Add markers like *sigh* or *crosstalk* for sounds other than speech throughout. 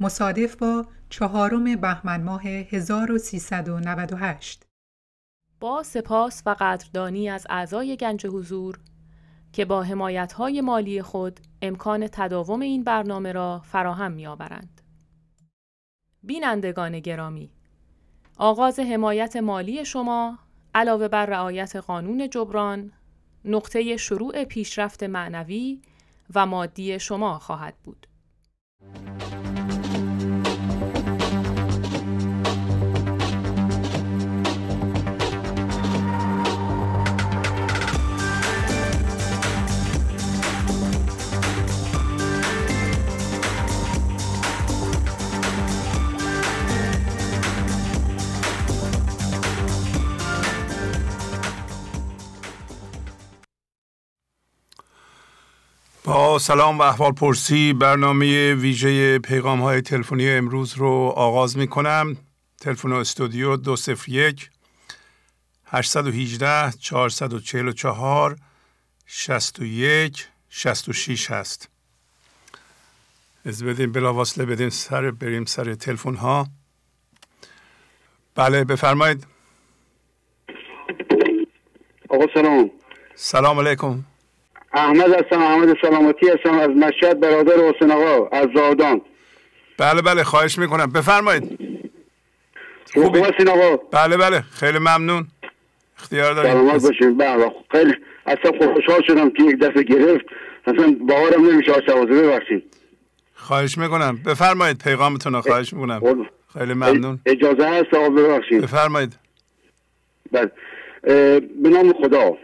مصادف با چهارم بهمن ماه 1398 با سپاس و قدردانی از اعضای گنج حضور که با حمایت‌های مالی خود امکان تداوم این برنامه را فراهم می‌آورند. بینندگان گرامی، آغاز حمایت مالی شما علاوه بر رعایت قانون جبران، نقطه شروع پیشرفت معنوی و مادی شما خواهد بود. با سلام و احوال پرسی برنامه ویژه پیغام های تلفنی امروز رو آغاز می کنم تلفن استودیو 201 818 444 61 66 هست. از بدیم بلا وصله بدیم سر بریم سر تلفن ها بله بفرمایید. آقا سلام. سلام علیکم. احمد هستم احمد سلامتی هستم از مشهد برادر حسین آقا از زادان. بله بله خواهش می‌کنم. بفرمایید. خوب هستین آقا. بله بله خیلی ممنون. اختیار داریم. سلامت باشین. بله خیلی اصلا خوشحال شدم که یک دفعه گرفت. اصلا باورم نمیشه آقا شوازه ببخشید خواهش می‌کنم. بفرمایید پیغامتون رو خواهش می‌کنم. خیلی ممنون. اجازه هست آقا؟ ببخشید. بفرمایید. بله. به نام خدا.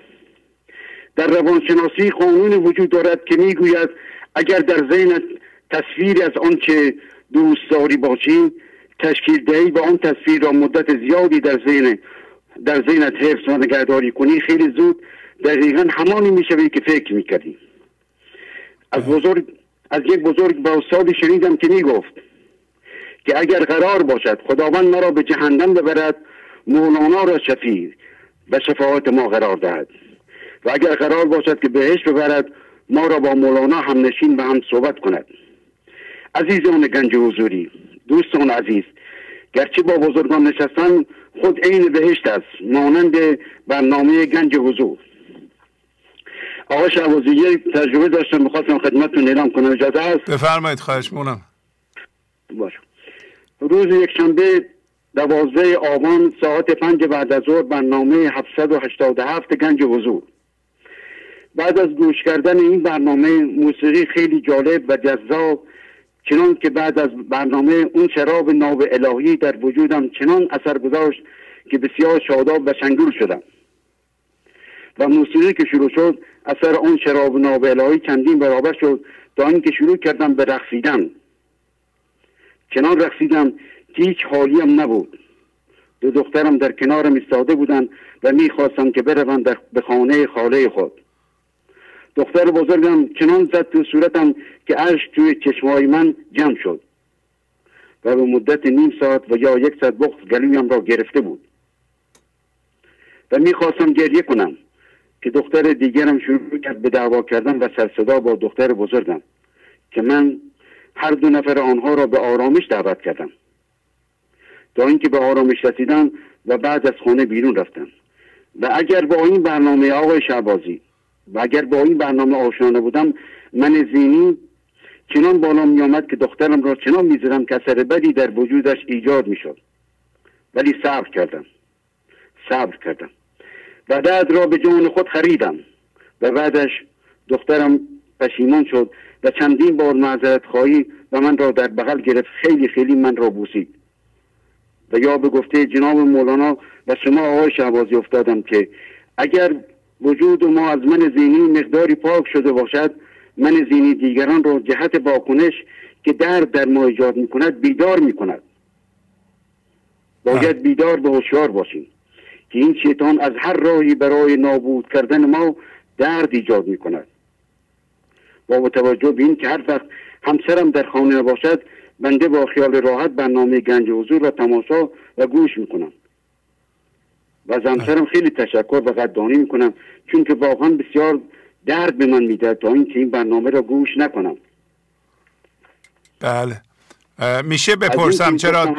در روانشناسی قانون وجود دارد که می‌گوید اگر در ذهنت تصویری از آنچه دوست داری باشی تشکیل دهی و آن تصویر را مدت زیادی در ذهن در ذهنت حفظ و نگهداری کنی خیلی زود دقیقا همانی می‌شوی که فکر می‌کردی. از بزرگ از یک بزرگ با استادی شنیدم که می‌گفت که اگر قرار باشد خداوند مرا به جهنم ببرد مولانا را شفیع و شفاعت ما قرار دهد. و اگر قرار باشد که بهشت ببرد ما را با مولانا هم نشین و هم صحبت کند. عزیزان گنج حضوری دوستان عزیز گرچه با بزرگان نشستن خود عین بهشت است مانند برنامه گنج حضور. آقا شعبازی یک تجربه داشتم می‌خواستم خدمتتون اعلام کنم. اجازه هست بفرمایید خواهش می‌کنم. باش. روز یکشنبه دوازده آبان ساعت پنج بعد از ظهر برنامه 787 گنج حضور. بعد از گوش کردن این برنامه موسیقی خیلی جالب و جذاب چنان که بعد از برنامه اون شراب ناب الهی در وجودم چنان اثر گذاشت که بسیار شاداب و شنگول شدم. و موسیقی که شروع شد اثر آن شراب ناب الهی چندین برابر شد تا اینکه شروع کردم به رقصیدن. چنان رقصیدم که هیچ حالیم نبود. دو دخترم در کنارم ایستاده بودند و می‌خواستم که بروم در به خانه خاله خود. دختر بزرگم چنان زد تو صورتم که اشک توی چشمای من جمع شد. و به مدت نیم ساعت و یا یک ساعت بغض گلویم را گرفته بود. و می‌خواستم گریه کنم که دختر دیگرم شروع کرد به دعوا کردن و سرصدا با دختر بزرگم که من هر دو نفر آنها را به آرامش دعوت کردم. تا اینکه به آرامش رسیدم و بعد از خانه بیرون رفتم. و اگر با این برنامه آقای شعبازی و اگر با این برنامه آشنا بودم من زینی چنان بالا می آمد که دخترم را چنان می زدم که اثر بدی در وجودش ایجاد می شد ولی صبر کردم. صبر کردم. و بعد را به جان خود خریدم. و بعدش دخترم پشیمان شد و چندین بار معذرت خواهی و من را در بغل گرفت. خیلی خیلی من را بوسید. و یا به گفته جناب مولانا و شما آقای شهبازی افتادم که اگر وجود ما از من زینی مقداری پاک شده باشد. من زینی دیگران را جهت واکنش که درد در ما ایجاد می کند بیدار می کند باید بیدار به هوشیار باشیم که این شیطان از هر راهی برای نابود کردن ما درد ایجاد می کند با توجه به این که هر وقت همسرم در خانه باشد بنده با خیال راحت برنامه گنج حضور را تماشا و گوش می‌کنم. و از همسرم خیلی تشکر و قدردانی می‌کنم چون که واقعا بسیار درد به من میده تا اینکه این برنامه را گوش نکنم. بله. میشه بپرسم چرا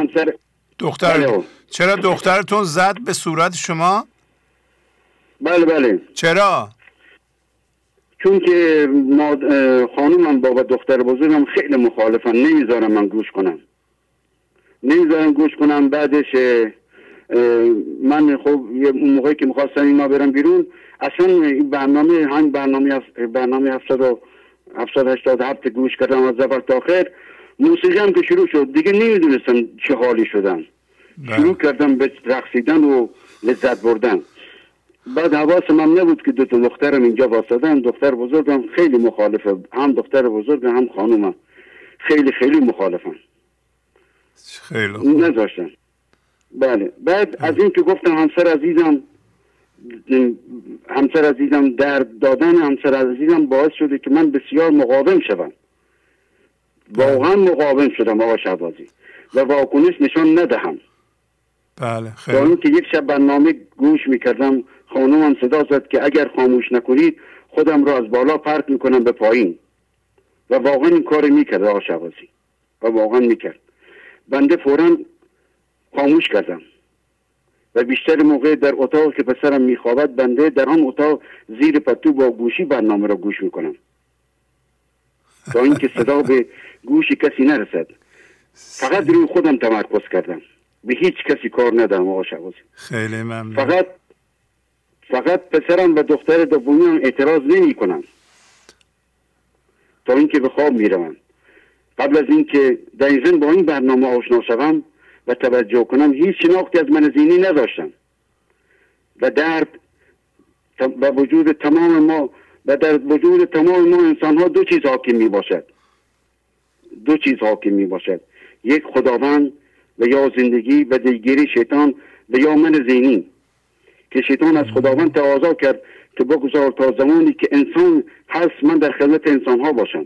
دختر بله. چرا دخترتون زد به صورت شما؟ بله بله. چرا؟ چون که خانومم بابا دختر بزرگم خیلی مخالفن. نمی‌ذارم من گوش کنم. نمی‌ذارم گوش کنم. بعدش من خب اون موقعی که می‌خواستم اینا برم بیرون اصلا این برنامه هم برنامه برنامه 787 گوش کردم از اول تا آخر موسیقی هم که شروع شد دیگه نمی‌دونستم چه حالی بله. شروع کردم به رقصیدن و لذت بردن. بعد حواسم هم نبود که دو تا دخترم اینجا واسدن دختر بزرگم خیلی مخالفه هم دختر بزرگم هم خانومم. خیلی خیلی مخالفن. خیلی نذاشتن. بله. بعد از این که گفتم همسر عزیزم همسر عزیزم درد دادن همسر عزیزم باعث شده که من بسیار مقاوم شدم واقعا مقاوم شدم آقا شهبازی. و واکنش نشان ندهم. بله خیلی. اینکه یک شب برنامه گوش می‌کردم خانومم صدا زد که اگر خاموش نکنید خودم را از بالا پرت می‌کنم به پایین. و واقعا این کار می‌کرد آقا شهبازی. و واقعا می‌کرد. بنده فورا خاموش کردم. و بیشتر موقع در اتاق که پسرم میخوابد بنده در آن اتاق زیر پتو با گوشی برنامه را گوش می‌کنم. تا اینکه صدا به گوش کسی نرسد. فقط روی خودم تمرکز کردم. به هیچ کسی کار ندارم آقا شبازی خیلی ممنون. فقط فقط پسرم و دختر دومی هم اعتراض نمی کنم. تا اینکه به خواب می‌روم قبل از اینکه دقیقا با این برنامه آشنا شوم و توجه کنم هیچ شناختی از من زینی نداشتم. و درد و وجود تمام ما و در وجود تمام ما انسان ها دو چیز حاکم می باشد دو چیز حاکم می باشد یک خداوند و یا زندگی و دیگری شیطان و یا من زینی. که شیطان از خداوند تقاضا کرد که بگذار تا زمانی که انسان هست من در خدمت انسان ها باشم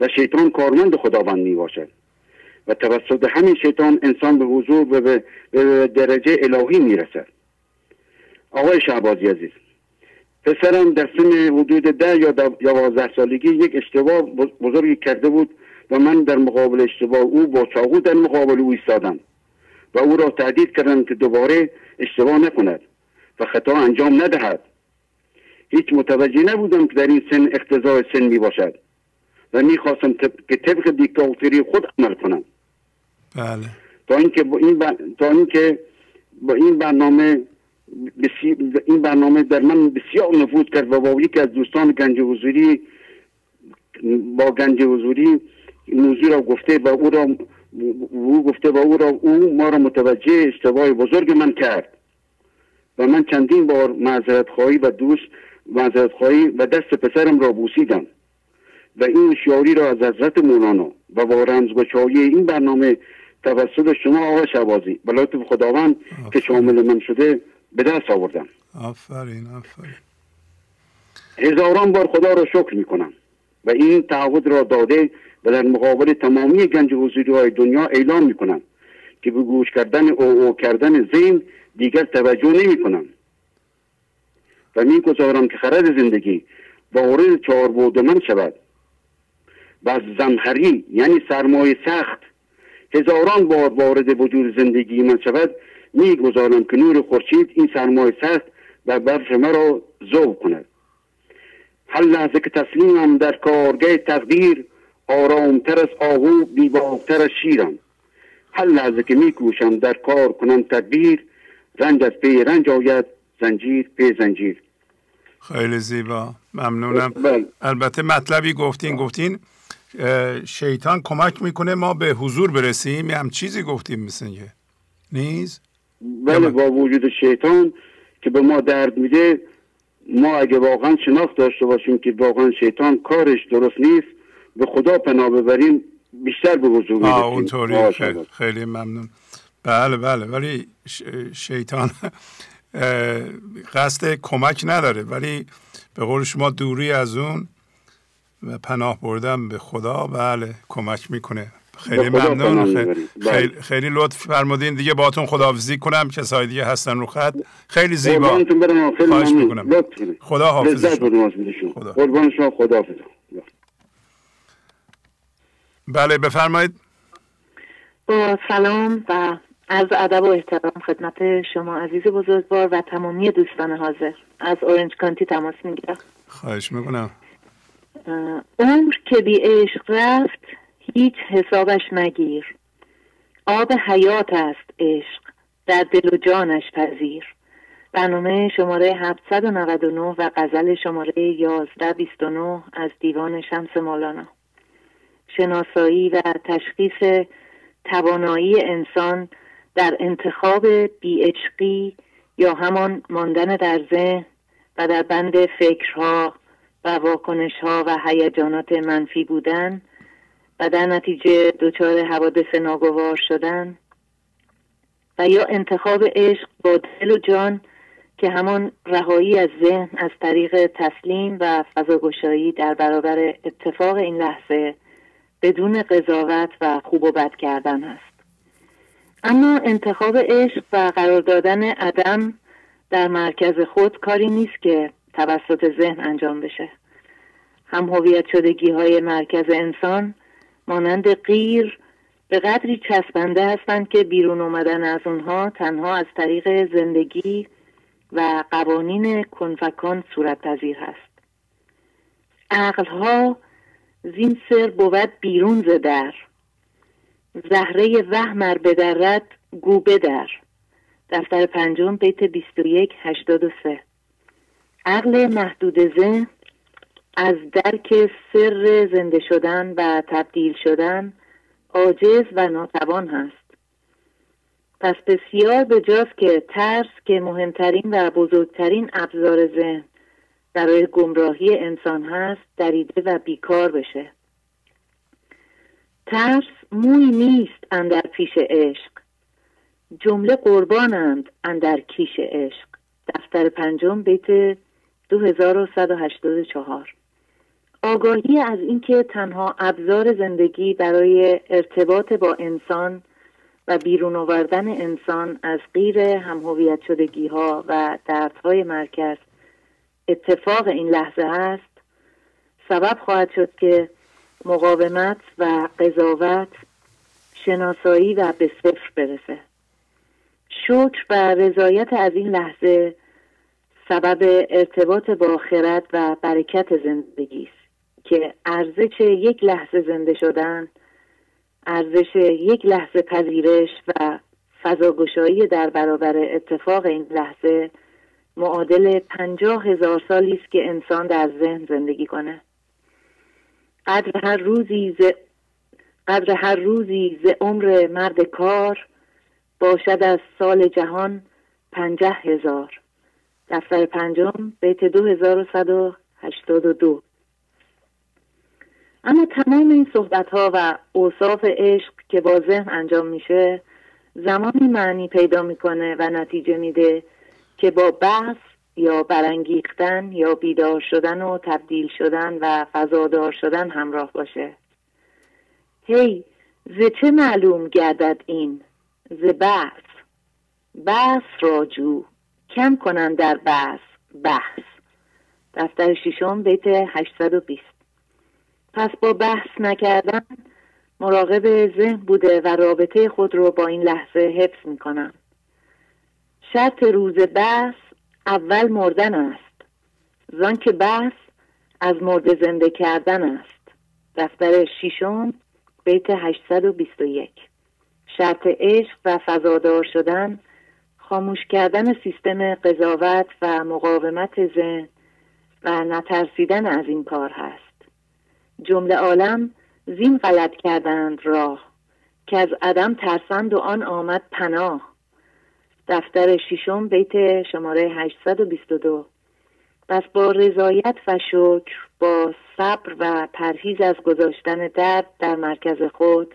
و شیطان کارمند خداوند می باشد و توسط همین شیطان انسان به حضور و به درجه الهی می رسد آقای شعبازی عزیز پسرم در سن حدود ده یا یازده سالگی یک اشتباه بزرگی کرده بود و من در مقابل اشتباه او با چاقو در مقابل او ایستادم و او را تهدید کردم که دوباره اشتباه نکند و خطا انجام ندهد. هیچ متوجه نبودم که در این سن اقتضای سن می باشد و می‌خواستم که طبق دیکتاتوری خود عمل کنم. بله. تا اینکه با این تا اینکه با این برنامه این برنامه در من بسیار نفوذ کرد و با یکی از دوستان گنج حضوری با گنج حضوری موضوع را گفته و او را او گفته و او را او ما را متوجه اشتباه بزرگ من کرد. و من چندین بار معذرت خواهی و دوست معذرت خواهی و دست پسرم را بوسیدم. و این شعاری را از حضرت مولانا و با رمزگشایی این برنامه توسط شما آقا شبازی به خداوند که شامل من شده به دست آوردم. آفرین آفرین. هزاران بار خدا را شکر می کنم و این تعهد را داده و در مقابل تمامی گنج حضوری های دنیا اعلام می کنم که به گوش کردن او او کردن زین دیگر توجه نمی کنم و می گذارم که خرد زندگی وارد چهار بود من شود. و از زمهری یعنی سرمایه سخت هزاران بار وارد وجود زندگی من شود می‌گذارم که نور خورشید این سرمایه سخت و برف مرا ذوب کند. هر لحظه که تسلیمم در کارگاه تقدیر آرامتر از آهو بیباکتر از شیرم. هر لحظه که میکوشم در کار کنم تدبیر رنج از پی رنج آید زنجیر پی زنجیر. خیلی زیبا. ممنونم. بله. البته مطلبی گفتین گفتین شیطان کمک می‌کنه ما به حضور برسیم. هم چیزی گفتیم مثل نیز؟ بله با وجود شیطان که به ما درد میده ما اگه واقعا شناخت داشته باشیم که واقعا شیطان کارش درست نیست به خدا پناه ببریم بیشتر به حضور می‌رسیم. اونطوری. خیلی, خیلی ممنون. بله بله. ولی شیطان *laughs* قصد کمک نداره. ولی به قول شما دوری از اون و پناه بردن به خدا بله کمک می‌کنه. خیلی ممنون. خیلی, خیلی, بله. خیلی لطف فرمودین. دیگه باتون خداحافظی کنم. کسای دیگه هستن رو خط. خیلی زیبا. خواهش می‌کنم. خدا حافظ خدا. قربان شما. خدا بله بفرمایید. با سلام و از ادب و احترام خدمت شما عزیز بزرگوار و تمامی دوستان حاضر. از اورنج کانتی تماس می‌گیرم. خواهش می‌کنم. عمر که بی عشق رفت هیچ حسابش مگیر آب حیات است عشق در دل و جانش پذیر. برنامه شماره 799 و غزل شماره 1129 از دیوان شمس مولانا. شناسایی و تشخیص توانایی انسان در انتخاب بیعشقی یا همان ماندن در ذهن و در بند فکرها و واکنشها و هیجانات منفی بودن و در نتیجه دچار حوادث ناگوار شدن و یا انتخاب عشق با دل و جان که همان رهایی از ذهن از طریق تسلیم و فضاگشایی در برابر اتفاق این لحظه بدون قضاوت و خوب و بد کردن است. اما انتخاب عشق و قرار دادن عدم در مرکز خود کاری نیست که توسط ذهن انجام بشه. هم هویت شدگی های مرکز انسان مانند غیر به قدری چسبنده هستند که بیرون اومدن از اونها تنها از طریق زندگی و قوانین کنفکان صورت پذیر هست. عقلها زین سر بود بیرون ز در. زهره وهمر بدرد گو بدر دفتر پنجم بیت 21 83 عقل محدود ذهن از درک سر زنده شدن و تبدیل شدن عاجز و ناتوان هست. پس بسیار به جاست که ترس که مهمترین و بزرگترین ابزار ذهن برای گمراهی انسان هست دریده و بیکار بشه. ترس موی نیست اندر پیش عشق. جمله قربانند اندر کیش عشق. دفتر پنجم بیت 2184 آگاهی از اینکه تنها ابزار زندگی برای ارتباط با انسان و بیرون آوردن انسان از غیر همهویت شدگی ها و دردهای مرکز اتفاق این لحظه است سبب خواهد شد که مقاومت و قضاوت شناسایی و به صفر برسه. شکر و رضایت از این لحظه سبب ارتباط با خرد و برکت زندگی است که ارزش یک لحظه زنده شدن ارزش یک لحظه پذیرش و فضاگشایی در برابر اتفاق این لحظه معادل پنجاه هزار سالی است که انسان در ذهن زندگی کنه. قدر هر روزی ز قدر هر روزی ز عمر مرد کار باشد از سال جهان پنجه هزار. دفتر پنجم بیت دو هزار و صد و هشتاد و دو. اما تمام این صحبت ها و اوصاف عشق که با ذهن انجام میشه زمانی معنی پیدا می‌کنه و نتیجه میده که با بحث یا برانگیختن یا بیدار شدن و تبدیل شدن و فضادار شدن همراه باشه. هی ز چه معلوم گردد این؟ ز بحث. بحث راجو. کم کنن در بحث بحث. دفتر ششم بیت 820 پس با بحث نکردن مراقب ذهن بوده و رابطه خود رو با این لحظه حفظ می‌کنم. شرط روز بحث اول مردن است. زان که بحث از مرد زنده کردن است. دفتر ششم بیت 821 شرط عشق و فضادار شدن خاموش کردن سیستم قضاوت و مقاومت ذهن و نترسیدن از این کار هست. جمله عالم زین غلط کردند راه که از عدم ترسند و آن آمد پناه. دفتر ششم بیت شماره 822 پس با رضایت و شکر با صبر و پرهیز از گذاشتن درد در مرکز خود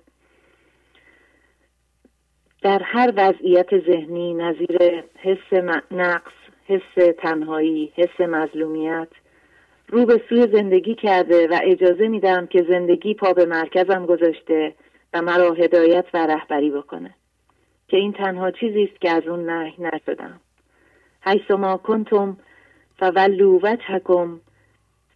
در هر وضعیت ذهنی نظیر حس نقص حس تنهایی حس مظلومیت رو به سوی زندگی کرده و اجازه میدم که زندگی پا به مرکزم گذاشته و مرا هدایت و رهبری بکنه. که این تنها چیزی است که از اون نه نشدم. حیث ما کنتم فولو وجهکم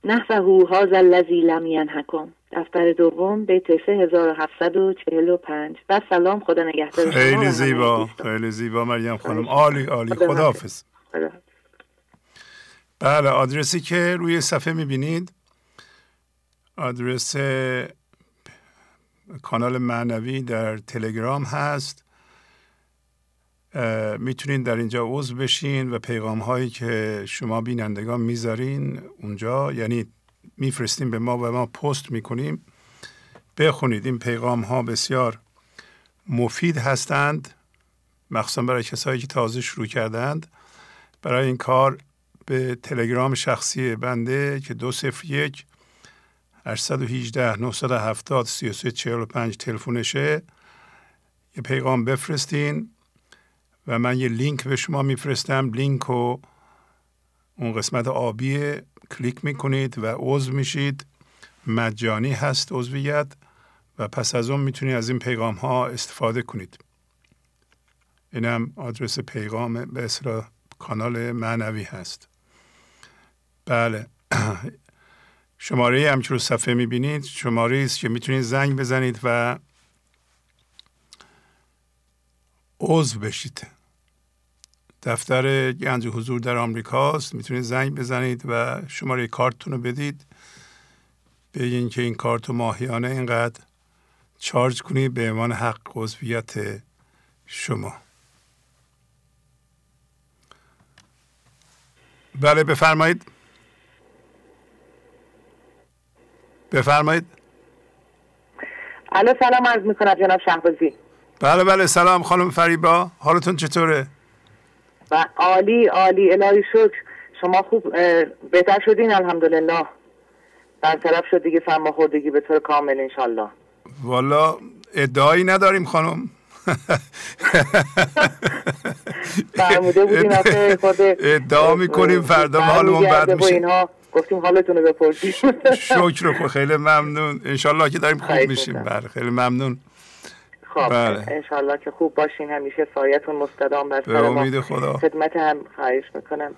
نحوه هاز الذی لم ینهکم دفتر دوم بیت 3745 و سلام خدا نگهدار. خیلی زیبا خیلی زیبا مریم خانم. عالی عالی. خداحافظ. بله آدرسی که روی صفحه می‌بینید. آدرس کانال معنوی در تلگرام هست. می‌تونید در اینجا عضو بشین و پیغام هایی که شما بینندگان می‌ذارین اونجا یعنی میفرستیم به ما و ما پست می‌کنیم. بخونید این پیغام ها بسیار مفید هستند مخصوصا برای کسایی که تازه شروع کردند. برای این کار به تلگرام شخصی بنده که دو صفر یک 818 970 3345 تلفنشه یه پیغام بفرستین. و من یه لینک به شما میفرستم. لینک و اون قسمت آبی کلیک می‌کنید و عضو میشید. مجانی هست عضویت و پس از اون می‌تونید از این پیغام ها استفاده کنید. اینم آدرس پیغام به اصطلاح کانال معنوی هست. بله. *clears throat* شماره هم که رو صفحه می‌بینید. شماره است که می‌تونید زنگ بزنید و عضو بشید. دفتر گنج حضور در آمریکاست می‌تونید زنگ بزنید و شماره کارتون رو بدید. بگین که این کارت ماهیانه اینقدر چارج کنید به عنوان حق عضویت شما. بله بفرمایید. بفرمایید. الو سلام عرض می‌کنم جناب شهبازی. بله بله سلام خانم فریبا. حالتون چطوره؟ و عالی عالی. الهی شکر. شما خوب بهتر شدین الحمدلله. برطرف شد دیگه سرماخوردگی به طور کامل انشالله. والا ادعایی نداریم خانم. فرموده بودیم ادعا می‌کنیم فردا حالمون بد میشه. گفتیم حالتون رو بپرسیم. شکر خیلی ممنون. انشالله که داریم خوب میشیم. بله خیلی ممنون. خب بله. انشالله که خوب باشین. همیشه سایتون مستدام بر سر امید خدا. خدمت هم خواهش می‌کنم.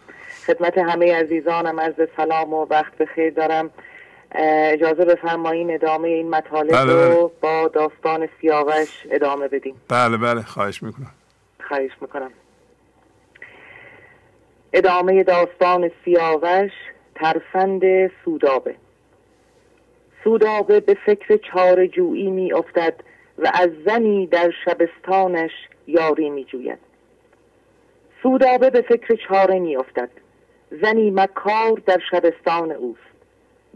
خدمت همه عزیزانم عرض سلام و وقت بخیر دارم. اجازه بفرمایین ادامه این مطالب بله رو بله. با داستان سیاوش ادامه بدیم. بله بله. خواهش می‌کنم. خواهش می‌کنم. ادامه داستان سیاوش ترفند سودابه. سودابه به فکر چار جویی می افتد و از زنی در شبستانش یاری می جوید سودابه به فکر چاره می افتد زنی مکار در شبستان اوست.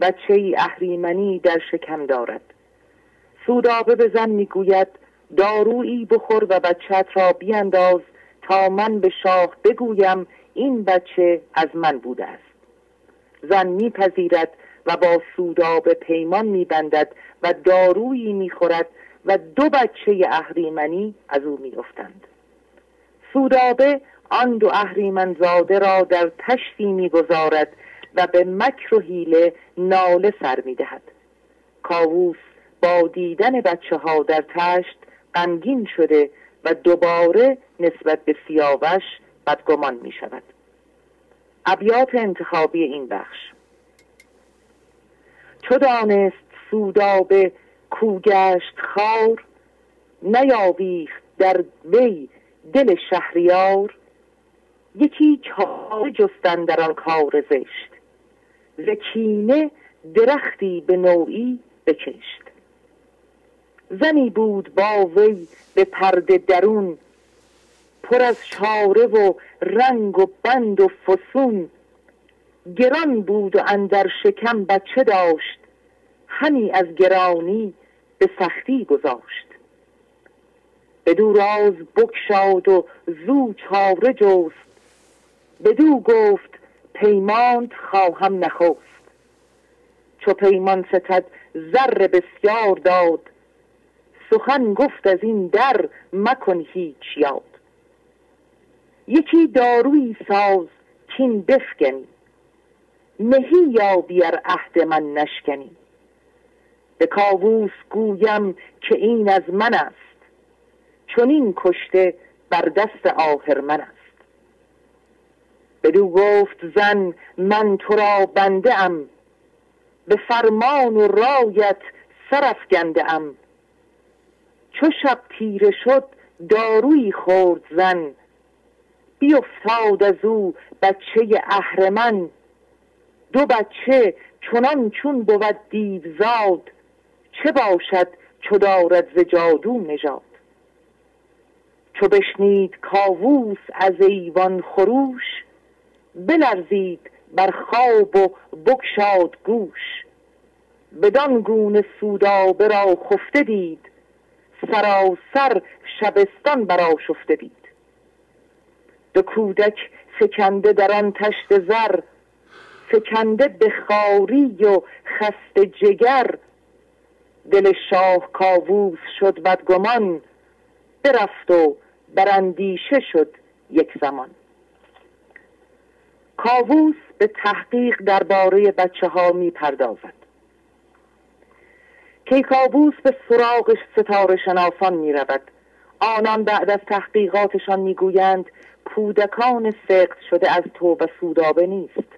بچه اهریمنی در شکم دارد. سودابه به زن می‌گوید دارویی بخور و بچت را بیانداز تا من به شاه بگویم این بچه از من بوده است. زن میپذیرد و با سودابه پیمان میبندد و دارویی می‌خورد و دو بچه اهریمنی از او میافتند. سودابه آن دو اهریمن زاده را در تشتی می‌گذارد و به مکر و حیله ناله سر می‌دهد. کاووس با دیدن بچه ها در تشت غمگین شده و دوباره نسبت به سیاوش بدگمان می شود ابیات انتخابی این بخش. چو دانست سودابه کوگشت خار نیاویخت در وی دل شهریار. یکی چاره جستن در آن کار زشت زکینه درختی به نوعی بکشت. زنی بود با وی به پرده درون پر از چاره و رنگ و بند و فسون. گران بود و اندر شکم بچه داشت همی از گرانی به سختی گذاشت. بدو راز بکشاد و زو چاره جست. بدو گفت پیمانت خواهم نخوست چو پیمان ستد زر بسیار داد. سخن گفت از این در مکن هیچ یاد. یکی داروی ساز کین بفگنی. مهی یا بیار عهد من نشکنی. به کاووس گویم که این از من است. چون این کشته بر دست آهرمن است. بدو گفت زن من تو را بنده ام. به فرمان و رایت سرفگنده ام. چو شب تیره شد دارویی خورد زن. بیافتاد از او بچه اهرمن. دو بچه چنان چون بود دیوزاد. چه باشد چو دارد ز جادو نژاد؟ چو بشنید کاووس از ایوان خروش بلرزید بر خواب و بکشاد گوش. بدان گونه سودابه را خفته دید سراسر شبستان برا شفته دید. دو کودک فکنده در آن تشت زر فکنده به خاری و خست جگر دل شاه کاووس شد بدگمان برفت و براندیشه شد یک زمان. کاووس به تحقیق درباره بچه ها می پردازد کیکاووس به سراغ ستاره شناسان می رود آنان بعد از تحقیقاتشان می‌گویند کودکان سقط شده از تو و سودابه نیست.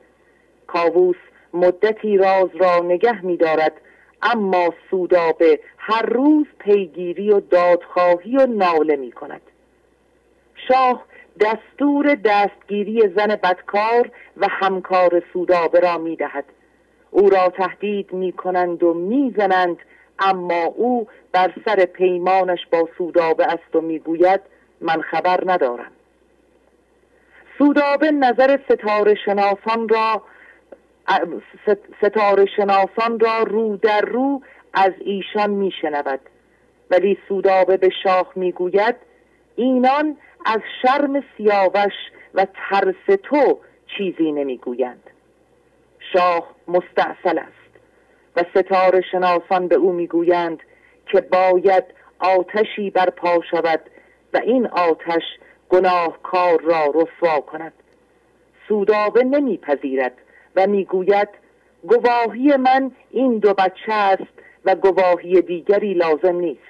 کاووس مدتی راز را نگه می دارد اما سودابه هر روز پیگیری و دادخواهی و ناله می کند. شاه دستور دستگیری زن بدکار و همکار سودابه را می دهد. او را تهدید می کنند و می زنند اما او بر سر پیمانش با سودابه است و می‌گوید من خبر ندارم. سودابه نظر ستاره شناسان را ستاره شناسان را رو در رو از ایشان میشنود. ولی سودابه به شاه می‌گوید اینان از شرم سیاوش و ترس تو چیزی نمی‌گویند. شاه مستعصل است و ستاره شناسان به او می‌گویند که باید آتشی برپا شود و این آتش گناهکار را رسوا کند. سودابه نمیپذیرد و می‌گوید گواهی من این دو بچه است و گواهی دیگری لازم نیست.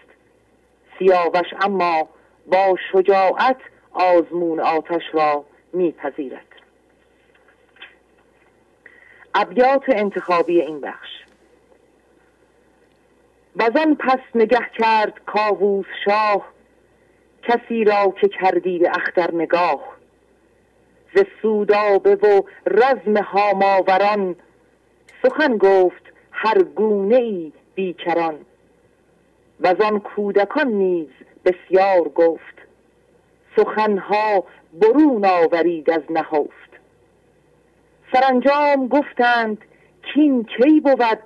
سیاوش اما با شجاعت آزمون آتش را میپذیرد. ابیات انتخابی این بخش. بزن پس نگه کرد کاووس شاه کسی را که کردی به اختر نگاه. ز سودابه و رزم هاماوران. سخن گفت هر گونه ای بیکران. و آن کودکان نیز بسیار گفت. سخنها برون آورید از نهفت سرانجام گفتند کین کی بود؟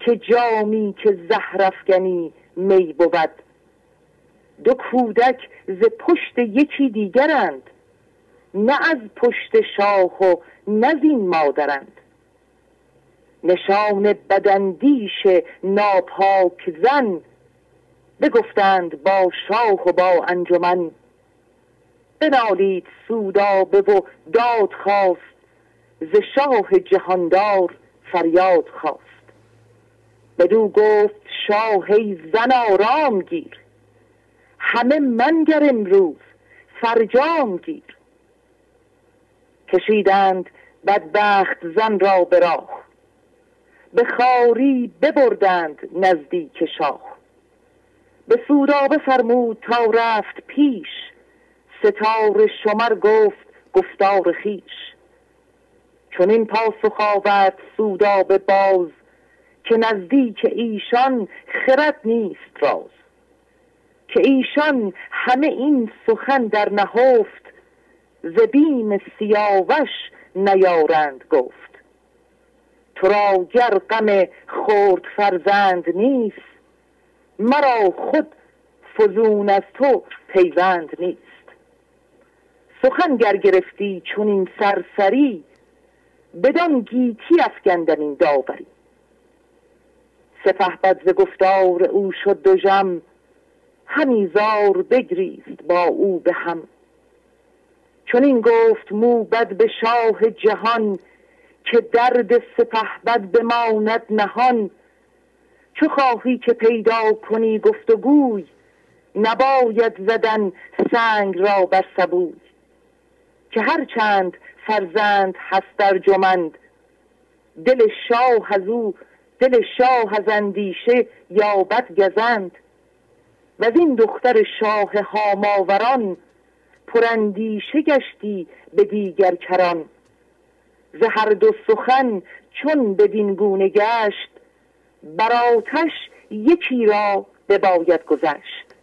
که جامی که زهرفگنی می بود. دو کودک ز پشت یکی دیگرند. نه از پشت شاه و نه زین مادرند. نشان بدندیش ناپاک زن بگفتند با شاه و با انجمن بنالید سودابه و داد خواست ز شاه جهاندار فریاد خواست. بدو گفت شاه زن آرام گیر همه منگر امروز فرجام گیر. کشیدند بدبخت زن را به راه. به خاری ببردند نزدیک شاه. به سودابه فرمود تا رفت پیش. ستاره شمر گفت گفتار خیش چون این پاسخ آورد سودابه باز که نزدیک ایشان خرد نیست راز. که ایشان همه این سخن در نهفت ز بیم سیاوش نیارند گفت. تو را گر غم خورد فرزند نیست مرا خود فزون از تو پیوند نیست. سخن گر گرفتی چون این سرسری بدان گیتی افگندن این داوری. سپه بد ز گفتار او شد دو جم همی زار بگریست با او به هم. چون این گفت موبد به شاه جهان که درد سپه بد بماند نهان. چو خواهی که پیدا کنی گفت و گوی نباید زدن سنگ را بر سبوی. که هر چند فرزند هست در جمند دل شاه از دل شاه از اندیشه یابد گزند. و این دختر شاه هاماوران پراندیشه گشتی به دیگر کران. ز هر دو سخن چون بدین گونه گشت بر آتش یکی را بباید گذشت.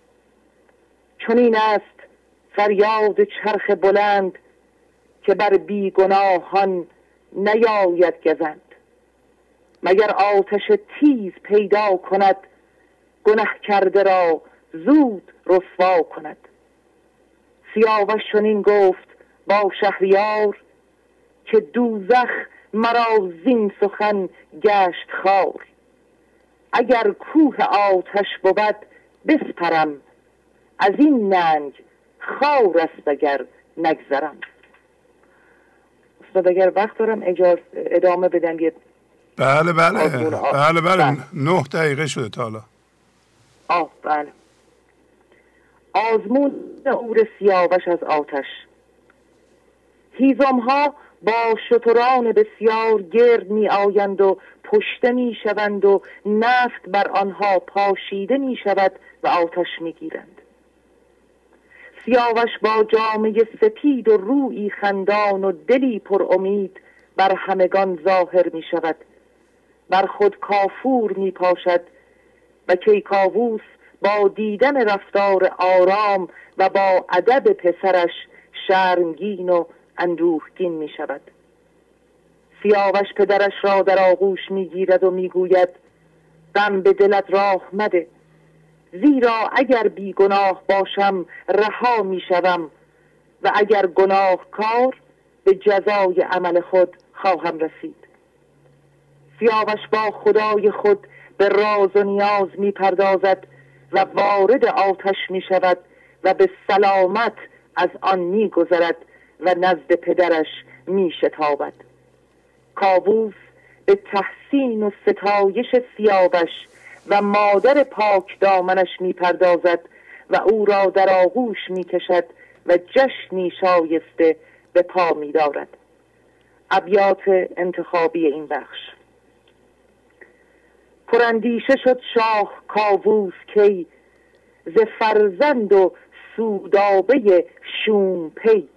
چون این است فریاد چرخ بلند که بر بیگناهان نیاید گزند. مگر آتش تیز پیدا کند گنه کرده را زود رسوا کند. سیاوش چنین گفت با شهریار که دوزخ مرا زین سخن گشت خار اگر کوه آتش بود بسپرم. از این ننگ خار است اگر نگذرم. استاد اگر وقت دارم اجازه ادامه بدم یه بله بله بله. بله. نه دقیقه شده تا حالا. آه بله. آزمون اور سیاوش از آتش. هیزم ها با شتران بسیار گرد می آیند و پشته می شوند و نفت بر آنها پاشیده می شود و آتش می گیرند سیاوش با جامعه سپید و روی خندان و دلی پر امید بر همگان ظاهر می شود بر خود کافور می پاشد و کیکاووس با دیدن رفتار آرام و با ادب پسرش شرمگین و اندوهگین می شود سیاوش پدرش را در آغوش می گیرد و می گوید دم به دلت راه مده. زیرا اگر بیگناه باشم رها می شوم و اگر گناه کار به جزای عمل خود خواهم رسید. سیاوش با خدای خود به راز و نیاز می پردازد و وارد آتش می شود و به سلامت از آن می گذرد و نزد پدرش می شتابد. کابوس به تحسین و ستایش سیاوش و مادر پاک دامنش می پردازد و او را در آغوش می کشد و جشنی شایسته به پا می دارد. ابیات انتخابی این بخش. پراندیشه شد شاه کاووس کی ز فرزند و سودابه شوم پی.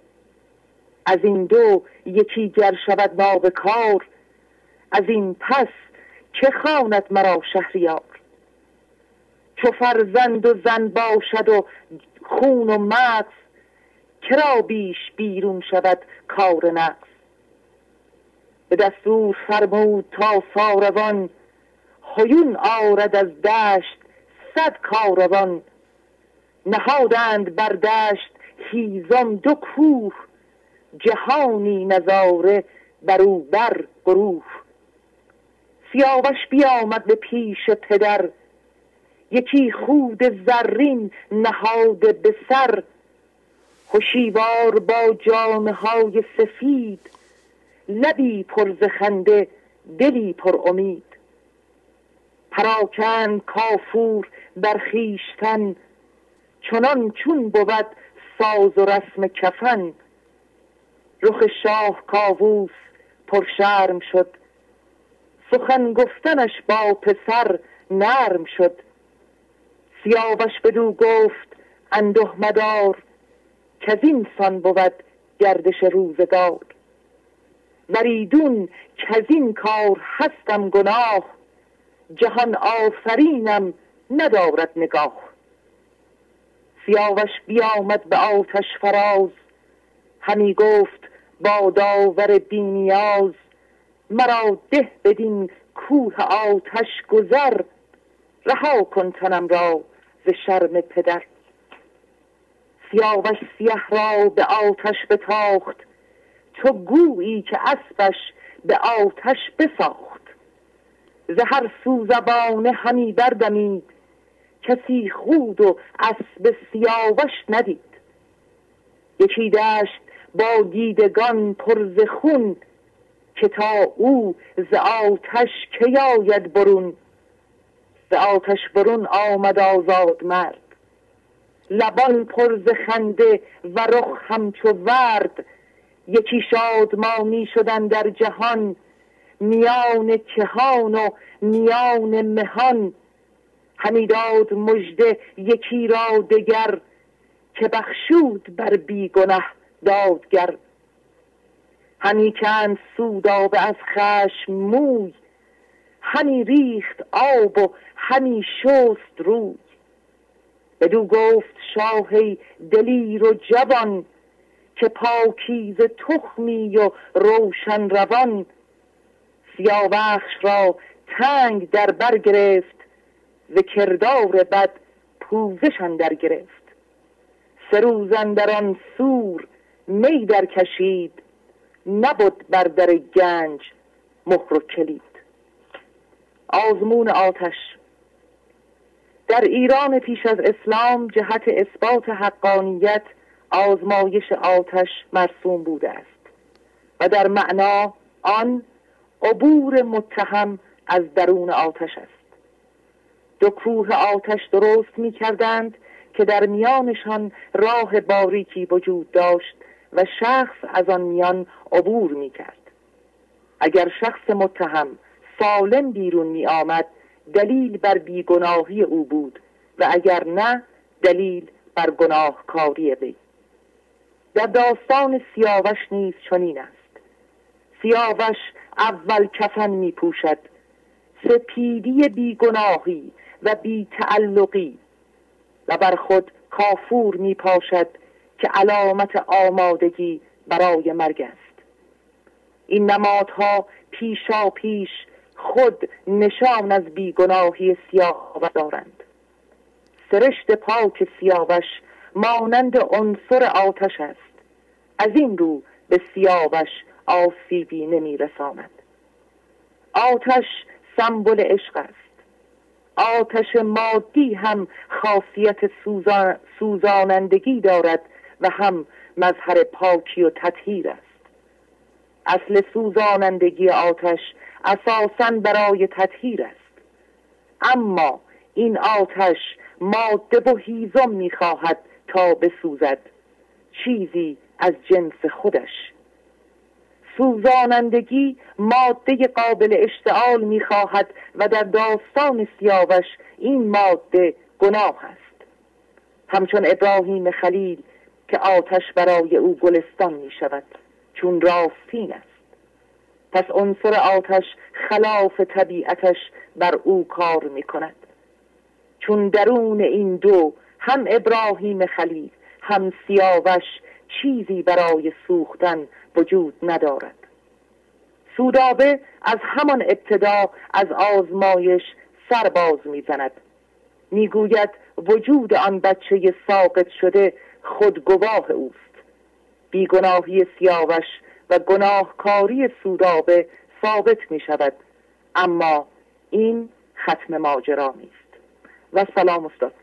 از این دو یکی گر شود نابکار از این پس که خواند مرا شهریار. چو فرزند و زن باشد و خون و مغز کرا بیش بیرون شود کار نقص به دستور فرمود تا ساروان هیون آرد از دشت صد کاروان نهادند بر دشت هیزم دو کوه جهانی نظاره بر او بر گروه. سیاوش بیامد به پیش پدر یکی خود زرین نهاده به سر. هوشیوار با جامه های سفید لبی پر خنده دلی پر امید. پراکند کافور بر خیشتن چنان چون بود ساز و رسم کفن. رخ شاه کاووس پرشرم شد. سخن گفتنش با پسر نرم شد. سیاوش بدو گفت انده مدار که این سان بود گردش روزگار. وریدون که این کار هستم گناه. جهان آفرینم ندارد نگاه. سیاوش بیامد به آتش فراز. همی گفت با داور بینیاز مرا ده بدین کوه آتش گذر. رها کن تنم را ز شرم پدر. سیاوش سیه را به آتش بتاخت. تو گویی که اسبش به آتش بساخت. ز هر سو زبانه همی بردمید. کسی خود و اسب سیاوش ندید. یکی دشت با دیدگان پر ز خون که تا او ز آتش که آید برون؟ ز آتش برون آمد آزاد مرد. لبان پر ز خنده و رخ همچو ورد. یکی شادمانی شدن در جهان میان کهان و میان مهان. همی داد مژده یکی را دگر که بخشود بر بیگنه دادگر. همی کند سودابه از خشم موی همی ریخت آب و همی شست روی. بدو گفت شاه دلیر و جوان که پاکیز تخمی و روشن روان. سیاوخش را تنگ در بر گرفت و کردار بد پوزشان در گرفت. در آن سور می در کشید نبود بر در گنج مهر و کلید. آزمون آتش در ایران پیش از اسلام جهت اثبات حقانیت آزمایش آتش مرسوم بوده است و در معنا آن عبور متهم از درون آتش است. دو کوه آتش درست می کردند که در میانشان راه باریکی وجود داشت و شخص از آن میان عبور می کرد اگر شخص متهم سالم بیرون می آمد دلیل بر بیگناهی او بود و اگر نه دلیل بر گناهکاری وی. در داستان سیاوش نیز چنین است. سیاوش اول کفن می پوشد سپیدی بیگناهی و بی تعلقی و بر خود کافور می پاشد که علامت آمادگی برای مرگ است. این نمادها پیشا پیش خود نشان از بیگناهی سیاوش دارند. سرشت پاک سیاوش مانند عنصر آتش است. از این رو به سیاوش آسیبی نمی رساند آتش سمبل عشق است. آتش مادی هم خاصیت سوزانندگی دارد و هم مظهر پاکی و تطهیر است. اصل سوزانندگی آتش اساسا برای تطهیر است. اما این آتش ماده و هیزم می‌خواهد تا بسوزد. چیزی از جنس خودش. سوزانندگی ماده قابل اشتعال می‌خواهد و در داستان سیاوش این ماده گناه است. همچون ابراهیم خلیل که آتش برای او گلستان می شود چون راستین است. پس عنصر آتش خلاف طبیعتش بر او کار می کند چون درون این دو هم ابراهیم خلیل هم سیاوش چیزی برای سوختن وجود ندارد. سودابه از همان ابتدا از آزمایش سرباز می‌زند. می‌گوید وجود آن بچه ساقط شده خود گواه اوست. بیگناهی سیاوش و گناهکاری سودابه ثابت می شود اما این ختم ماجرا نیست. و سلام استاد.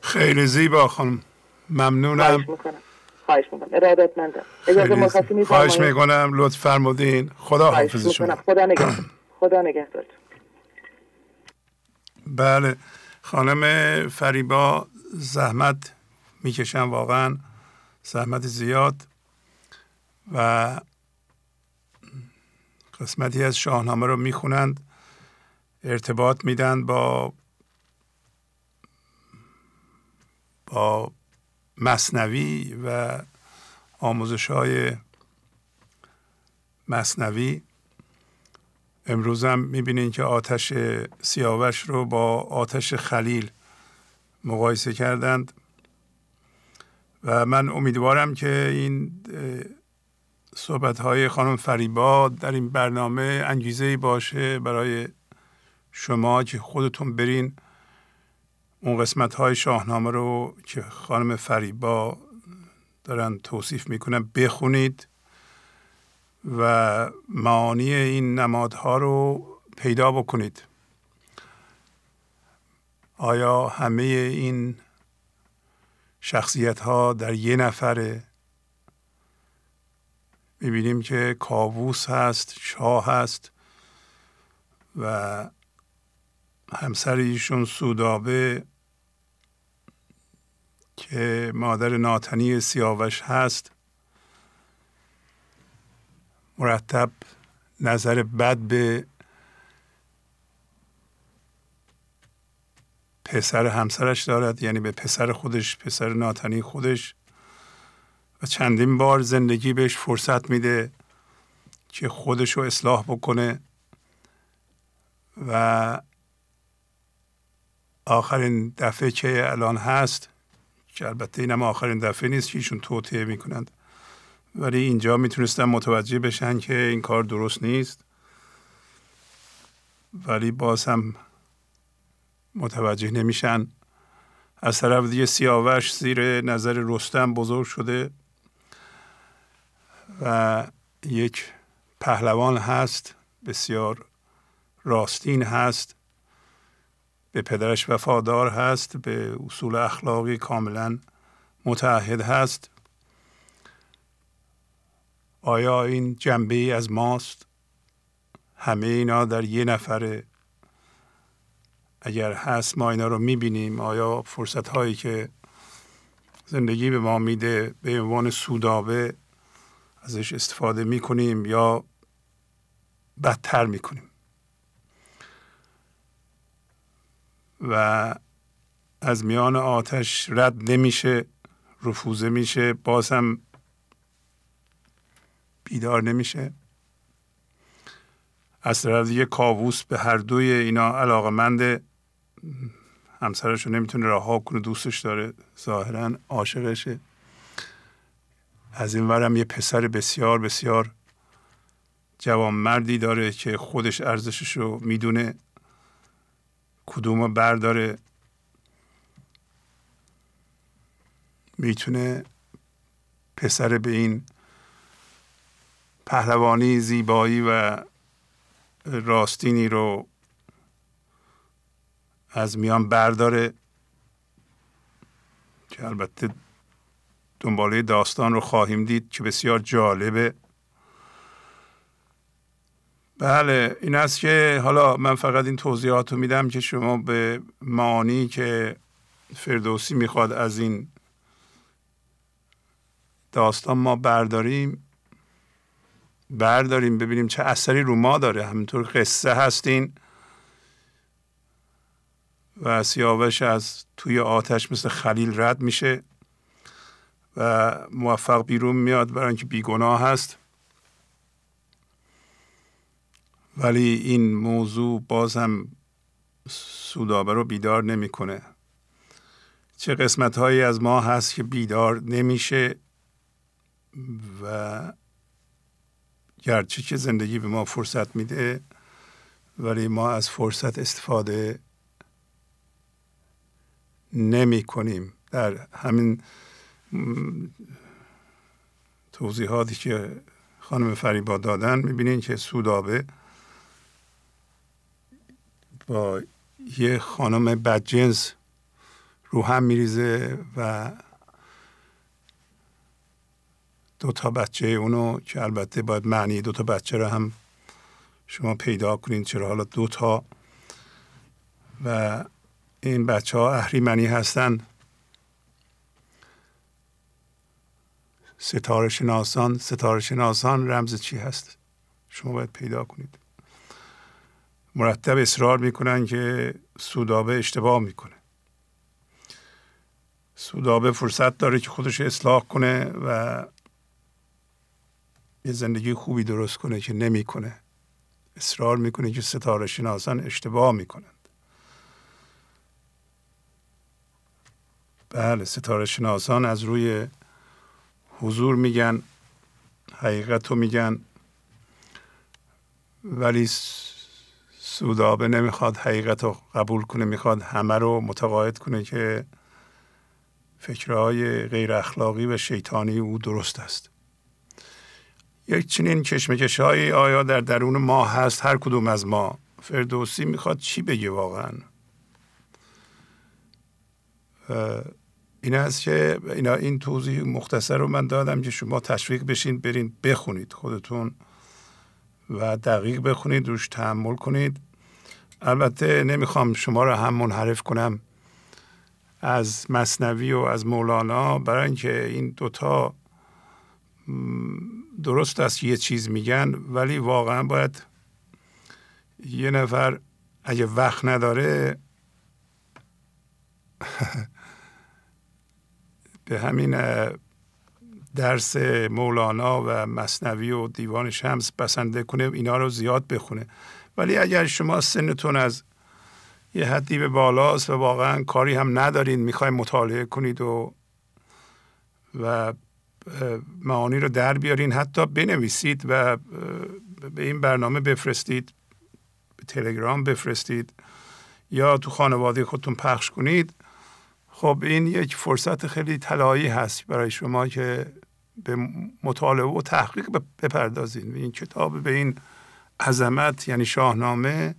خیلی زیبا خانم. ممنونم. خواهش می‌کنم. ارادت مندم اجازه مرخصی خواهش می‌کنم لطف فرمودین. خدا حافظ شما. خدا نگهدار. *clears throat* خدا نگهدار. بله. خانم فریبا زحمت می‌کشن واقعا. زحمت زیاد. و قسمتی از شاهنامه رو می‌خونند. ارتباط میدن با با مصنوی و آموزش های مصنوی. امروز هم می‌بینین که آتش سیاوش رو با آتش خلیل مقایسه کردند و من امیدوارم که این صحبت های خانم فریبا در این برنامه انگیزه باشه برای شما که خودتون برین اون قسمت های شاهنامه رو که خانم فریبا دارن توصیف می‌کنن بخونید و معانی این نمادها رو پیدا بکنید. آیا همه این شخصیت ها در یه نفره؟ می‌بینیم که کاووس هست شاه هست و همسر ایشون سودابه که مادر ناتنی سیاوش هست مرتب نظر بد به پسر همسرش دارد یعنی به پسر خودش پسر ناتنی خودش. و چندین بار زندگی بهش فرصت میده که خودش رو اصلاح بکنه. و آخرین دفعه که الان هست که البته اینم آخرین دفعه نیست که ایشون توطعه می‌کنند. ولی اینجا می‌تونستن متوجه بشن که این کار درست نیست. ولی باز هم متوجه نمیشن. از طرف دیگه سیاوش زیر نظر رستم بزرگ شده و یک پهلوان هست بسیار راستین هست. به پدرش وفادار هست به اصول اخلاقی کاملا متعهد هست. آیا این جنبه از ماست؟ همه اینا در یه نفره. اگر هست ما اینا رو می‌بینیم. آیا فرصت هایی که زندگی به ما میده به عنوان سودابه ازش استفاده می‌کنیم یا بدتر می‌کنیم؟ و از میان آتش رد نمیشه رفوزه میشه باز هم بیدار نمیشه. از طرف دیگه کاووس به هر دوی اینا علاقمند همسرش رو نمی‌تونه رها کنه دوستش داره ظاهرا عاشقشه. از این ورم یه پسر بسیار بسیار جوان مردی داره که خودش ارزشش رو می‌دونه. کدوم برداره. می‌تونه پسر به این پهلوانی زیبایی و راستینی رو از میان برداره که البته دنباله داستان رو خواهیم دید که بسیار جالبه. بله این است که حالا من فقط این توضیحات رو میدم که شما به معانی که فردوسی می‌خواد از این داستان ما برداریم برداریم ببینیم چه اثری رو ما داره. همینطور قصه هستین و سیاوش از توی آتش مثل خلیل رد میشه و موفق بیرون میاد برای اینکه بیگناه هست. ولی این موضوع باز هم سودابه رو بیدار نمی‌کنه. چه قسمت هایی از ما هست که بیدار نمیشه و گرچه که زندگی به ما فرصت میده ولی ما از فرصت استفاده نمی کنیم در همین توضیحاتی که خانم فریبا دادن می‌بینین که سودابه با یه خانم بدجنس رو هم میریزه و دو تا بچه اونو که البته باید معنی دو تا بچه رو هم شما پیدا کنین چرا حالا دو تا و این بچه ها اهریمنی هستن. ستاره شناسان ستاره شناسان رمز چی هست؟ شما باید پیدا کنید. مرتب اصرار می‌کنن که سودابه اشتباه می‌کنه. سودابه فرصت داره که خودش اصلاح کنه و یه زندگی خوبی درست کنه که نمی‌کنه. اصرار می‌کنه که ستاره شناسان اشتباه می‌کنند. بله ستاره شناسان از روی حضور میگن حقیقت رو میگن. ولی سودابه نمی‌خواد حقیقت رو قبول کنه می‌خواد همه رو متقاعد کنه که فکرهای غیر اخلاقی و شیطانی او درست است. یک چنین کشمکش های آیا در درون ما هست؟ هر کدوم از ما. فردوسی می‌خواد چی بگه واقعا؟ این است که اینا این توضیح مختصر رو من دادم که شما تشویق بشین برین بخونید خودتون. و دقیق بخونید روش تحمل کنید. البته نمی‌خوام شما رو هم منحرف کنم. از مصنوی و از مولانا برای اینکه این دوتا درست است یه چیز میگن ولی واقعا باید یه نفر اگه وقت نداره *laughs* به همین درس مولانا و مصنوی و دیوان شمس بسنده کنه اینا رو زیاد بخونه. ولی اگر شما سنتون از یه حدی به بالاست و واقعا کاری هم ندارین می‌خوایم مطالعه کنید و و معانی رو در بیارین حتی بنویسید و به این برنامه بفرستید به تلگرام بفرستید یا تو خانواده خودتون پخش کنید. خب این یک فرصت خیلی طلایی هست برای شما که به مطالعه و تحقیق بپردازید این کتاب به این عظمت یعنی شاهنامه.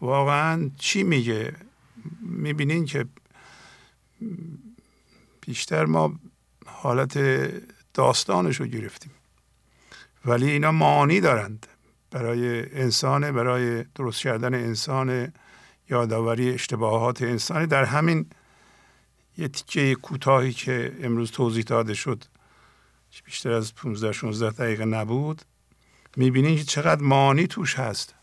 واقعا چی میگه؟ می‌بینین که بیشتر ما حالت داستانش رو گرفتیم. ولی اینا معانی دارند. برای انسان برای درست کردن انسان یادآوری اشتباهات انسانی. در همین یه تیکه کوتاهی که امروز توضیح داده شد بیشتر از 15 16 دقیقه نبود می‌بینین که چقدر معانی توش هست.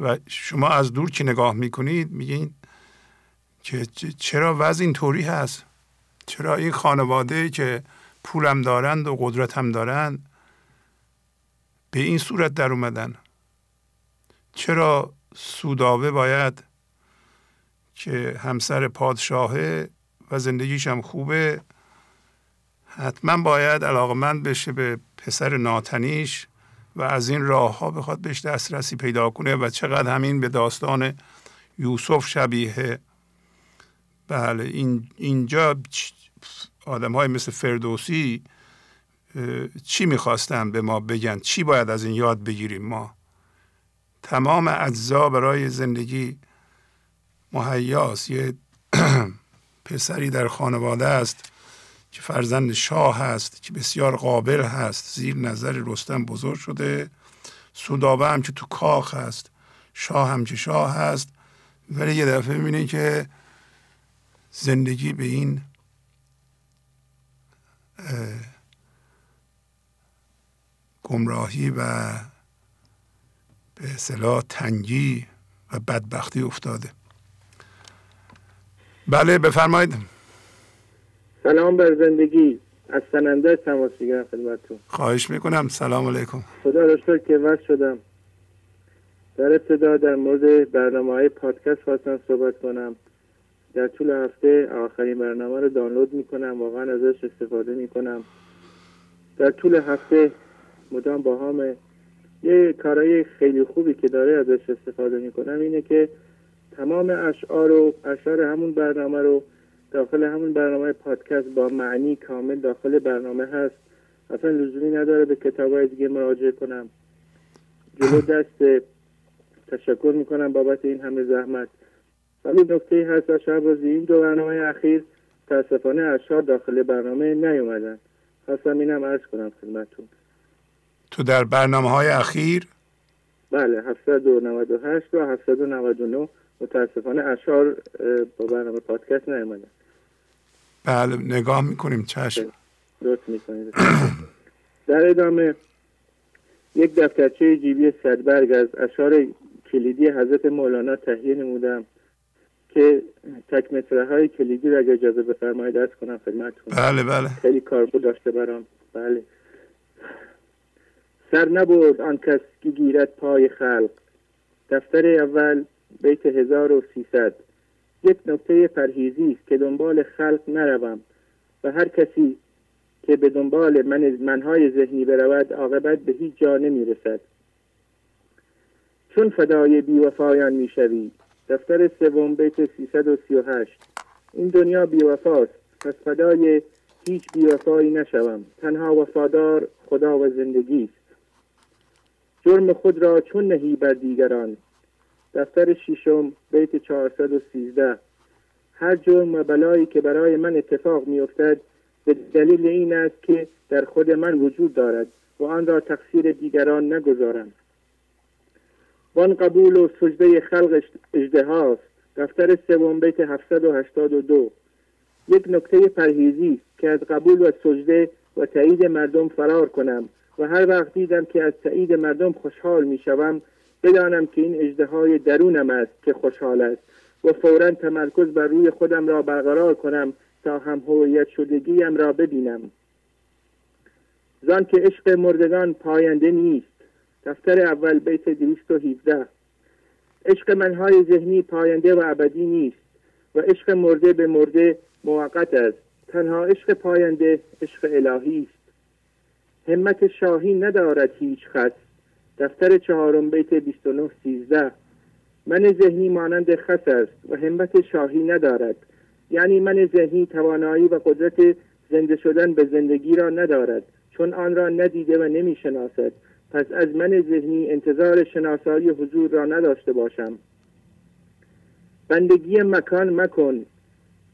و شما از دور که نگاه می‌کنید میگین که چرا وضع اینطوری هست؟ چرا این خانواده که پولم دارند و قدرتم دارند به این صورت در اومدن؟ چرا سوداوه باید که همسر پادشاهه و زندگیش خوبه حتما باید علاقمند بشه به پسر ناتنیش و از این راه ها بخواد بهش دسترسی پیدا کنه و چقدر همین به داستان یوسف شبیه. بله این اینجا آدم های مثل فردوسی چی می‌خواستن به ما بگن؟ چی باید از این یاد بگیریم ما؟ تمام اجزا برای زندگی مهیاس یه *clears throat* پسری در خانواده است. که فرزند شاه هست که بسیار قابل هست زیر نظر رستم بزرگ شده. سودابه هم که تو کاخ هست شاه هم که شاه هست. ولی یه دفعه می‌بینه که زندگی به این گمراهی و به اصطلاح تنگی و بدبختی افتاده. بله بفرمایید. سلام بر زندگی. از سننده تماس می‌گیرم خدمتتون. خواهش می‌کنم. سلام علیکم. خدا را که وقت شدم. در ابتدا در مورد برنامه های پادکست خواستم صحبت کنم. در طول هفته آخرین برنامه رو دانلود می‌کنم. واقعا ازش استفاده می‌کنم. در طول هفته مدام با هم یه کارهای خیلی خوبی که داره ازش استفاده می‌کنم اینه که تمام اشعار و اشعار همون برنامه رو داخل همون برنامه پادکست با معنی کامل داخل برنامه هست. اصلا لزومی نداره به کتاب های دیگه مراجعه کنم. جلو *clears throat* دست تشکر می‌کنم بابت این همه زحمت. ولی نکته هست از این دو برنامه اخیر تاسفانه اشعار داخل برنامه نیومدن. خواستم اینم عرض کنم خدمتتون. تو در برنامه های اخیر؟ بله 798 و 799 متاسفانه اشعار با برنامه پادکست نیومدن. بله نگاه می‌کنیم چشم. لطف می‌کنید. *clears throat* در ادامه یک دفترچه جیبی صدبرگ از اشعار کلیدی حضرت مولانا تهیه نمودم که تک های کلیدی را اگر اجازه بفرمایید دست کنم خدمتتون. بله بله. خیلی کاربرد داشته برام. بله. سر نبرد آن کس که گیرد پای خلق. دفتر اول بیت 1300 یک نکته پرهیزی است که دنبال خلق نروم و هر کسی که به دنبال من منهای ذهنی برود عاقبت به هیچ جا نمی‌رسد. چون فدای بیوفایان می‌شوی. دفتر سوم بیت 338 این دنیا بیوفاست. پس فدای هیچ بیوفایی نشوم. تنها وفادار خدا و زندگی است. جرم خود را چون نهی بر دیگران دفتر ششم بیت 413 هر جرم و بلایی که برای من اتفاق میافتد به دلیل این است که در خود من وجود دارد و آن را تقصیر دیگران نگذارم. وان قبول و سجده خلق اجدهاست دفتر سوم بیت 782 یک نکته پرهیزی که از قبول و سجده و تایید مردم فرار کنم و هر وقت دیدم که از تایید مردم خوشحال می شوم بدانم که این اجدهای درونم است که خوشحال است. و فورا تمرکز بر روی خودم را برقرار کنم تا هم هویت شدگیم را ببینم. زان که عشق مردگان پاینده نیست. دفتر اول بیت 217 عشق منهای ذهنی پاینده و ابدی نیست و عشق مرده به مرده موقت است. تنها عشق پاینده عشق الهی است. همت شاهی ندارد هیچ خط. دفتر چهارم بیت 29 13 من ذهنی مانند خس است و همت شاهی ندارد. یعنی من ذهنی توانایی و قدرت زنده شدن به زندگی را ندارد چون آن را ندیده و نمی‌شناسد. پس از من ذهنی انتظار شناسایی حضور را نداشته باشم. بندگی مکان مکن.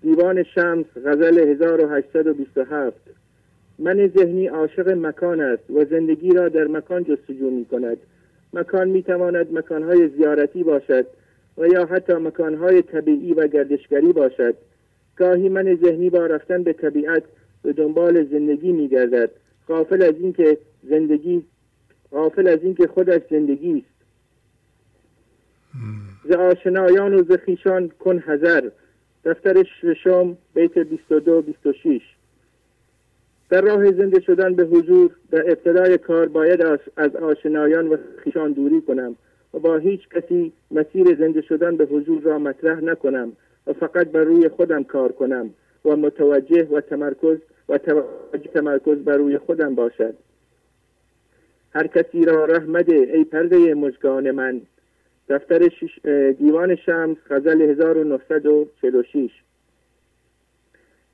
دیوان شمس غزل 1827 من ذهنی عاشق مکان است و زندگی را در مکان جستجو می کند. مکان می تواند مکانهای زیارتی باشد و یا حتی مکانهای طبیعی و گردشگری باشد. گاهی من ذهنی با رفتن به طبیعت به دنبال زندگی می گردد. غافل از اینکه زندگی غافل از اینکه خودش زندگی است. ز آشنایان و ز خیشان کن حذر. دفتر ششم بیت 22 26 در راه زنده شدن به حضور در ابتدای کار باید از آشنایان و خیشان دوری کنم و با هیچ کسی مسیر زنده شدن به حضور را مطرح نکنم و فقط بر روی خودم کار کنم و متوجه و تمرکز و توجه تمرکز بر روی خودم باشد. هر کسی را رحمت ای پرده مجگان من. دفتر دیوان شمس غزل 1946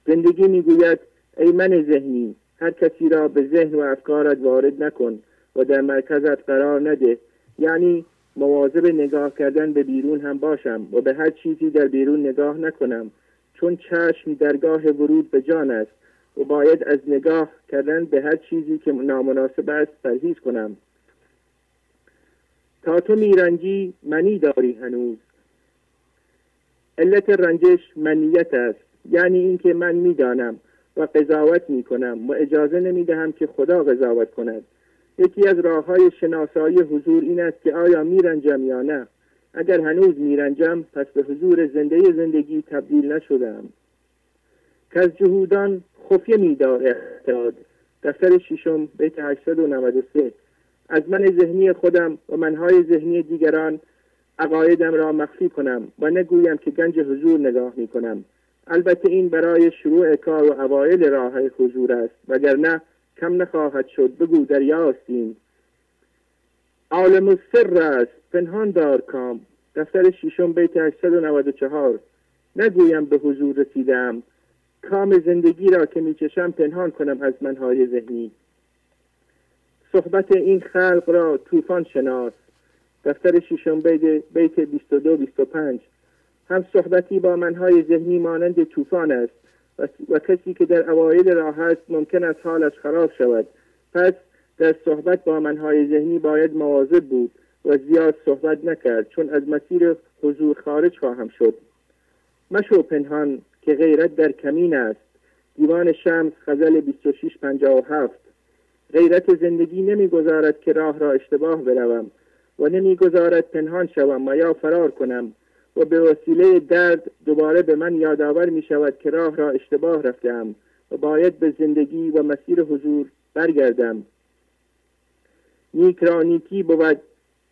زندگی می‌گوید ای من ذهنی هر کسی را به ذهن و افکارت وارد نکن و در مرکزت قرار نده. یعنی مواظب نگاه کردن به بیرون هم باشم و به هر چیزی در بیرون نگاه نکنم. چون چشم درگاه ورود به جان است و باید از نگاه کردن به هر چیزی که نامناسب است پرهیز کنم. تا تو میرنجی منی داری هنوز. علت رنجش منیت است. یعنی اینکه من می‌دانم. و قضاوت می کنم و اجازه نمی دهم که خدا قضاوت کند. یکی از راه های شناسایی حضور این است که آیا میرنجم یا نه. اگر هنوز میرنجم پس به حضور زنده زندگی تبدیل نشدم. که از جهودان خفیه میدار اعتقاد. دفتر ششم بیت 893 از من ذهنی خودم و منهای ذهنی دیگران عقایدم را مخفی کنم و نگویم که گنج حضور نگاه می کنم البته این برای شروع کار و اوایل راه حضور است وگرنه کم نخواهد شد. بگو دریاستیم عالم السر است. پنهان دار کام. دفتر ششم بیت 894 نگویم به حضور رسیدم. کام زندگی را که میچشم پنهان کنم از منهای ذهنی. صحبت این خلق را طوفان شناس. دفتر ششم بیت 22 25 هم صحبتی با منهای ذهنی مانند طوفان است و, کسی که در اوایل راه است ممکن است حالش خراب شود. پس در صحبت با منهای ذهنی باید مواظب بود و زیاد صحبت نکرد چون از مسیر حضور خارج خواهم شد. مشو پنهان که غیرت در کمین است. دیوان شمس غزل 2657 غیرت زندگی نمی‌گذارد که راه را اشتباه بروم و نمی‌گذارد پنهان شوم و یا فرار کنم. و به وسیله درد دوباره به من یادآور می شود که راه را اشتباه رفتم و باید به زندگی و مسیر حضور برگردم. نیک را نیکی بود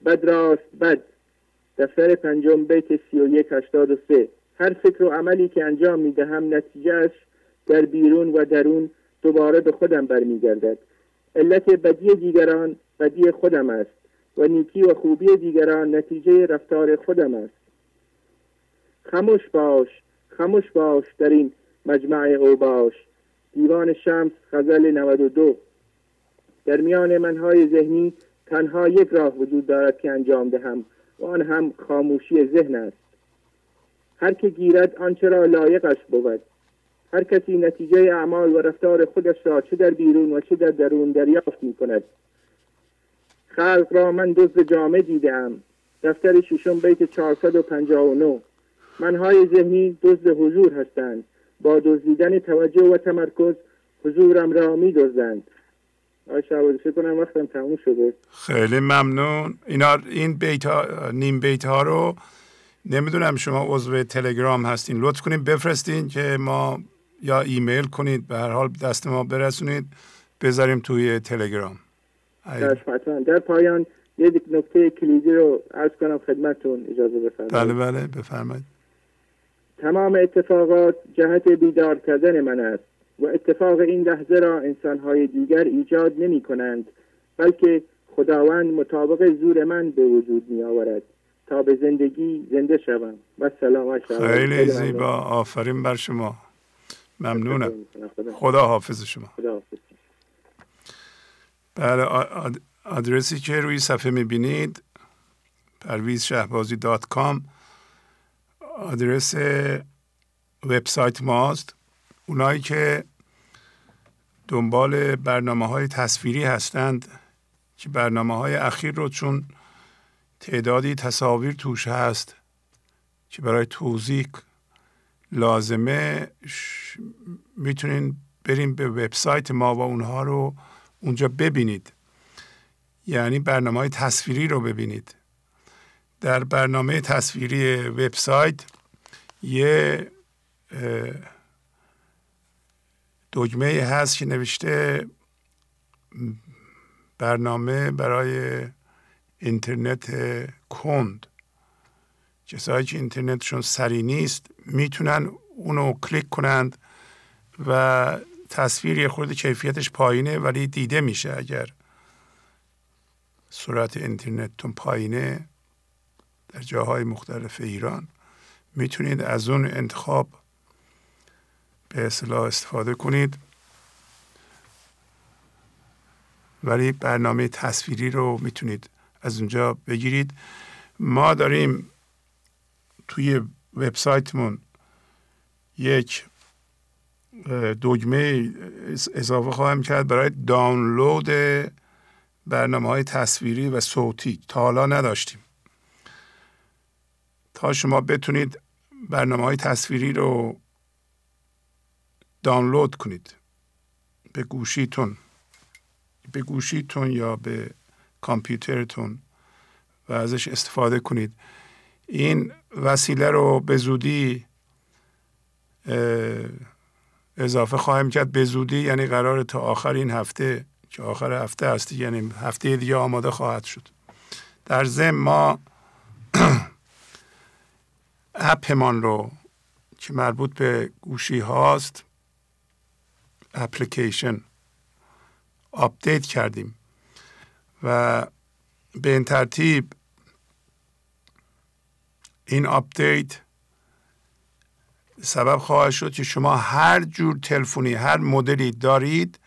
بد راست بد. دفتر پنجم بیت سی و یک هشتاد و سه. هر فکر و عملی که انجام می دهم نتیجهش در بیرون و درون دوباره به خودم برمیگردد. علت بدی دیگران بدی خودم است و نیکی و خوبی دیگران نتیجه رفتار خودم است. خموش باش خموش باش در این مجمع اوباش دیوان شمس غزل 92 در میان منهای ذهنی تنها یک راه وجود دارد که انجام دهم و آن هم خاموشی ذهن است. هر که گیرد آنچه را لایقش بود. هر کسی نتیجه اعمال و رفتار خودش را چه در بیرون و چه در درون دریافت می کند خلق را من دزد جامعه دیدم دفتر ششم بیت 459 منهای ذهنی دزد حضور هستند. با دزدیدن توجه و تمرکز حضورم را می دزدند فکر کنم وقتم تموم شده. خیلی ممنون. اینا این بیت ها، نیم بیت ها رو نمی‌دونم شما عضو تلگرام هستین. لطف کنید بفرستین که ما یا ایمیل کنید به هر حال دست ما برسونید. بذاریم توی تلگرام. در پایان یک نکته کلیدی رو عرض کنم خدمتون اجازه بفرمایید. بله بله بفرمایید. تمام اتفاقات جهت بیدار کردن من است و اتفاق این لحظه را انسانهای دیگر ایجاد نمی کنند بلکه خداوند مطابق زور من به وجود می آورد تا به زندگی زنده شوم. و سلام خیلی زیبا. آفرین بر شما. ممنونم. خدا حافظ. شما. خدا حافظ. بله آدرسی که روی صفحه می‌بینید پرویز شهبازی دات کام. آدرس وبسایت ماست. اونایی که دنبال برنامه های تصویری هستند که برنامه های اخیر رو چون تعدادی تصاویر توش هست که برای توضیح لازمه می‌تونین بریم به وبسایت ما و اونها رو اونجا ببینید. یعنی برنامه های تصویری رو ببینید. در برنامه تصویری وبسایت یه دگمه هست که نوشته برنامه برای اینترنت کند. کسایی که اینترنتشون سری نیست می‌تونن اونو کلیک کنند و تصویر یه کیفیتش پایینه ولی دیده میشه اگر سرعت اینترنتتون پایینه. در جاهای مختلف ایران می‌تونید از اون انتخاب به اصطلاح استفاده کنید. ولی برنامه تصویری رو می‌تونید از اونجا بگیرید. ما داریم توی وبسایتمون یک دگمه اضافه خواهم کرد برای دانلود برنامه های تصویری و صوتی. تا حالا نداشتیم. تا شما بتونید برنامه های تصویری رو دانلود کنید. به گوشیتون. به گوشیتون یا به کامپیوترتون و ازش استفاده کنید. این وسیله رو به زودی اضافه خواهیم کرد. به زودی یعنی قرار تا آخر این هفته که آخر هفته است یعنی هفته دیگه آماده خواهد شد. در ضمن ما *clears throat* اپمان رو که مربوط به گوشی هاست اپلیکیشن آپدیت کردیم و به این ترتیب این آپدیت سبب خواهد شد که شما هر جور تلفنی هر مدلی دارید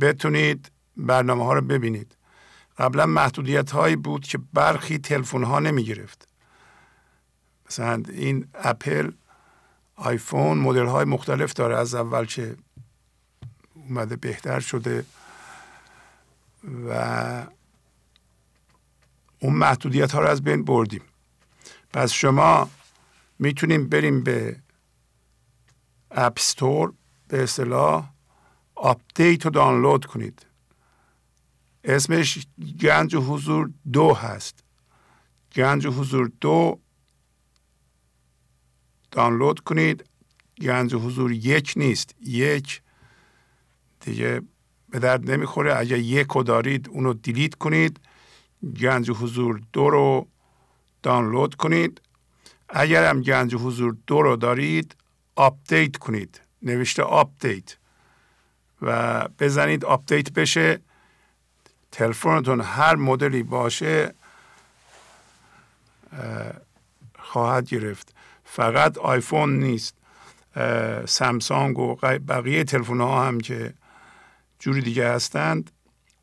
بتونید برنامه ها رو ببینید. قبلا محدودیت هایی بود که برخی تلفن ها نمی گرفت مثلا این اپل آیفون مدل های مختلف داره از اول که اومده بهتر شده و اون محدودیت ها رو از بین بردیم. پس شما می‌تونیم بریم به App Store به اصطلاح آپدیت رو دانلود کنید. اسمش گنج حضور دو هست. گنج حضور دو دانلود کنید. گنج حضور یک نیست. یک دیگه به درد نمی‌خوره. اگر یک رو دارید اونو delete کنید. گنج حضور دو رو دانلود کنید. اگر هم گنج حضور دو رو دارید update کنید. نوشته update. و بزنید update بشه. تلفنتون هر مدلی باشه خواهد گرفت. فقط آیفون نیست. سامسونگ و بقیه تلفن ها هم که جوری دیگه هستند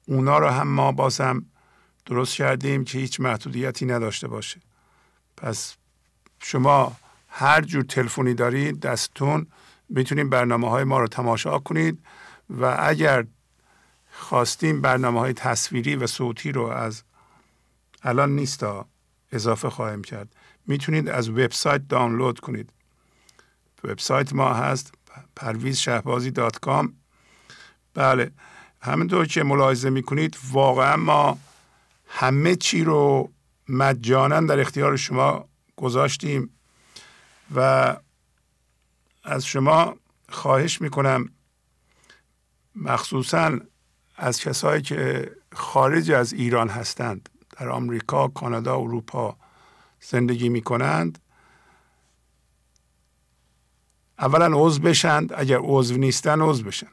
اونا رو هم ما بازم درست کردیم که هیچ محدودیتی نداشته باشه. پس شما هر جور تلفنی دارید دستتون می‌تونید برنامه های ما رو تماشا کنید و اگر خواستیم برنامه های تصویری و صوتی رو از الان نیستا اضافه خواهیم کرد. می‌تونید از وبسایت دانلود کنید. وبسایت ما هست پرویز شهبازی دات کام. بله همینطور که ملاحظه می‌کنید واقعا ما همه چی رو مجانا در اختیار شما گذاشتیم و از شما خواهش می‌کنم مخصوصا از کسایی که خارج از ایران هستند در آمریکا، کانادا، اروپا زندگی می کنند اولا عضو بشند اگر عضو نیستن عضو بشن.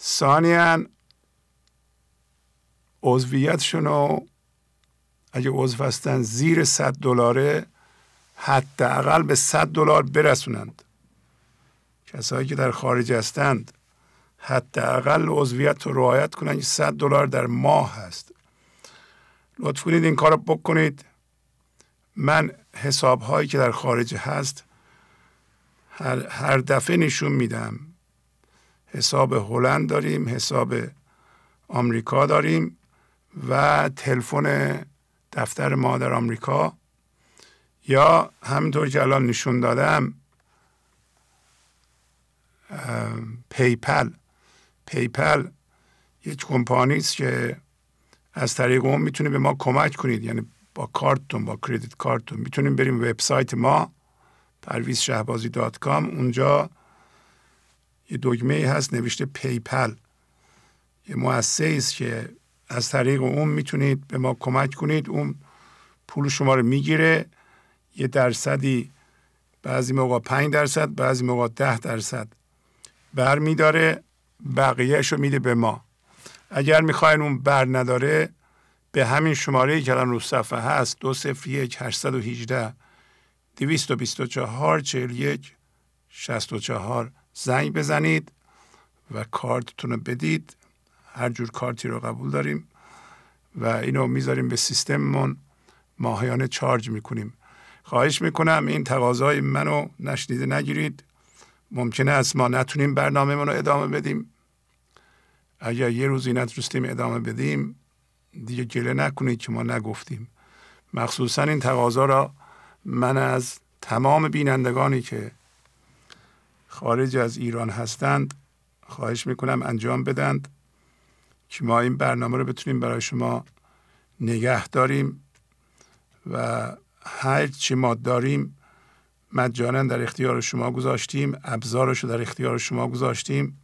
ثانیا عضویتشون رو اگه عضو هستن زیر 100 دلاره حداقل به 100 دلار برسونند. کسایی که در خارج هستند حداقل عضویت رو رعایت کنند که 100 دلار در ماه هست. لطف کنید این کار رو بکنید. من حساب هایی که در خارج هست هر, هر دفعه نشون میدم. حساب هلند داریم حساب آمریکا داریم و تلفن دفتر ما در آمریکا. یا همینطور که الان نشون دادم PayPal. PayPal یک کمپانی است که از طریق اون می‌تونه به ما کمک کنید. یعنی با کارتون با credit card تون. می‌تونیم بریم وبسایت ما پرویز شهبازی dot com اونجا یه دگمه هست نوشته پیپل. یه مؤسسه است که از طریق اون می‌تونید به ما کمک کنید. اون پول شما رو می‌گیره. یه درصدی بعضی موقع پنج درصد بعضی موقع ده درصد بر میداره بقیهش رو میده به ما. اگر می‌خواین اون بر نداره به همین شماره که الان رو صفحه هست دو صفر یک هشتصد و هیجده دویست و بیست و چهار چهل یک شست و چهار. زنگ بزنید و کارتتون رو بدید. هر جور کارتی رو قبول داریم و اینو می‌ذاریم به سیستممون. ماهیانه چارج می‌کنیم. خواهش می‌کنم این تقاضای منو نشنیده نگیرید. ممکنه است ما نتونیم برنامه رو ادامه بدیم. اگر یه روزی نتونستیم ادامه بدیم دیگه گله نکنید که ما نگفتیم. مخصوصا این تقاضا را من از تمام بینندگانی که خارج از ایران هستند خواهش می‌کنم انجام بدند که ما این برنامه رو بتونیم برای شما نگه داریم و هر چی ما داریم مجانا در اختیار شما گذاشتیم ابزارش رو در اختیار شما گذاشتیم.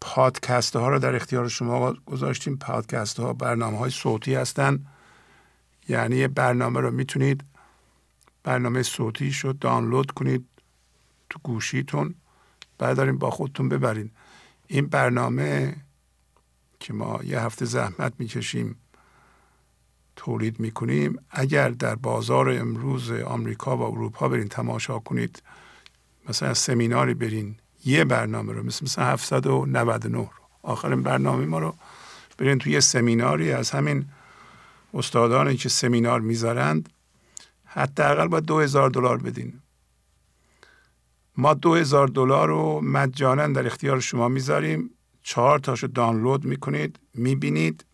پادکست ها رو در اختیار شما گذاشتیم. پادکست ها برنامه های صوتی هستن. یعنی برنامه رو می‌تونید برنامه صوتی رو دانلود کنید تو گوشیتون. بردارین با خودتون ببرین. این برنامه که ما یه هفته زحمت می‌کشیم تولید می‌کنیم اگر در بازار امروز آمریکا و اروپا برین تماشا کنید مثلا سمیناری برین یه برنامه رو مثل مثلا 799 رو. آخرین برنامه ما رو برین توی سمیناری از همین استادانی که سمینار می‌ذارند. حداقل باید دو هزار دلار بدین. ما دو هزار دلار رو مجانا در اختیار شما می‌ذاریم. چهار تاشو دانلود می‌کنید می‌بینید.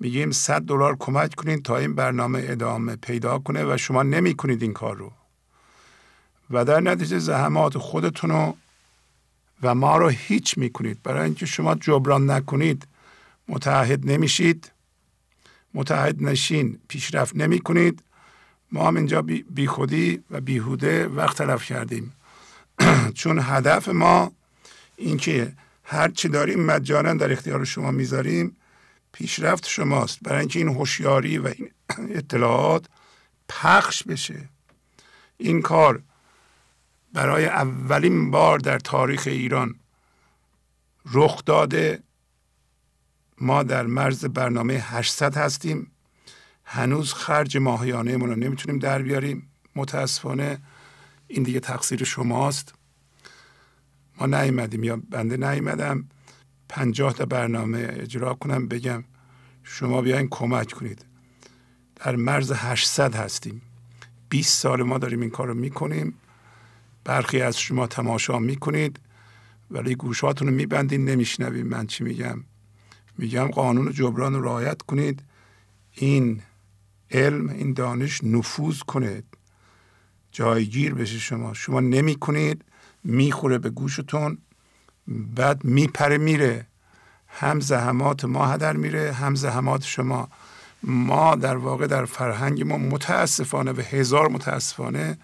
میگیم 100 دلار کمک کنید تا این برنامه ادامه پیدا کنه و شما نمی‌کنید این کار رو. و در نتیجه زحمات خودتون رو و ما رو هیچ می‌کنید. برای اینکه شما جبران نکنید متحد نمیشید. متحد نشین پیشرفت نمی کنید ما هم اینجا بی خودی و بیهوده وقت تلف کردیم. *clears throat* چون هدف ما اینکه هر چی داریم مجانا در اختیار شما می‌ذاریم پیشرفت شماست. برای اینکه این هوشیاری و این *clears throat* اطلاعات پخش بشه. این کار برای اولین بار در تاریخ ایران رخ داده. ما در مرز برنامه 800 هستیم. هنوز خرج ماهیانه رو نمی‌تونیم در بیاریم. متاسفانه این دیگه تقصیر شماست. ما نیومدیم یا بنده نیومدم. پنجاه تا برنامه اجرا کنم بگم شما بیاین کمک کنید. در مرز 800 هستیم. 20 سال ما داریم این کار رو می‌کنیم. برخی از شما تماشا می‌کنید ولی گوشاتون رو میبندین نمیشنویم من چی میگم. میگم قانون جبران رو رعایت کنید. این علم این دانش نفوذ کنید. جایگیر بشه شما. شما نمی کنید می‌خوره به گوشتون بعد میپره میره. هم زحمات ما هدر میره هم زحمات شما. ما در واقع در فرهنگ ما متاسفانه و هزار متاسفانه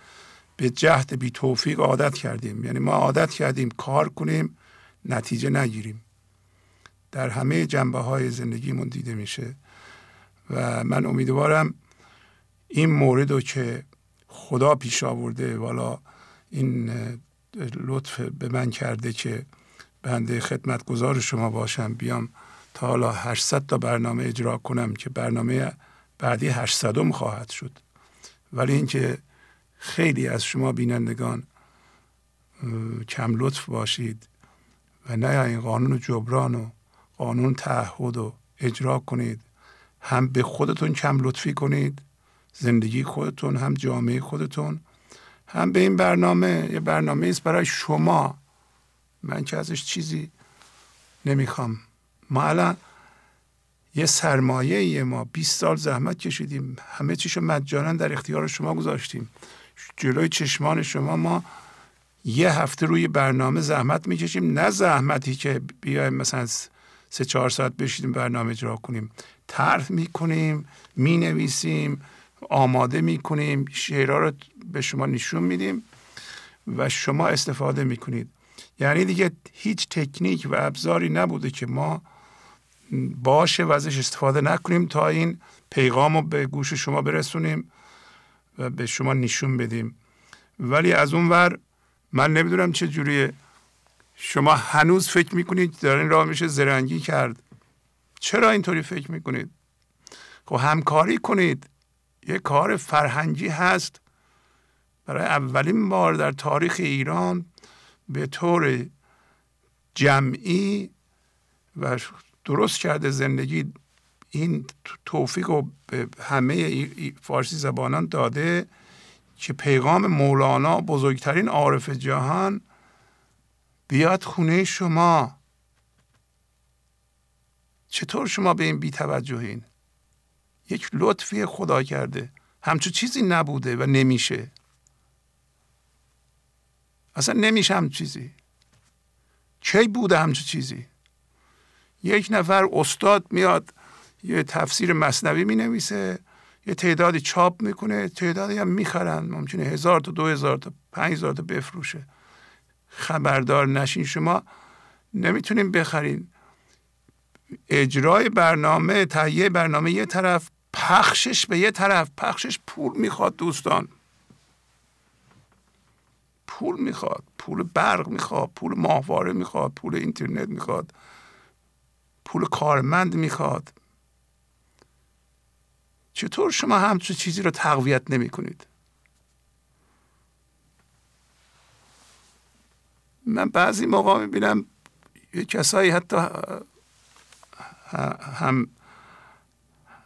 به جهد بی توفیق عادت کردیم. یعنی ما عادت کردیم کار کنیم نتیجه نگیریم. در همه جنبه های زندگیمون دیده میشه و من امیدوارم این مورد رو که خدا پیش آورده والا این لطف به من کرده که بنده خدمتگزار شما باشم بیام تا حالا 800 تا برنامه اجرا کنم که برنامه بعدی 800 خواهد شد. ولی اینکه خیلی از شما بینندگان کم لطف باشید و نه این قانون جبران و قانون تعهد و اجرا کنید. هم به خودتون کم لطفی کنید زندگی خودتون هم جامعه خودتون. هم به این برنامه یه برنامه است برای شما. من که ازش چیزی نمی‌خوام. ما الان یه سرمایه ما 20 سال زحمت کشیدیم. همه چیشو مجانا در اختیار شما گذاشتیم. جلوی چشمان شما ما یه هفته روی برنامه زحمت می‌کشیم. نه زحمتی که بیایم مثلا سه چهار ساعت بشیدیم برنامه اجرا کنیم. طرح می‌کنیم می‌نویسیم آماده می‌کنیم شعرها رو به شما نشون میدیم و شما استفاده می‌کنید. یعنی دیگه هیچ تکنیک و ابزاری نبوده که ما باشه و ازش استفاده نکنیم تا این پیغام رو به گوش شما برسونیم. و به شما نشون بدیم. ولی از اون ور من نمی‌دونم چه جوریه. شما هنوز فکر می‌کنید این راه میشه زرنگی کرد. چرا اینطوری فکر می‌کنید؟ خب همکاری کنید. یه کار فرهنگی هست. برای اولین بار در تاریخ ایران به طور جمعی و درست کرده زندگی این توفیق رو به همه فارسی زبانان داده که پیغام مولانا بزرگترین عارف جهان بیاد خونه شما. چطور شما به این بیتوجهین؟ یک لطفی خدا کرده. همچو چیزی نبوده و نمیشه. اصلا نمیشه هم چیزی. کی بوده همچو چیزی؟ یک نفر استاد میاد یه تفسیر مصنوی می نویسه یه تعدادی چاپ می‌کنه تعدادی هم می‌خرن. ممکنه هزار تا دو هزار تا پنج هزار تا بفروشه. خبردار نشین. شما نمی‌تونیم بخرین. اجرای برنامه تهیه برنامه یه طرف پخشش به یه طرف. پخشش پول می‌خواد دوستان. پول می‌خواد پول برق می‌خواد پول ماهواره می‌خواد پول اینترنت می‌خواد پول کارمند می‌خواد. چطور شما همچون چیزی رو تقویت نمی کنید من بعضی موقع می‌بینم یه کسایی حتی هم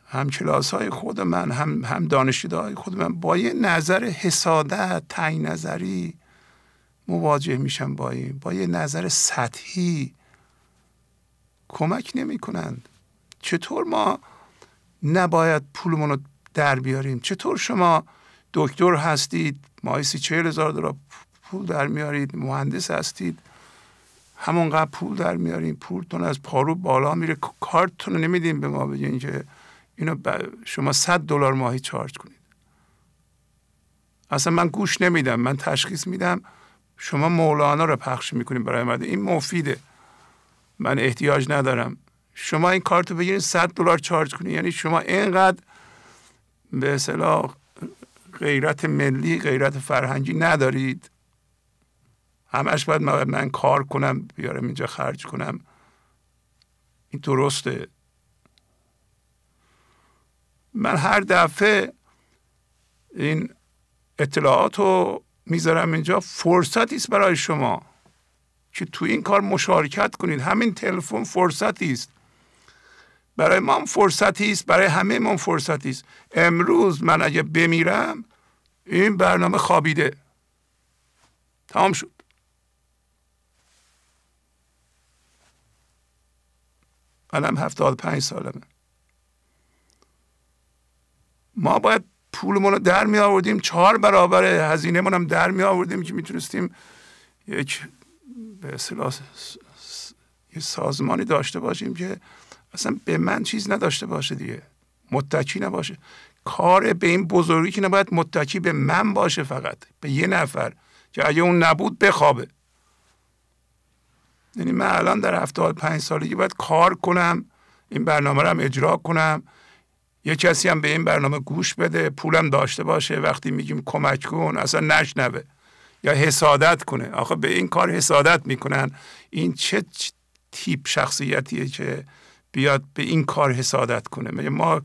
هم کلاس های خود من هم هم دانشجوهای های خود من با یه نظر حسادت تعیین نظری مواجه میشم با این با یه نظر سطحی کمک نمی کنند چطور ما نباید پولمون رو در بیاریم. چطور شما دکتر هستید ماهی سی چهل هزار دلار پول در میارید مهندس هستید همونقدر پول در میاریم پولتون از پارو بالا میره کارتون رو نمیدیم به ما بگین که اینو شما صد دلار ماهی چارج کنید. اصلا من گوش نمیدم من تشخیص میدم شما مولانا رو پخش می‌کنیم برای من این مفیده. من احتیاج ندارم. شما این کارت رو بگیرید 100 دلار چارج کنید یعنی شما اینقدر به اصطلاح غیرت ملی غیرت فرهنگی ندارید. همش باید من کار کنم بیارم اینجا خرج کنم. این درسته. من هر دفعه این اطلاعات رو می‌ذارم اینجا. فرصتی است برای شما که تو این کار مشارکت کنید. همین تلفن فرصتی است. برای ما فرصتی است برای همه ما فرصتی است. امروز من اگه بمیرم این برنامه خوابیده. تمام شد. منم هفتاد پنج سالمه. ما باید پولمون رو در می آوردیم. چهار برابر هزینه هم در می آوردیم که می‌تونستیم یک به اصطلاح یه سازمانی داشته باشیم که اصلا به من چیز نداشته باشه دیگه. متکی نباشه. کار به این بزرگی که نباید متکی به من باشه فقط. به یه نفر که اگه اون نبود بخوابه. یعنی من الان در هفتاد پنج سالگی باید کار کنم این برنامه رو هم اجرا کنم. یه کسی هم به این برنامه گوش بده پولم داشته باشه وقتی میگیم کمک کن اصلا نشنوه. یا حسادت کنه. آخه به این کار حسادت می‌کنن. این چه تیپ شخصیتیه که بیاد به این کار حسادت کنه. ما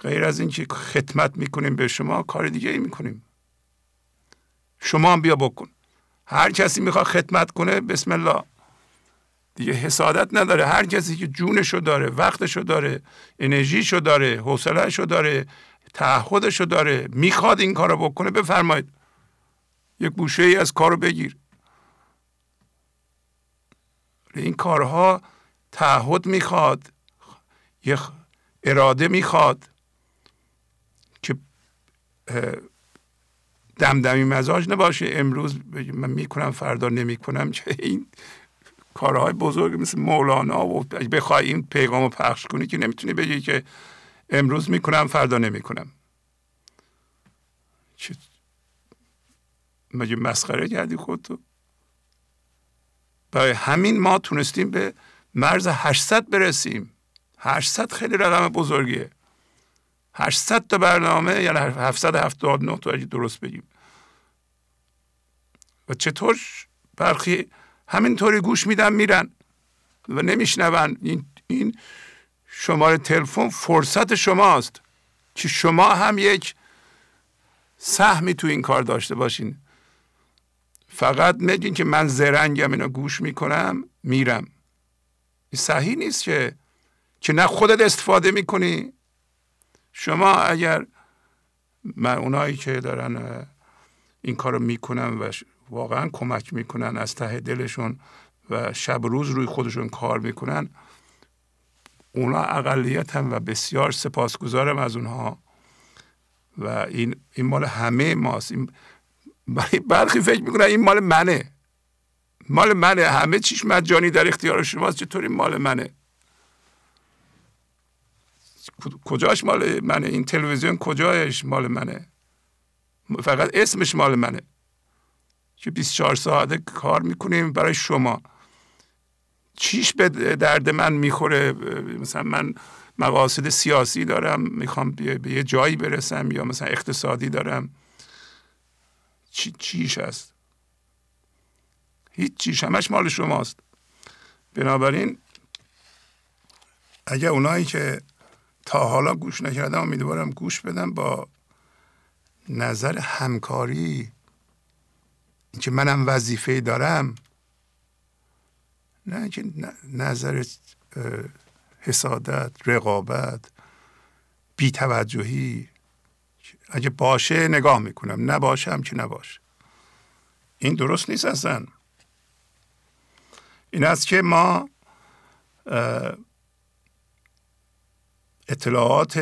غیر از اینکه خدمت می‌کنیم به شما کار دیگه ای می‌کنیم؟ شما هم بیا بکن. هر کسی می‌خواد خدمت کنه بسم الله. دیگه حسادت نداره. هر کسی که جونشو داره وقتشو داره انرژیشو داره حوصلهشو داره تعهدشو داره می‌خواد این کارو بکنه بفرمایید. یک گوشه ای از کارو بگیر. این کارها تعهد می‌خواد. یه اراده می‌خواد که دمدمی مزاج نباشه. امروز من می‌کنم فردا نمی‌کنم. که این کارهای بزرگ مثل مولانا و بخوای این پیغام رو پخش کنی که نمی‌تونی بگی که امروز می‌کنم فردا نمی‌کنم. چه مگه مسخره کردی خودتو؟ برای همین ما تونستیم به مرز 800 برسیم. 800 خیلی رقم بزرگیه. 800 تا برنامه یعنی 779 تا اگه درست بگیم. و چطور برخی همینطوری گوش میدن میرن و نمیشنون. این, این شماره تلفن فرصت شماست که شما هم یک سهمی تو این کار داشته باشین. فقط میگین که من زرنگم اینو گوش می‌کنم میرم. این صحیح نیست که که نه خودت استفاده می‌کنی. شما اگر من اونایی که دارن این کارو می‌کنن و واقعا کمک می‌کنن از ته دلشون و شب روز روی خودشون کار می‌کنن اونا اقلیت هم و بسیار سپاسگزارم از اونها. و این این مال همه ماست. این برخی فکر می‌کنن این مال منه. مال منه. همه چیش مجانی در اختیار شماست. چطور مال منه؟ کجاش مال منه؟ این تلویزیون کجایش مال منه؟ فقط اسمش مال منه. که 24 ساعته کار می‌کنیم برای شما. چیش به درد من می‌خوره؟ مثلا من مقاصد سیاسی دارم می‌خوام به یه جایی برسم یا مثلا اقتصادی دارم. چی چیش هست؟ هیچ چیش. همش مال شماست. بنابراین اگر اونایی که تا حالا گوش نکردم امیدوارم گوش بدم با نظر همکاری. اینکه منم وظیفه دارم. نه که نظر حسادت رقابت بیتوجهی. اگه باشه نگاه می‌کنم نباشه هم که نباشه. این درست نیست اصلا. این است که ما اطلاعات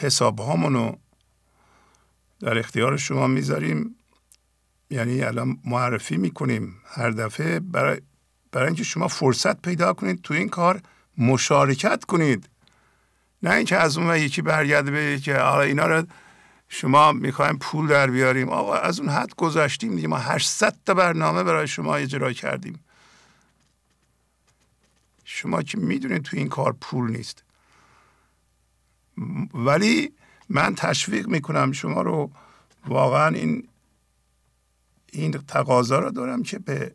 حساب رو در اختیار شما می‌ذاریم. یعنی الان معرفی می‌کنیم هر دفعه برای برای اینکه شما فرصت پیدا کنید تو این کار مشارکت کنید. نه اینکه از اون یکی برگرده به که آقا اینا رو شما می‌خوایم پول در بیاریم. آقا از اون حد گذاشتیم دیگه. ما 800 تا برنامه برای شما اجرا کردیم. شما که می‌دونید تو این کار پول نیست. ولی من تشویق می‌کنم شما رو واقعا این این تقاضا رو دارم که به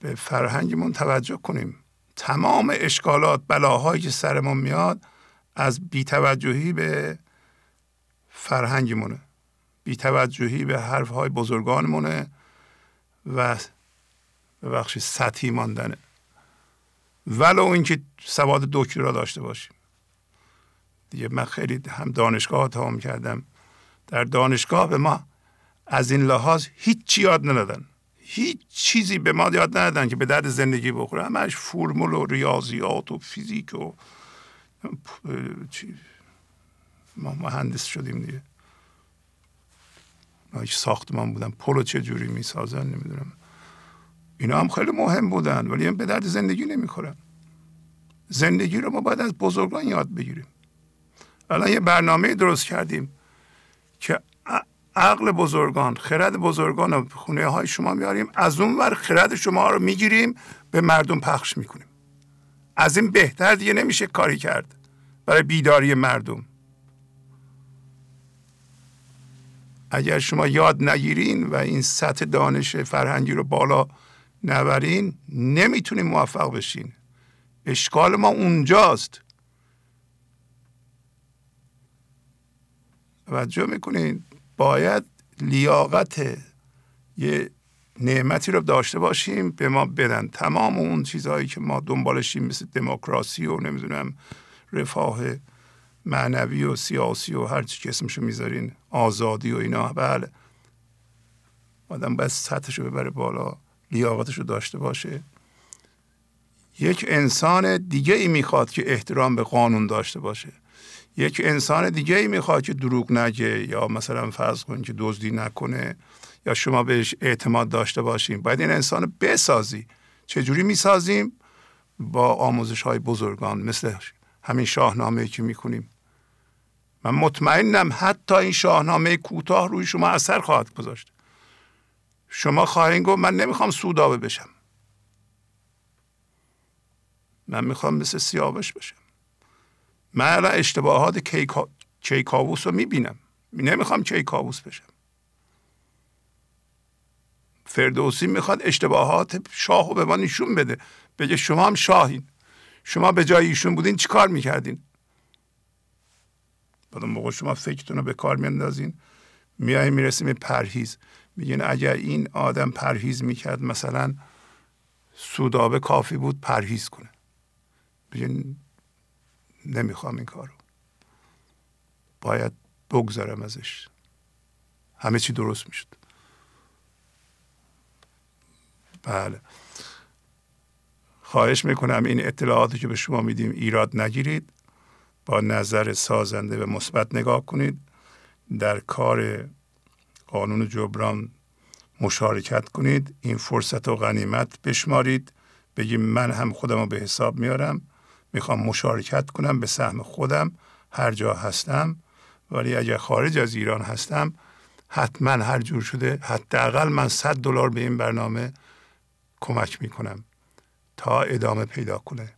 به فرهنگمون توجه کنیم. تمام اشکالات بلاهایی که سرمون میاد از بیتوجهی به فرهنگمونه بیتوجهی به حرفهای بزرگانمونه و ببخشید سطحی ماندنه. ولو اینکه سواد دکترا داشته باشیم. دیگه من خیلی هم دانشگاه تمام کردم. در دانشگاه به ما از این لحاظ هیچ یاد ندادن. هیچ چیزی به ما یاد ندادن که به درد زندگی بخوره. همش فرمول و ریاضیات و فیزیک و ما مهندس شدیم دیگه. ما هیچ ساختمان بودن پلو چه جوری می‌سازن نمی‌دونم. اینا هم خیلی مهم بودن ولی به درد زندگی نمی‌خورن زندگی رو ما باید از بزرگان یاد بگیریم. الان یه برنامه درست کردیم که عقل بزرگان خرد بزرگان و خونه های شما میاریم از اون ور خرد شما رو می‌گیریم به مردم پخش می‌کنیم. از این بهتر دیگه نمیشه کاری کرد برای بیداری مردم. اگر شما یاد نگیرین و این سطح دانش فرهنگی رو بالا نبرین نمی‌تونین موفق بشین. اشکال ما اونجاست. توجه می‌کنین؟ باید لیاقت یه نعمتی رو داشته باشیم به ما بدن. تمام اون چیزهایی که ما دنبالشیم مثل دموکراسی و نمی‌دونم رفاه معنوی و سیاسی و هر چی که اسمشو می‌ذارین آزادی و اینا. بله. آدم باید رو ببره بالا. لیاقتش رو داشته باشه. یک انسان دیگه ای می‌خواد که احترام به قانون داشته باشه. یک انسان دیگه ای می‌خواد که دروغ نگه یا مثلا فرض کن که دزدی نکنه یا شما بهش اعتماد داشته باشیم. باید این انسان بسازی. چجوری می‌سازیم؟ با آموزش های بزرگان مثل همین شاهنامه که می‌کنیم من مطمئنم حتی این شاهنامه کوتاه روی شما اثر خواهد گذاشت. شما خواهید گفت من نمی‌خوام سودابه بشم. من می‌خوام مثل سیاوش بشم. من الان اشتباهات کیکا... کیکاووس رو می‌بینم. نمی‌خوام کیکاووس بشم. فردوسی می‌خواد اشتباهات شاه رو به ما نشون بده. بگه شما هم شاهین. شما به جای ایشون بودین چیکار می‌کردین؟ بعد موقع شما فکرتون رو به کار میاندازین میاییم می‌رسیم به پرهیز. میگین اگر این آدم پرهیز می‌کرد مثلا سودابه کافی بود پرهیز کنه. بگین نمی‌خوام این کارو. باید بگذرم ازش. همه چی درست می‌شد. بله. خواهش می‌کنم این اطلاعاتی که به شما میدیم ایراد نگیرید. با نظر سازنده و مثبت نگاه کنید. در کار قانون جبران مشارکت کنید این فرصت و غنیمت بشمارید. بگیم من هم خودم رو به حساب میارم می‌خوام مشارکت کنم به سهم خودم هر جا هستم. ولی اگر خارج از ایران هستم حتما هر جور شده حداقل من 100 دلار به این برنامه کمک می‌کنم تا ادامه پیدا کنه.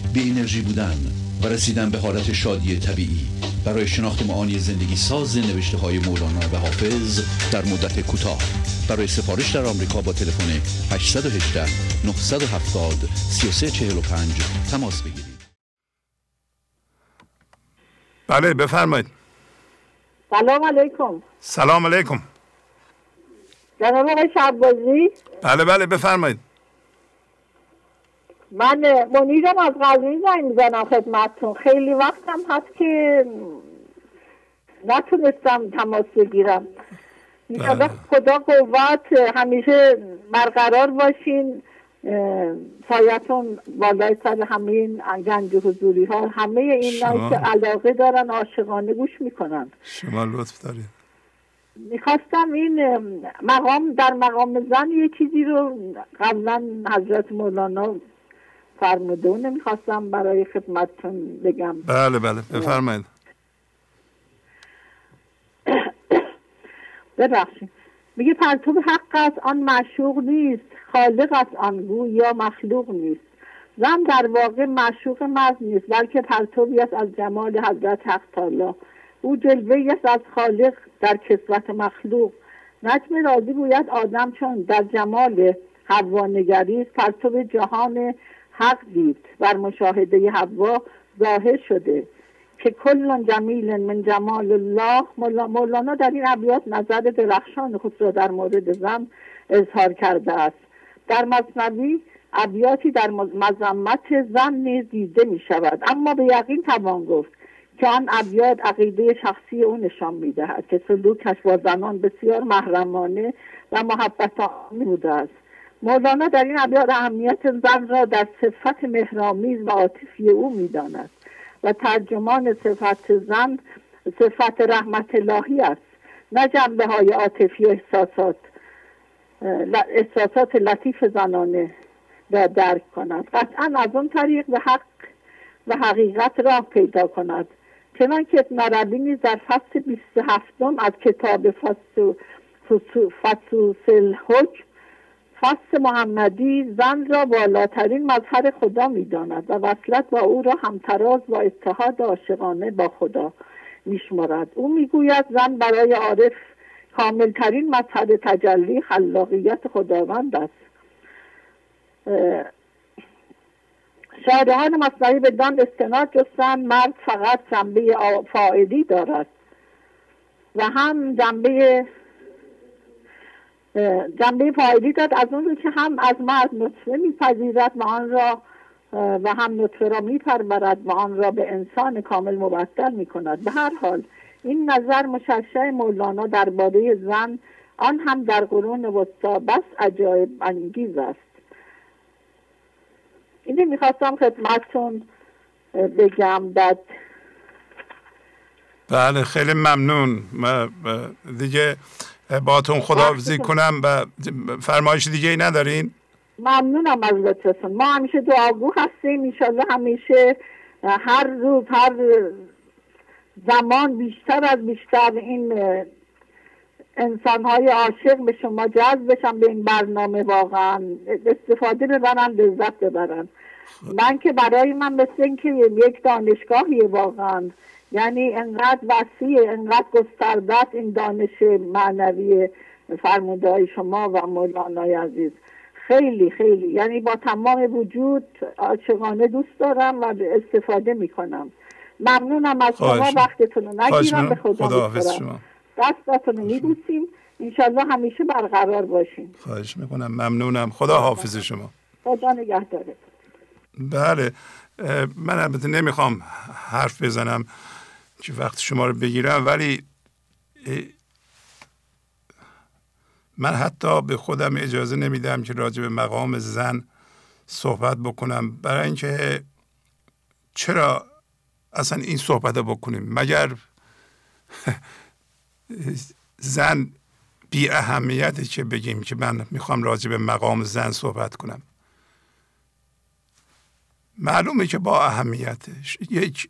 بی انرژی بودن و رسیدن به حالت شادی طبیعی. برای شناخت معانی زندگی ساز نوشته های مولانا و حافظ در مدت کوتاه. برای سفارش در آمریکا با تلفن 818 970 3345 تماس بگیرید. بله بفرمایید. سلام علیکم. سلام علیکم. جناب آقای شعبازی بله بله بفرمایید. من منیرم از غزنی زنگ می‌زنم خدمتتون. خیلی وقتم هست که نتونستم تماس بگیرم. بله. خدا قوت همیشه برقرار باشین. سایتون بالای سر همه این گنج حضوری ها همه این که علاقه دارن عاشقانه گوش می‌کنن. شما لطف دارید می‌خواستم این مقام در مقام زن یه چیزی رو قبلا حضرت مولانا فرموده می‌خواستم برای خدمتتون بگم. بله بله بفرمایید. *coughs* ببخشید. میگه پرتوب حق است آن معشوق نیست خالق است آن گو یا مخلوق نیست. زن در واقع معشوق مرد نیست بلکه پرتوبی است از جمال حضرت حق تعالی او جلوه است از خالق در کسوت مخلوق. نجم راضی گوید آدم چون در جمال حوا نگریست پرتوب جهان حق دید بر مشاهده حوا ظاهر شده که کل جمیل من جمال الله. مولانا در این ابیات نظر درخشان خود را در مورد زن اظهار کرده است. در مصنوی ابیاتی در مذمت زن نیز دیده می شود. اما به یقین توان گفت که آن ابیات عقیده شخصی او نشان می دهد که سلوکش با زنان بسیار محرمانه و محبت بوده است. مولانا در این ابیات اهمیت زن را در صفت مهرامیز و عاطفی او می‌داند و ترجمان صفت زن صفت رحمت الهی است نه جنبه های عاطفی و احساسات احساسات لطیف زنانه را درک کند. قطعا از اون طریق به حق و حقیقت راه پیدا کند. چنان که ابن نیز در فصل 27 از کتاب فصوص الحکم فصل محمدی زن را بالاترین مظهر خدا می‌داند و وصلت با او را همتراز با اتحاد عاشقانه با خدا میشمارد. او می‌گوید زن برای عارف کاملترین مظهر تجلی خلاقیت خداوند است. مصنوی به دان استناد جستن مرد فقط جنبه فاعلی دارد و هم جنبه جنبه فایدی داد. از اون که هم از مرد نطفه میپذیرد و آن را و هم نطفه را میپرورد و آن را به انسان کامل مبدل می‌کند. به هر حال این نظر مشرشه مولانا درباره زن آن هم در قرون وسطا بس عجایب انگیز است. اینه می‌خواستم خدمتتون بگم داد بله خیلی ممنون. دیگه باتون خداحافظی کنم و فرمایش دیگه ای ندارین؟ ممنونم از لطفتون ما همیشه دعاگو هستیم. انشالله همیشه هر روز هر زمان بیشتر از بیشتر این انسان های عاشق به شما جذب بشن به این برنامه واقعا. استفاده ببرن لذت ببرن. من که برای من مثل اینکه یک دانشگاهی واقعا. یعنی انقدر وسیع انقدر گستردت این دانش معنوی فرموده شما و مولانای عزیز. خیلی خیلی. یعنی با تمام وجود عاشقانه دوست دارم و استفاده می‌کنم. ممنونم از شما وقتتون رو نگیرم به خدا شما. دستتون رو میبوسیم. انشالله همیشه برقرار باشیم خواهش می‌کنم. ممنونم. خدا حافظ شما. خدا نگهداره بله. من البته نمی‌خوام حرف بزنم. که وقت شما رو بگیرم ولی من حتی به خودم اجازه نمیدم که راجع به مقام زن صحبت بکنم. برای اینکه چرا اصلا این صحبت رو بکنیم؟ مگر *laughs* زن بی اهمیتی که بگیم که من می‌خوام راجع به مقام زن صحبت کنم؟ معلومه که با اهمیتش. یک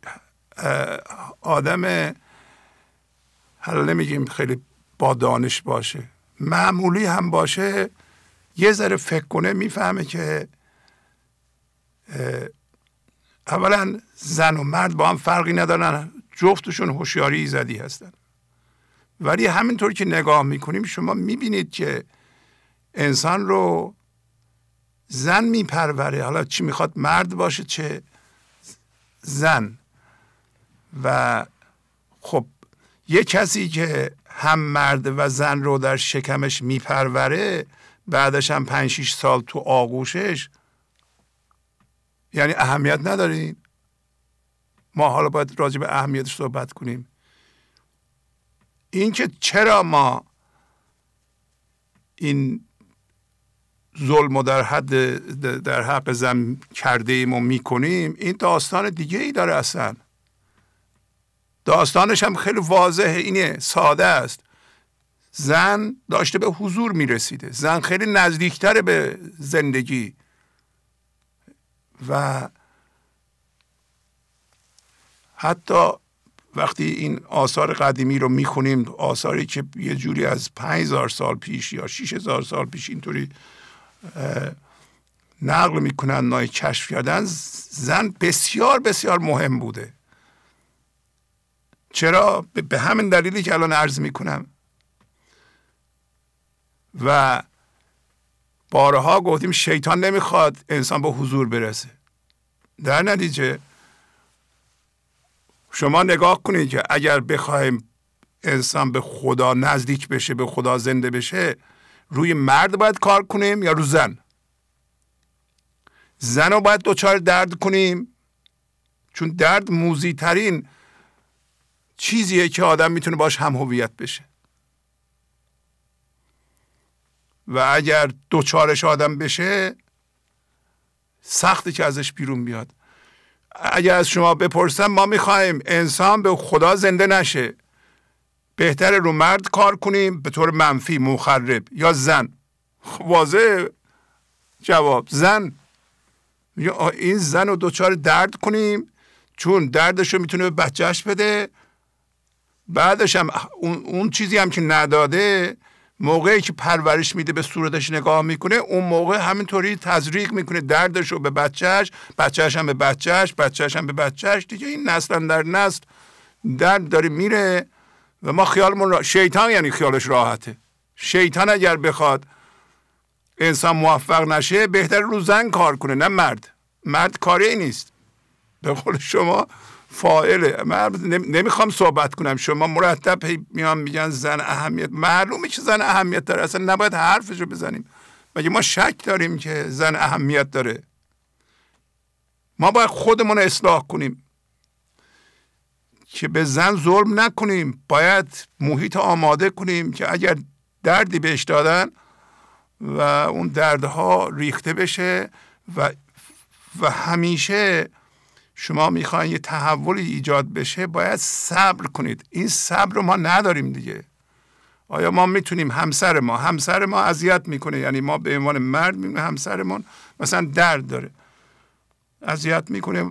آدم حالا نمیگیم خیلی با دانش باشه معمولی هم باشه یه ذره فکر کنه می‌فهمه که اولا زن و مرد با هم فرقی ندارن جفتشون هوشیاری زدی هستن. ولی همینطور که نگاه می‌کنیم شما می‌بینید که انسان رو زن میپروره. حالا چی می‌خواد مرد باشه چه زن. و خب یه کسی که هم مرد و زن رو در شکمش میپروره بعدش هم پنج سال تو آغوشش یعنی اهمیت ندارین ما حالا باید راجع به اهمیتش صحبت کنیم. اینکه چرا ما این ظلم و در حد در حق زن کرده ایم و می‌کنیم این داستان دیگه ای داره اصلا. داستانش هم خیلی واضحه اینه ساده است. زن داشته به حضور می‌رسیده. زن خیلی نزدیکتر به زندگی. و حتی وقتی این آثار قدیمی رو می‌خونیم آثاری که یه جوری از هزار سال پیش یا هزار سال پیش اینطوری نقل می‌کنن نای کشف کردن زن بسیار بسیار مهم بوده. چرا؟ به همین دلیلی که الان عرض می‌کنم. و بارها گفتیم شیطان نمی‌خواد انسان به حضور برسه. در نتیجه شما نگاه کنید که اگر بخوایم انسان به خدا نزدیک بشه به خدا زنده بشه روی مرد باید کار کنیم یا رو زن؟ زن رو باید دوچار درد کنیم. چون درد موزی ترین چیزیه که آدم می‌تونه باش هم هویت بشه. و اگر دوچارش آدم بشه سختی که ازش بیرون بیاد. اگر از شما بپرسم ما می‌خوایم انسان به خدا زنده نشه. بهتر رو مرد کار کنیم به طور منفی مخرب یا زن. واضح جواب زن. این زن رو دوچار درد کنیم چون دردش رو می‌تونه به بچهش بده. بعدش هم اون, چیزی هم که نداده موقعی که پرورش میده به صورتش نگاه می‌کنه اون موقع همینطوری تزریق می‌کنه دردش رو به بچهش بچهش هم به بچهش بچهش هم به بچهش دیگه این نسل در نسل درد داره میره و ما خیالمون را... شیطان یعنی خیالش راحته. شیطان اگر بخواد انسان موفق نشه بهتر رو زن کار کنه نه مرد. مرد کاری نیست. به قول شما فائله. من نمی‌خوام صحبت کنم. شما مرتب میان میگن زن اهمیت. معلومه که زن اهمیت داره. اصلا نباید حرفش رو بزنیم. مگه ما شک داریم که زن اهمیت داره؟ ما باید خودمون اصلاح کنیم. که به زن ظلم نکنیم. باید محیط آماده کنیم که اگر دردی بهش دادن و اون دردها ریخته بشه و و همیشه شما می‌خواین یه تحولی ایجاد بشه باید صبر کنید. این صبر رو ما نداریم دیگه. آیا ما می‌تونیم همسر ما همسر ما اذیت می‌کنه؟ یعنی ما به عنوان مرد می‌بینیم همسرمون مثلا درد داره. اذیت می‌کنه.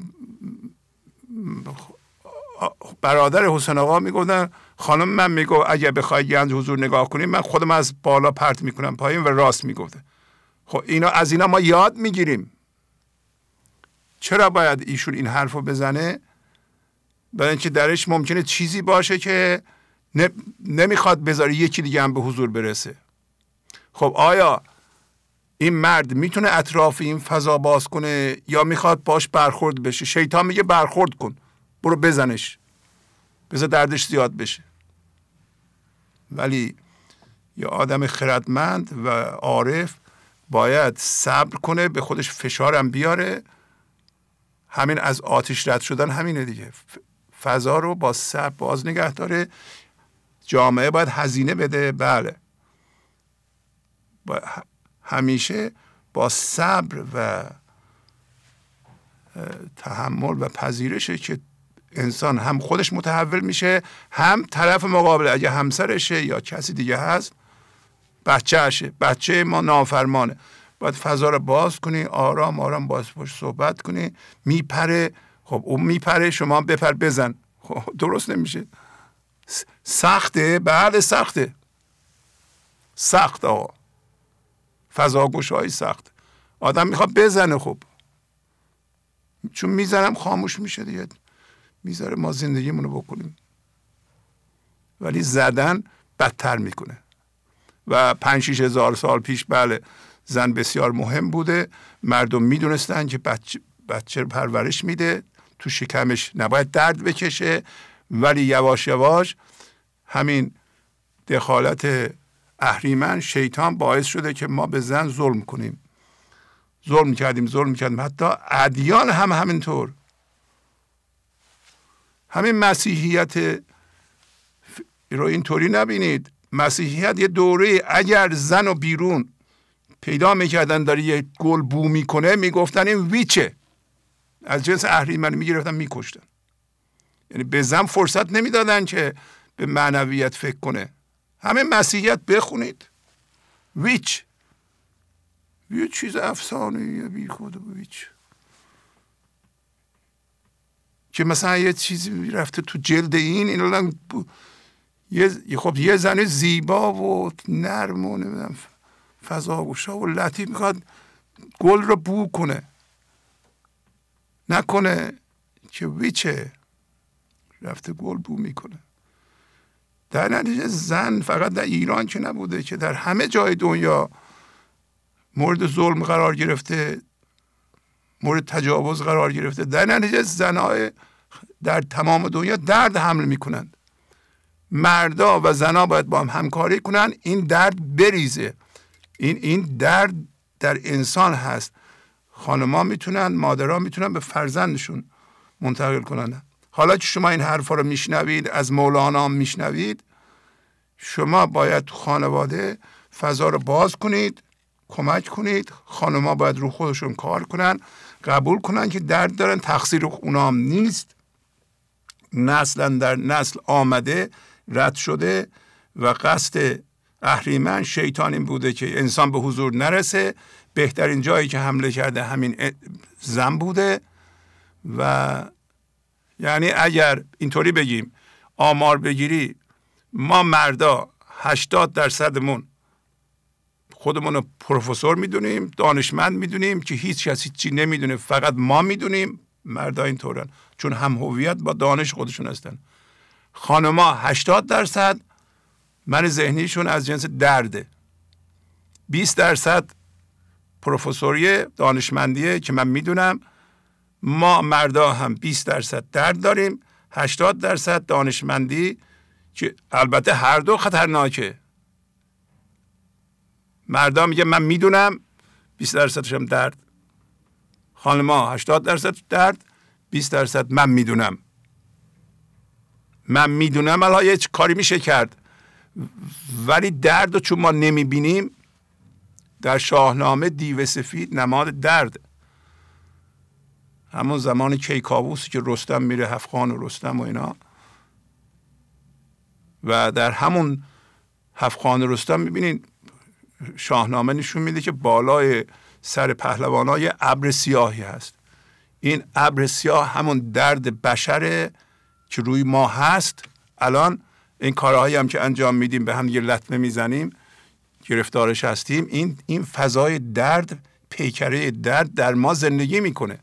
برادر حسین آقا می‌گفتن خانم من میگو اگه بخوای گنج حضور نگاه کنیم من خودم از بالا پرت می‌کنم پایین و راست می‌گفته. خب اینا از اینا ما یاد می‌گیریم. چرا باید ایشون این حرف رو بزنه؟ برای اینکه درش ممکنه چیزی باشه که نمی‌خواد بذاره یکی دیگه هم به حضور برسه. خب آیا این مرد می‌تونه اطراف این فضا باز کنه یا می‌خواد باش برخورد بشه؟ شیطان میگه برخورد کن برو بزنش. بذار دردش زیاد بشه. ولی یه آدم خردمند و عارف باید صبر کنه به خودش فشارم بیاره همین از آتش رد شدن همینه دیگه. فضا رو با صبر باز نگه داره. جامعه باید هزینه بده. بله. با همیشه با صبر و تحمل و پذیرشه که انسان هم خودش متحول میشه هم طرف مقابل اگه همسرشه یا کسی دیگه هست بچهشه بچه ما نافرمانه. باید فضا رو باز کنی آرام آرام باز باش صحبت کنی. میپره. خب اون میپره شما بپر بزن. خب درست نمیشه. سخته؟ بعد سخته. سخت آقا. فضا های سخت. آدم می‌خواد بزنه خب. چون می‌زنم خاموش میشه دیگه. می‌ذاره ما زندگیمونو بکنیم. ولی زدن بدتر می‌کنه. و پنج هزار سال پیش بله. زن بسیار مهم بوده. مردم می‌دونستن که بچه, بچه پرورش میده. تو شکمش نباید درد بکشه. ولی یواش یواش همین دخالت اهریمن شیطان باعث شده که ما به زن ظلم کنیم. ظلم کردیم ظلم کردیم. حتی ادیان هم همینطور. همین مسیحیت رو اینطوری نبینید. مسیحیت یه دوره اگر زن و بیرون پیدا می‌کردن داره یه گل بو می‌کنه می‌گفتن این ویچه. از جنس اهریمن می‌گرفتن میکشتن. یعنی به زن فرصت نمی‌دادن که به معنویت فکر کنه. همه مسیحیت بخونید. ویچ. یه چیز افسانه بی خود ویچ. که مثلا یه چیزی رفته تو جلد این این یه خب یه زن زیبا و نرم و نمی‌دونم. فضا و لطیف می‌خواد گل رو بو کنه. نکنه که ویچه رفته گل بو می‌کنه. در نتیجه زن فقط در ایران که نبوده که در همه جای دنیا مورد ظلم قرار گرفته مورد تجاوز قرار گرفته. در نتیجه زنهای در تمام دنیا درد حمل می‌کنند. مردا و زنا باید با هم همکاری کنن این درد بریزه. این این درد در انسان هست. خانما می‌تونن مادرها می‌تونن به فرزندشون منتقل کنن. حالا که شما این حرفا رو میشنوید از مولانا میشنوید شما باید خانواده فضا رو باز کنید کمک کنید. خانما باید رو خودشون کار کنن قبول کنن که درد دارن. تقصیر اونام نیست. نسلا در نسل آمده رد شده و قصد اهریمن شیطان این بوده که انسان به حضور نرسه. بهترین جایی که حمله کرده همین زن بوده. و یعنی اگر اینطوری بگیم آمار بگیری ما مردا 80 درصدمون خودمون رو پروفسور می‌دونیم دانشمند می‌دونیم که هیچ کسی چی نمی‌دونه فقط ما می‌دونیم. مردا اینطورن. چون هم هویت با دانش خودشون هستن. خانما 80 درصد من ذهنیشون از جنس درده. 20 درصد پروفسوری دانشمندیه که من می‌دونم. ما مردا هم 20 درصد درد داریم. 80 درصد دانشمندی که البته هر دو خطرناکه. مردا میگه من می‌دونم 20 درصدش هم درد. خانما 80 درصد درد 20 درصد من می‌دونم. من می‌دونم الان یه کاری میشه کرد. ولی درد رو چون ما نمی‌بینیم در شاهنامه دیو سفید نماد درد. همون زمان کیکاووسی که رستم میره هفخان و رستم و اینا. و در همون هفخان رستم می‌بینید شاهنامه نشون میده که بالای سر پهلوان های ابر سیاهی هست. این ابر سیاه همون درد بشره که روی ما هست. الان این کارهایی هم که انجام میدیم به هم یه لطمه می‌زنیم گرفتارش هستیم. این این فضای درد پیکره درد در ما زندگی می‌کنه.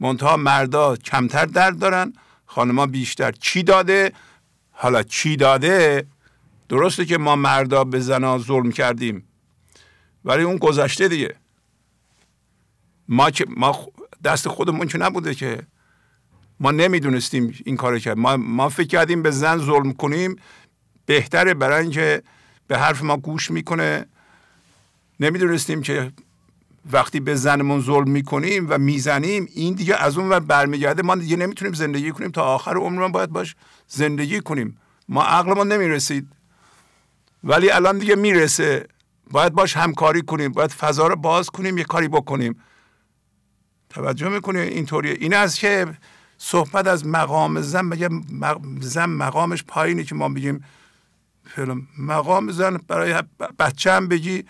منتها مردا کمتر درد دارن خانما بیشتر چی داده؟ حالا چی داده؟ درسته که ما مردا به زنا ظلم کردیم ولی اون گذشته دیگه. ما که ما دست خودمون که نبوده که ما نمی‌دونستیم این کار کرد. ما, ما فکر کردیم به زن ظلم کنیم بهتره برای اینکه به حرف ما گوش می‌کنه. نمی‌دونستیم که وقتی به زنمون ظلم می‌کنیم و می‌زنیم این دیگه از اون ور برمیگرده. ما دیگه نمی‌تونیم زندگی کنیم. تا آخر عمرمون باید باش زندگی کنیم. ما عقلمون نمی‌رسید. ولی الان دیگه می‌رسه. باید باش همکاری کنیم. باید فضا رو باز کنیم یه کاری بکنیم. توجه می‌کنیم اینطوریه. این است که صحبت از مقام زن مگه زن مقامش پایینه که ما بگیم فیلم مقام زن برای بچه هم بگی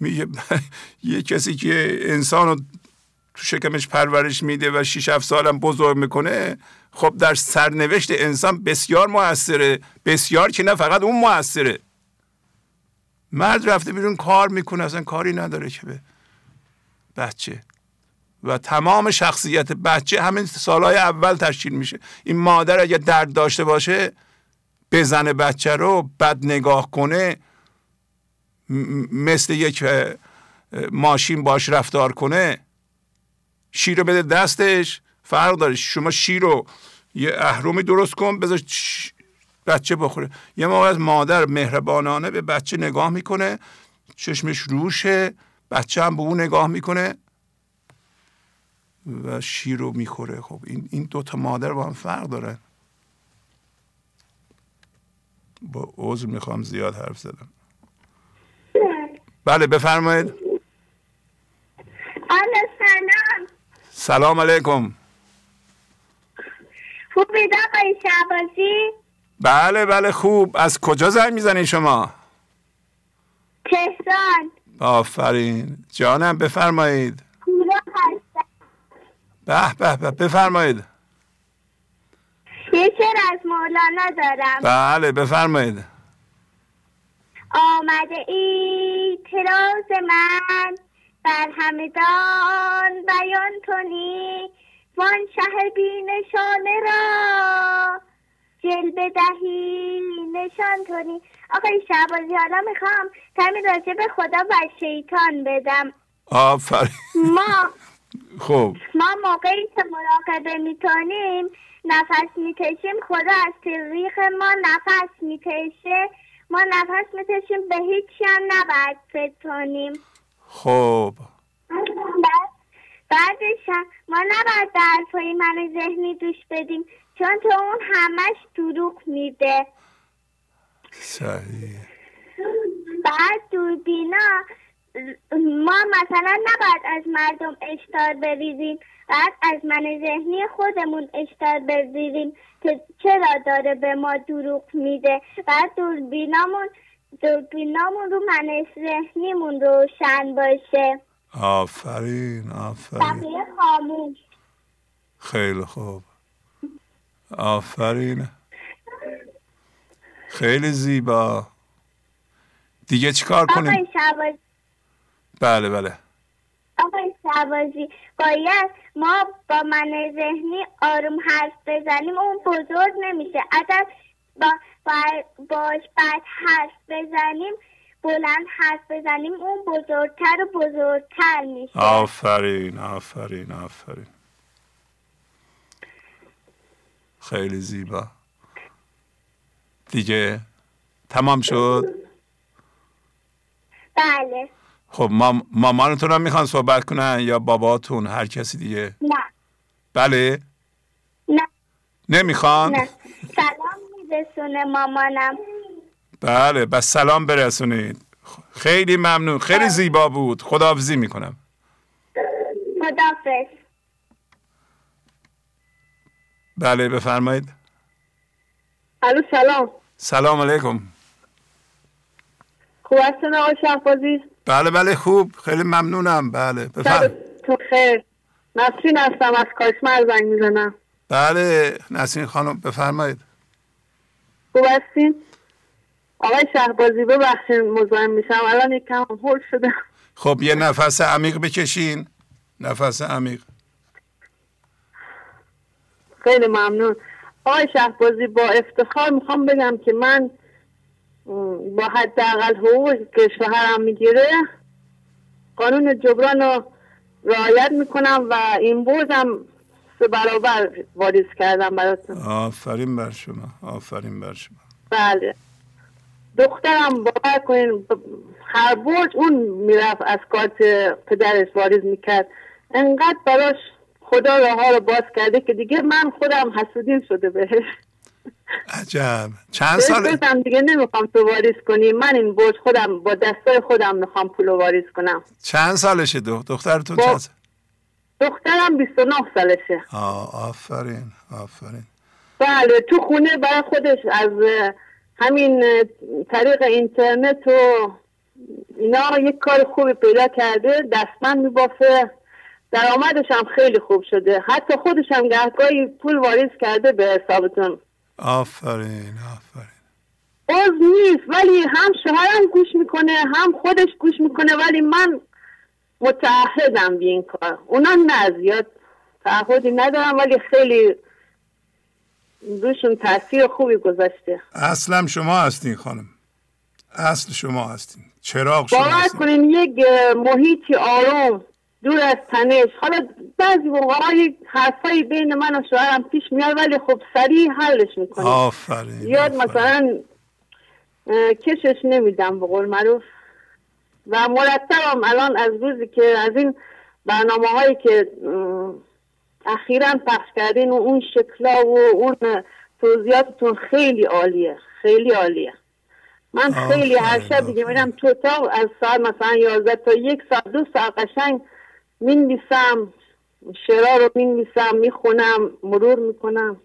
میگه *laughs* یه کسی که انسان رو تو شکمش پرورش میده و 6 7 سالم بزرگ می‌کنه خب در سرنوشت انسان بسیار موثره. بسیار که نه فقط اون موثره. مرد رفته بیرون کار می‌کنه اصلا کاری نداره که به بچه. و تمام شخصیت بچه همین سالهای اول تشکیل میشه. این مادر اگه درد داشته باشه بزنه بچه رو بد نگاه کنه. مثل یک ماشین باش رفتار کنه. شیر رو بده دستش. فرق داره. شما شیر رو یه اهرومی درست کن بذار بچه بخوره. یه موقع از مادر مهربانانه به بچه نگاه می‌کنه. چشمش روشه. بچه هم به اون نگاه می‌کنه. و شیر رو می‌خوره. خب این این دو تا مادر با هم فرق دارن با عضو می‌خوام زیاد حرف زدم. بله بفرمایید. سلام. سلام علیکم. خوبید آقای شعبازی بله بله خوب. از کجا زنگ می‌زنین شما؟ تهران. آفرین. جانم بفرمایید. به به به. بفرمایید. یه شعر از مولانا دارم. بله بفرمایید. آمده ای تراز من بر همدان بیان کنی. وان شه بی نشانه را جلبه دهی نشان کنی. آقای شعبازی حالا می‌خوام کمی راجع به خدا و شیطان بدم. آفرین. ما خوب ما موقعی که مراقبه می‌کنیم نفس می‌کشیم خدا از تریخ ما نفس می‌کشه. ما نفس می‌کشیم به هیچی هم نباید فکر کنیم. خوب بعدش هم ما نباید به من ذهنی دوش بدیم چون تو اون همش دروغ میده. صحیح. بعد دوربینا ما مثلا نباید از مردم اشتار بریزیم. بعد از من ذهنی خودمون اشتار بریزیم که چرا داره به ما دروغ میده. بعد دوربینامون دوربینامون رو من ذهنیمون روشن باشه. آفرین آفرین. بقیه خاموش. خیلی خوب. آفرین. خیلی زیبا. دیگه چیکار کنیم؟ آقای بله بله. آقای شعبازی باید ما با من ذهنی آروم حرف بزنیم اون بزرگ نمیشه. اگر با با- باش بعد حرف بزنیم بلند حرف بزنیم اون بزرگتر و بزرگتر میشه. آفرین آفرین آفرین. خیلی زیبا. دیگه تمام شد؟ بله. خب مام... مامانتون هم می‌خوان صحبت کنن یا باباتون؟ هر کسی دیگه؟ نه. بله؟ نه. نمی‌خوان؟ نه. سلام میرسونه مامانم. بله بس سلام برسونید. خیلی ممنون. خیلی زیبا بود. خداحافظی می‌کنم. خدافز بله بفرمایید. الو سلام. سلام علیکم. خوب هستن آقای شهبازی؟ بله بله خوب. خیلی ممنونم. بله بفرم. تو خیر. نسرین هستم از کاشمر زنگ می‌زنم. بله نسین خانم بفرمایید. خوب هستین؟ آقای شهبازی ببخشید مزاحم میشم. الان یک کم هول شدم. خب یه نفس عمیق بکشین. نفس عمیق. خیلی ممنون. آقای شهبازی با افتخار می‌خوام بگم که من با حداقل حقوق که شوهرم می‌گیره. قانون جبران رو رعایت می‌کنم و این بازم سه برابر واریز کردم براتون. آفرین بر شما آفرین بر شما. بله. دخترم باور کنین هر برج اون می‌رفت از کارت پدرش واریز می‌کرد. انقدر براش خدا راه ها رو باز کرده که دیگه من خودم حسودیم شده بهش. عجب. چند سال گفتم دیگه نمی‌خوام تو واریز کنی. من این برج خودم با دستای خودم می‌خوام پول واریز کنم. چند سالشه دو دخترتون با- چند سال؟ دخترم 29 سالشه. آه آفرین آفرین. بله تو خونه برای خودش از همین طریق اینترنت و اینا یک کار خوبی پیدا کرده دستمند میبافه. درآمدش هم خیلی خوب شده. حتی خودش هم گهگاهی پول واریز کرده به حسابتون. آفرین آفرین. باز نیست ولی هم شوهرم گوش می‌کنه هم خودش گوش می‌کنه ولی من متعهدم به این کار. اونا نه زیاد تعهدی ندارم ولی خیلی روشون تاثیر خوبی گذاشته. اصلم شما هستین خانم. اصل شما هستین. چراغ شما باور هستین. کنین یک محیطی آروم دور از تنش. حالا بعضی موقع یک حرفایی بین من و شوهرم پیش میاد ولی خب سریع حلش می‌کنیم. آفرین زیاد مثلا کشش نمیدم به قول معروف. و مرتبم الان از روزی که از این برنامه هایی که اخیرا پخش کردین و اون شکلا و اون توضیحاتتون خیلی عالیه خیلی عالیه. من خیلی هر شب دیگه میرم تو اتاق از ساعت مثلا 11 تا یک ساعت دو ساعت قشنگ می‌نویسم شعرها رو می‌نویسم می‌خونم مرور می‌کنم.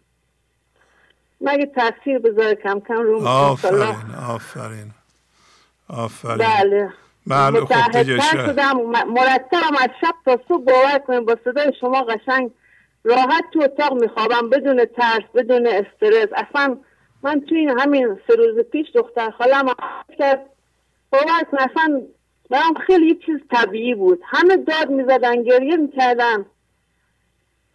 مگه تاثیر بذاره کم کم رو آفرین آفرین. آفرین. بله. بله خب دیگه شدم. مرتبم از شب تا صبح باور کنیم با صدای شما قشنگ راحت تو اتاق میخوابم بدون ترس بدون استرس. اصلا من توی همین سه روز پیش دختر خالم کرد. باور کن اصلا برام خیلی یه چیز طبیعی بود. همه داد می‌زدن گریه می‌کردن.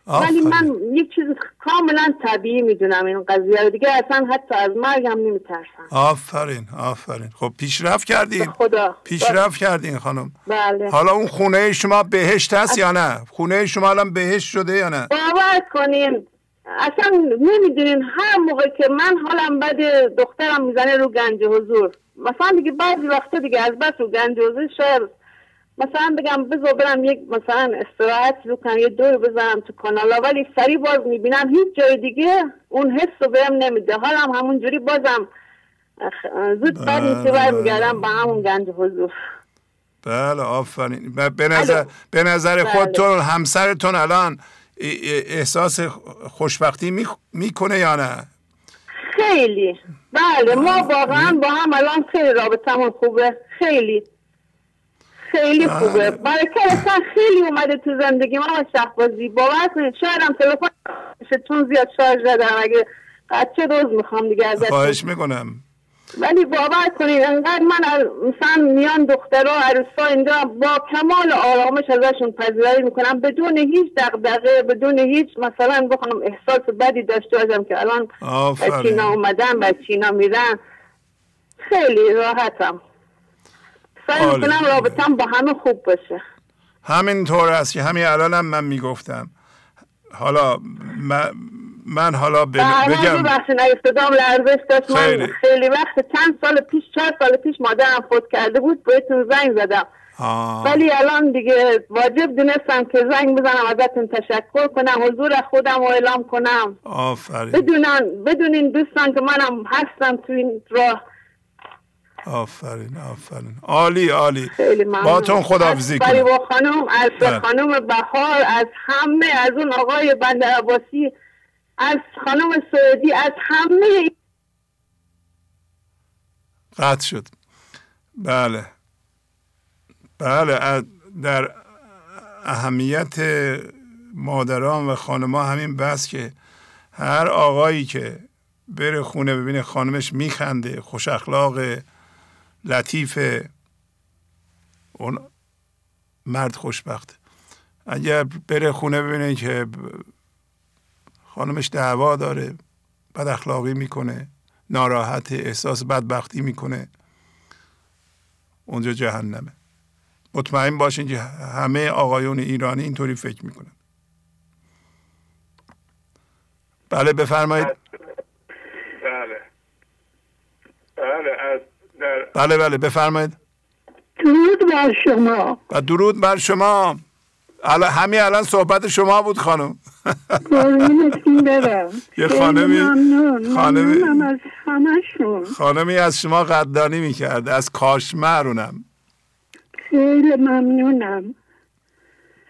ولی من یک چیز کاملا طبیعی می‌دونم این قضیه رو. دیگه اصلا حتی از مرگم نمیترسم. آفرین آفرین. خب پیشرفت کردین. خدا. پیشرفت کردین خانم. بله. حالا اون خونه شما بهشت هست یا نه؟ خونه شما الان بهشت شده یا نه؟ باور کنین. اصلا نمی‌دونین. هر موقع که من حالم بد دخترم می‌زنه رو گنج حضور. مثلا دیگه بعضی وقتا دیگه از بس رو گنج حضور شاید مثلا بگم بذار برم یک مثلا استراحت بکنم یه دور بزنم تو کانالا ولی سری باز می‌بینم هیچ جای دیگه اون حس رو بهم نمیده. حالم همون جوری بازم زود بعد میشه بله، برمیگردم با همون گنج حضور بله آفرین. به نظر, به نظر بله. خودتون همسرتون الان احساس خوشبختی می‌کنه یا نه؟ خیلی. بله ما واقعا با هم الان خیلی رابطمون خوبه. خیلی. خیلی بله. خوبه. برای که اصلا خیلی اومده تو زندگی ما شهبازی. باور کنید شاید هم تلفن زیاد شارژ دارم اگه قچه روز می‌خوام دیگه ازت خواهش می‌کنم. ولی باور کنید انقدر من مثلا میان دخترها عروسا اینجا با کمال آرامش ازشون پذیرایی می‌کنم. بدون هیچ دغدغه بدون هیچ مثلا بخوام احساس بدی داشته باشم که الان به چینا اومدن به چینا میرن خیلی راحتم. سعی می‌کنم رابطم با همه خوب باشه. همین طور است که همین الانم هم من می‌گفتم. حالا من, من حالا بگم بخشن صدام لرزش داشت. من خیلی. وقت چند سال پیش چهار سال پیش مادرم فوت کرده بود بهتون زنگ زدم. ولی الان دیگه واجب دونستم که زنگ بزنم ازتون تشکر کنم حضور خودم رو اعلام کنم. آفرین. بدونن بدونین دوستان که منم هستم تو این راه. آفرین آفرین. عالی عالی. باتون خداحافظی کنم. با خانم از بله. خانم بهار از همه از اون آقای بندر عباسی از خانم سعودی از همه قطع شد. بله. بله در اهمیت مادران و خانما همین بس که هر آقایی که بره خونه ببینه خانمش میخنده خوش اخلاق لطیف اون مرد خوشبخته. اگر بره خونه ببینه که خانمش دعوا داره بد اخلاقی می‌کنه ناراحت احساس بدبختی می‌کنه. اونجا جهنمه. مطمئن باشین که همه آقایون ایرانی اینطوری فکر می‌کنن. بله بفرمایید. بله. بله از در... بله بله بفرمایید. درود بر شما. و درود بر شما. الان همین الان صحبت شما بود خانم. برم. *laughs* یه خانمی خانمی از همشون خانمی از شما قدردانی می‌کرده از کاشمرونم خیلی ممنونم.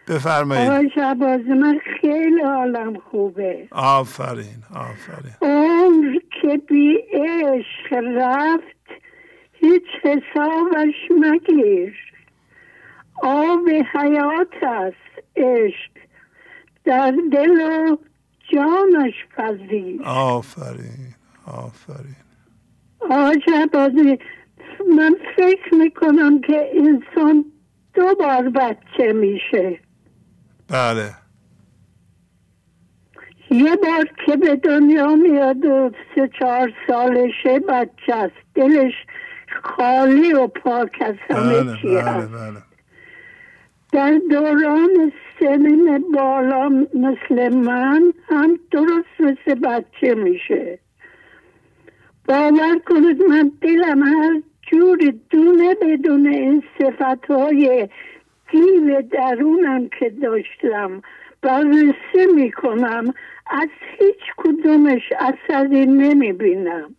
بفرمایید. آقای شعباز من خیلی حالم خوبه. آفرین آفرین. عمر که بی عشق رفت هیچ حسابش مگیر. آب حیات است. عشق در دل و جانش پذیر آفرین آفرین. آقای شعبازی من فکر می‌کنم که انسان دو بار بچه میشه. بله. یه بار که به دنیا میاد و سه چهار سالشه بچه است. دلش خالی و پاک از همه بله، چی بله، بله. در دوران سنین بالا مثل من هم درست مثل بچه میشه. باور کنید من دلم هر جور دونه بدون این صفت های گیل درونم که داشتم. بررسی می‌کنم. از هیچ کدومش اثری نمی‌بینم.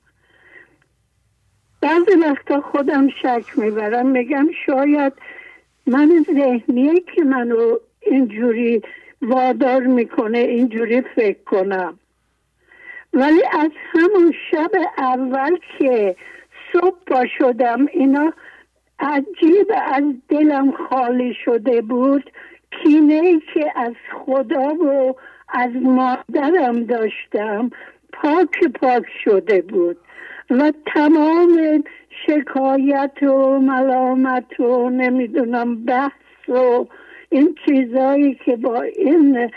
بعضی وقتا خودم شک می‌برم. میگم شاید من ذهنیه که منو اینجوری وادار می‌کنه اینجوری فکر کنم. ولی از همون شب اول که صبح پا شدم اینا عجیب از دلم خالی شده بود. کینه ای که از خدا و از مادرم داشتم پاک پاک شده بود. و تمام شکایت و ملامت و نمی‌دونم بحث و این چیزایی که با این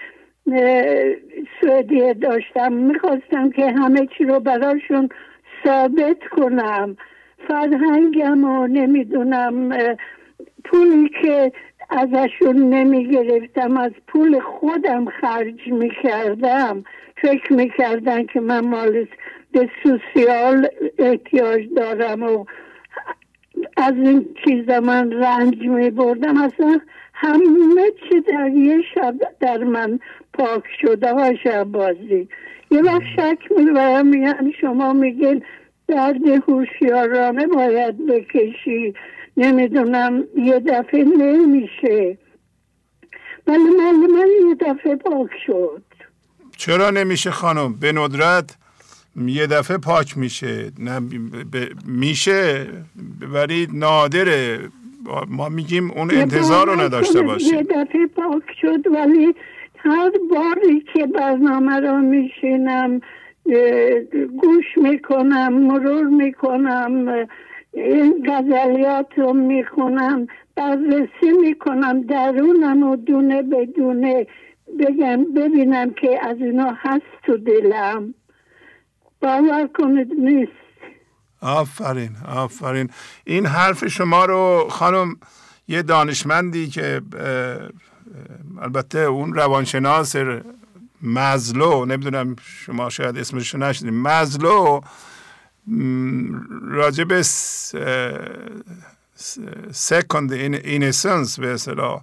سوئدیه داشتم می‌خواستم که همه چی رو براشون ثابت کنم. فرهنگم و نمی‌دونم پولی که ازشون نمی‌گرفتم از پول خودم خرج می‌کردم. فکر می‌کردن که من مال به سوسیال احتیاج دارم و از این چیزا من رنج می بردم اصلا همه چی در یه شب در من پاک شده ها شب بازی یه وقت شک می‌برم میگن شما میگین درد هوشیارانه باید بکشی. نمی‌دونم یه دفعه نمیشه. ولی من من یه دفعه پاک شد. چرا نمیشه خانم؟ به ندرت یه دفعه پاک میشه. نه میشه. ولی نادره. ما میگیم اون انتظار رو نداشته باشیم. یه دفعه پاک شد ولی هر باری که برنامه رو میشینم گوش می‌کنم مرور می‌کنم این غزلیات رو می‌خونم بررسی می‌کنم درونم و دونه بدونه بگم ببینم که از اینا هست تو دلم. باور کنید نیست. آفرین آفرین. این حرف شما رو خانم یه دانشمندی که البته اون روانشناس مزلو نمی‌دونم شما شاید اسمش نشدید مزلو راجب سکند اینسنس به اصطلاح.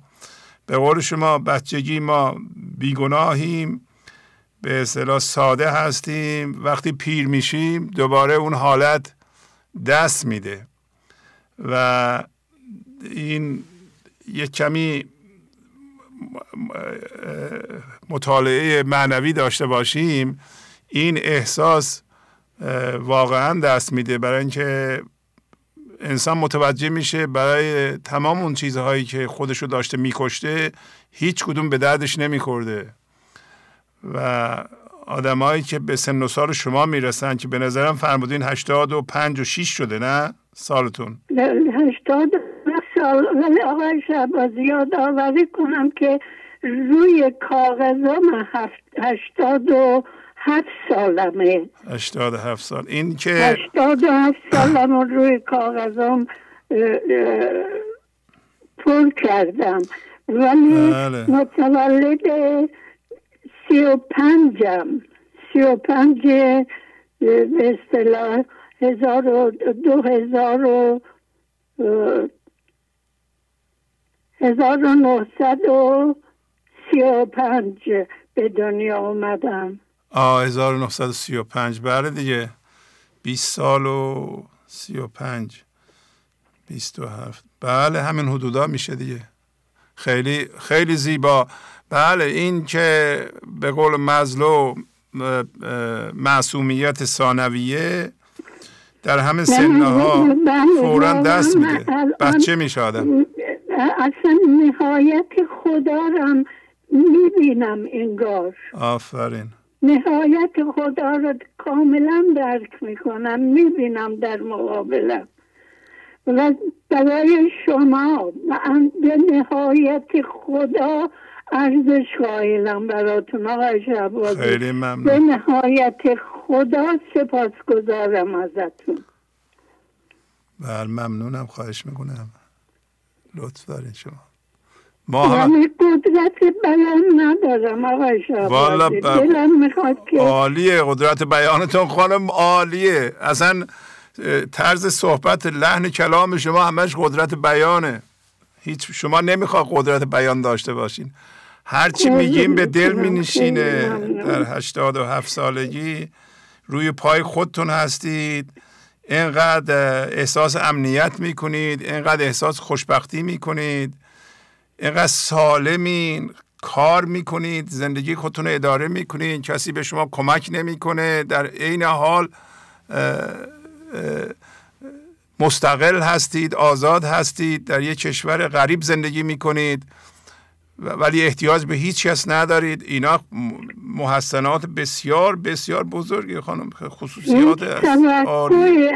به قول شما بچگی ما بیگناهیم به اصطلاح ساده هستیم وقتی پیر میشیم دوباره اون حالت دست میده. و این یک کمی مطالعه معنوی داشته باشیم این احساس واقعا دست میده. برای اینکه انسان متوجه میشه برای تمام اون چیزهایی که خودشو داشته میکشته هیچ کدوم به دردش نمیخورده. و آدمایی که به سن و سال شما می‌رسن که به نظرم فرمودین هشتاد و پنج و شیش شده نه؟ سالتون. هشتاد سال. ولی آقای شعبازی یاد آوری کنم که روی کاغذ من هشتاد و هفت سالمه. هشتاد و هفت سال. این که هشتاد و هفت سالم روی کاغذم پر کردم. ولی بله. متولد سی و پنجم. سی و پنج به اصطلاح هزار و دو هزار و هزار و نهصد و سی و پنج به دنیا آمدم آه 1935 بله دیگه. 20 سال و 35 27 بله همین حدودا میشه دیگه. خیلی خیلی زیبا. بله این که به قول مزلو معصومیت ثانویه در همه سنه ها بله، فورا دست میده. بچه میشه آدم. اصلا نهایت خدا رم می‌بینم انگار. آفرین. نهایت خدا را کاملا درک می‌کنم می‌بینم در مقابلم. و برای شما به نهایت خدا ارزش قائلم براتون آقای شبازی خیلی ممنون. به نهایت خدا سپاس گذارم ازتون. بله ممنونم خواهش می‌کنم. لطف دارین شما. ما هم... یعنی قدرت بیان ندارم آقای والا ب... دلم می‌خواد که عالیه قدرت بیانتون خانم عالیه. اصلا طرز صحبت لحن کلام شما همش قدرت بیانه. هیچ شما نمی‌خواد قدرت بیان داشته باشین. هرچی میگیم به دل مینشینه در هشتاد و هفت سالگی روی پای خودتون هستید. اینقدر احساس امنیت می‌کنید اینقدر احساس خوشبختی می‌کنید اینقدر سالمین کار می‌کنید زندگی خودتون اداره می‌کنید کسی به شما کمک نمی‌کنه. در عین حال مستقل هستید آزاد هستید در یک کشور غریب زندگی می‌کنید. ولی احتیاج به هیچ کس ندارید. اینا محسنات بسیار بسیار بزرگی خانم خصوصیات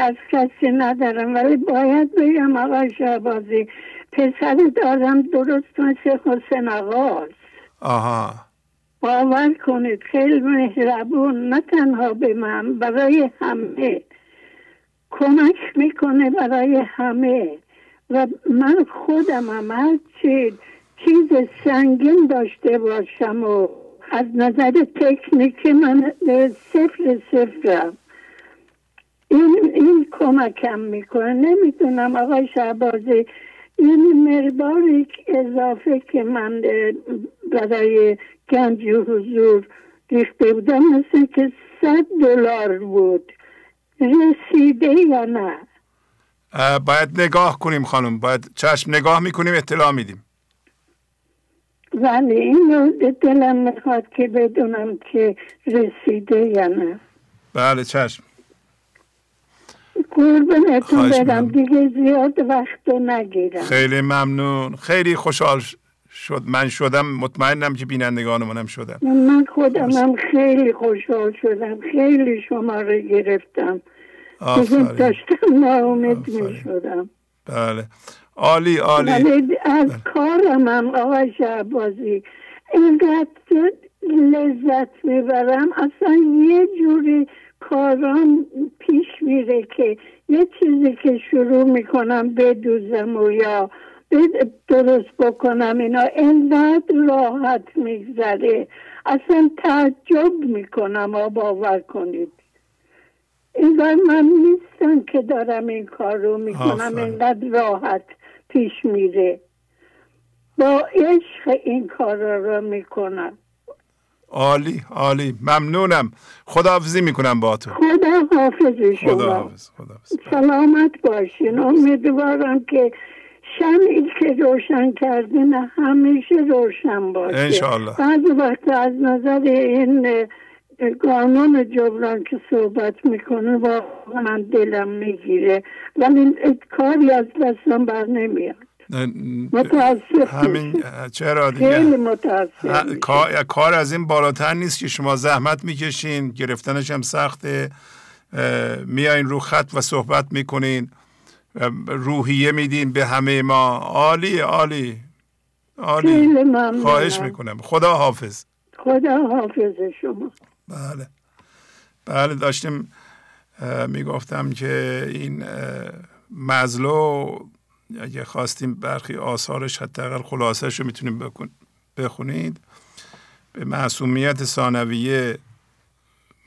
از کسی ندارم. ولی باید بگم آقای شعبازی پسر دارم درست مثل حسین آقاست آها. باور کنید خیلی مهربون نه تنها به من برای همه. کمک می‌کنه برای همه. و من خودم هم هرچی چیز سنگین داشته باشم و از نظر تکنیکی من صفر صفرم. این, این کمکم می‌کنه. نمی‌دونم آقای شعبازی این مقداری اضافه که من برای گنج حضور ریخته بودم مثل که صد دلار بود. رسیده یا نه؟ باید نگاه کنیم خانم. باید چشم نگاه می‌کنیم اطلاع میدیم. ولی اینو دلم می‌خواد که بدونم که رسیده یا نه. بله چشم. قربونتون برم. دیگه زیاد وقت رو نگیرم. خیلی ممنون. خیلی خوشحال شد. من شدم. مطمئنم که بینندگان منم شدم من خودم هم خیلی خوشحال شدم. خیلی شما رو گرفتم. دیگه *laughs* داشتم ناامید می شدم بله. عالی عالی. ولی از بله. کارم هم آقای شعبازی اینقدر لذت می‌برم. اصلا یه جوری کاران پیش میره که یه چیزی که شروع می‌کنم بدوزم و یا درست بکنم اینا اینقدر راحت میگذره. اصلا تعجب می‌کنم و باور کنید. اینقدر من نیستم که دارم این کار رو می‌کنم. اینقدر راحت پیش میره. با عشق این کار رو می‌کنم. عالی عالی. ممنونم. خداحافظی می‌کنم با تو. خدا حافظ شما. خدا حافظ. خدا حافظ. سلامت باشین. امیدوارم که شمعی که روشن کردین همیشه روشن باشه. انشالله بعض وقت از نظر این قانون جبران که صحبت می‌کنه واقعا دلم می‌گیره. ولی کاری از دستم بر نمیاد. متاسف همین چرا دیگه؟ خیلی متاسف کار از این بالاتر نیست که شما زحمت می‌کشین گرفتنش هم سخته. میایین رو خط و صحبت می‌کنین. روحیه میدین به همه ما. عالی عالی. عالی. خواهش می‌کنم. خدا حافظ خدا حافظ شما. بله. بله داشتیم می‌گفتم که این مزلو اگه خواستیم برخی آثارش حداقل خلاصش رو می‌تونیم بخونید. به معصومیت ثانویه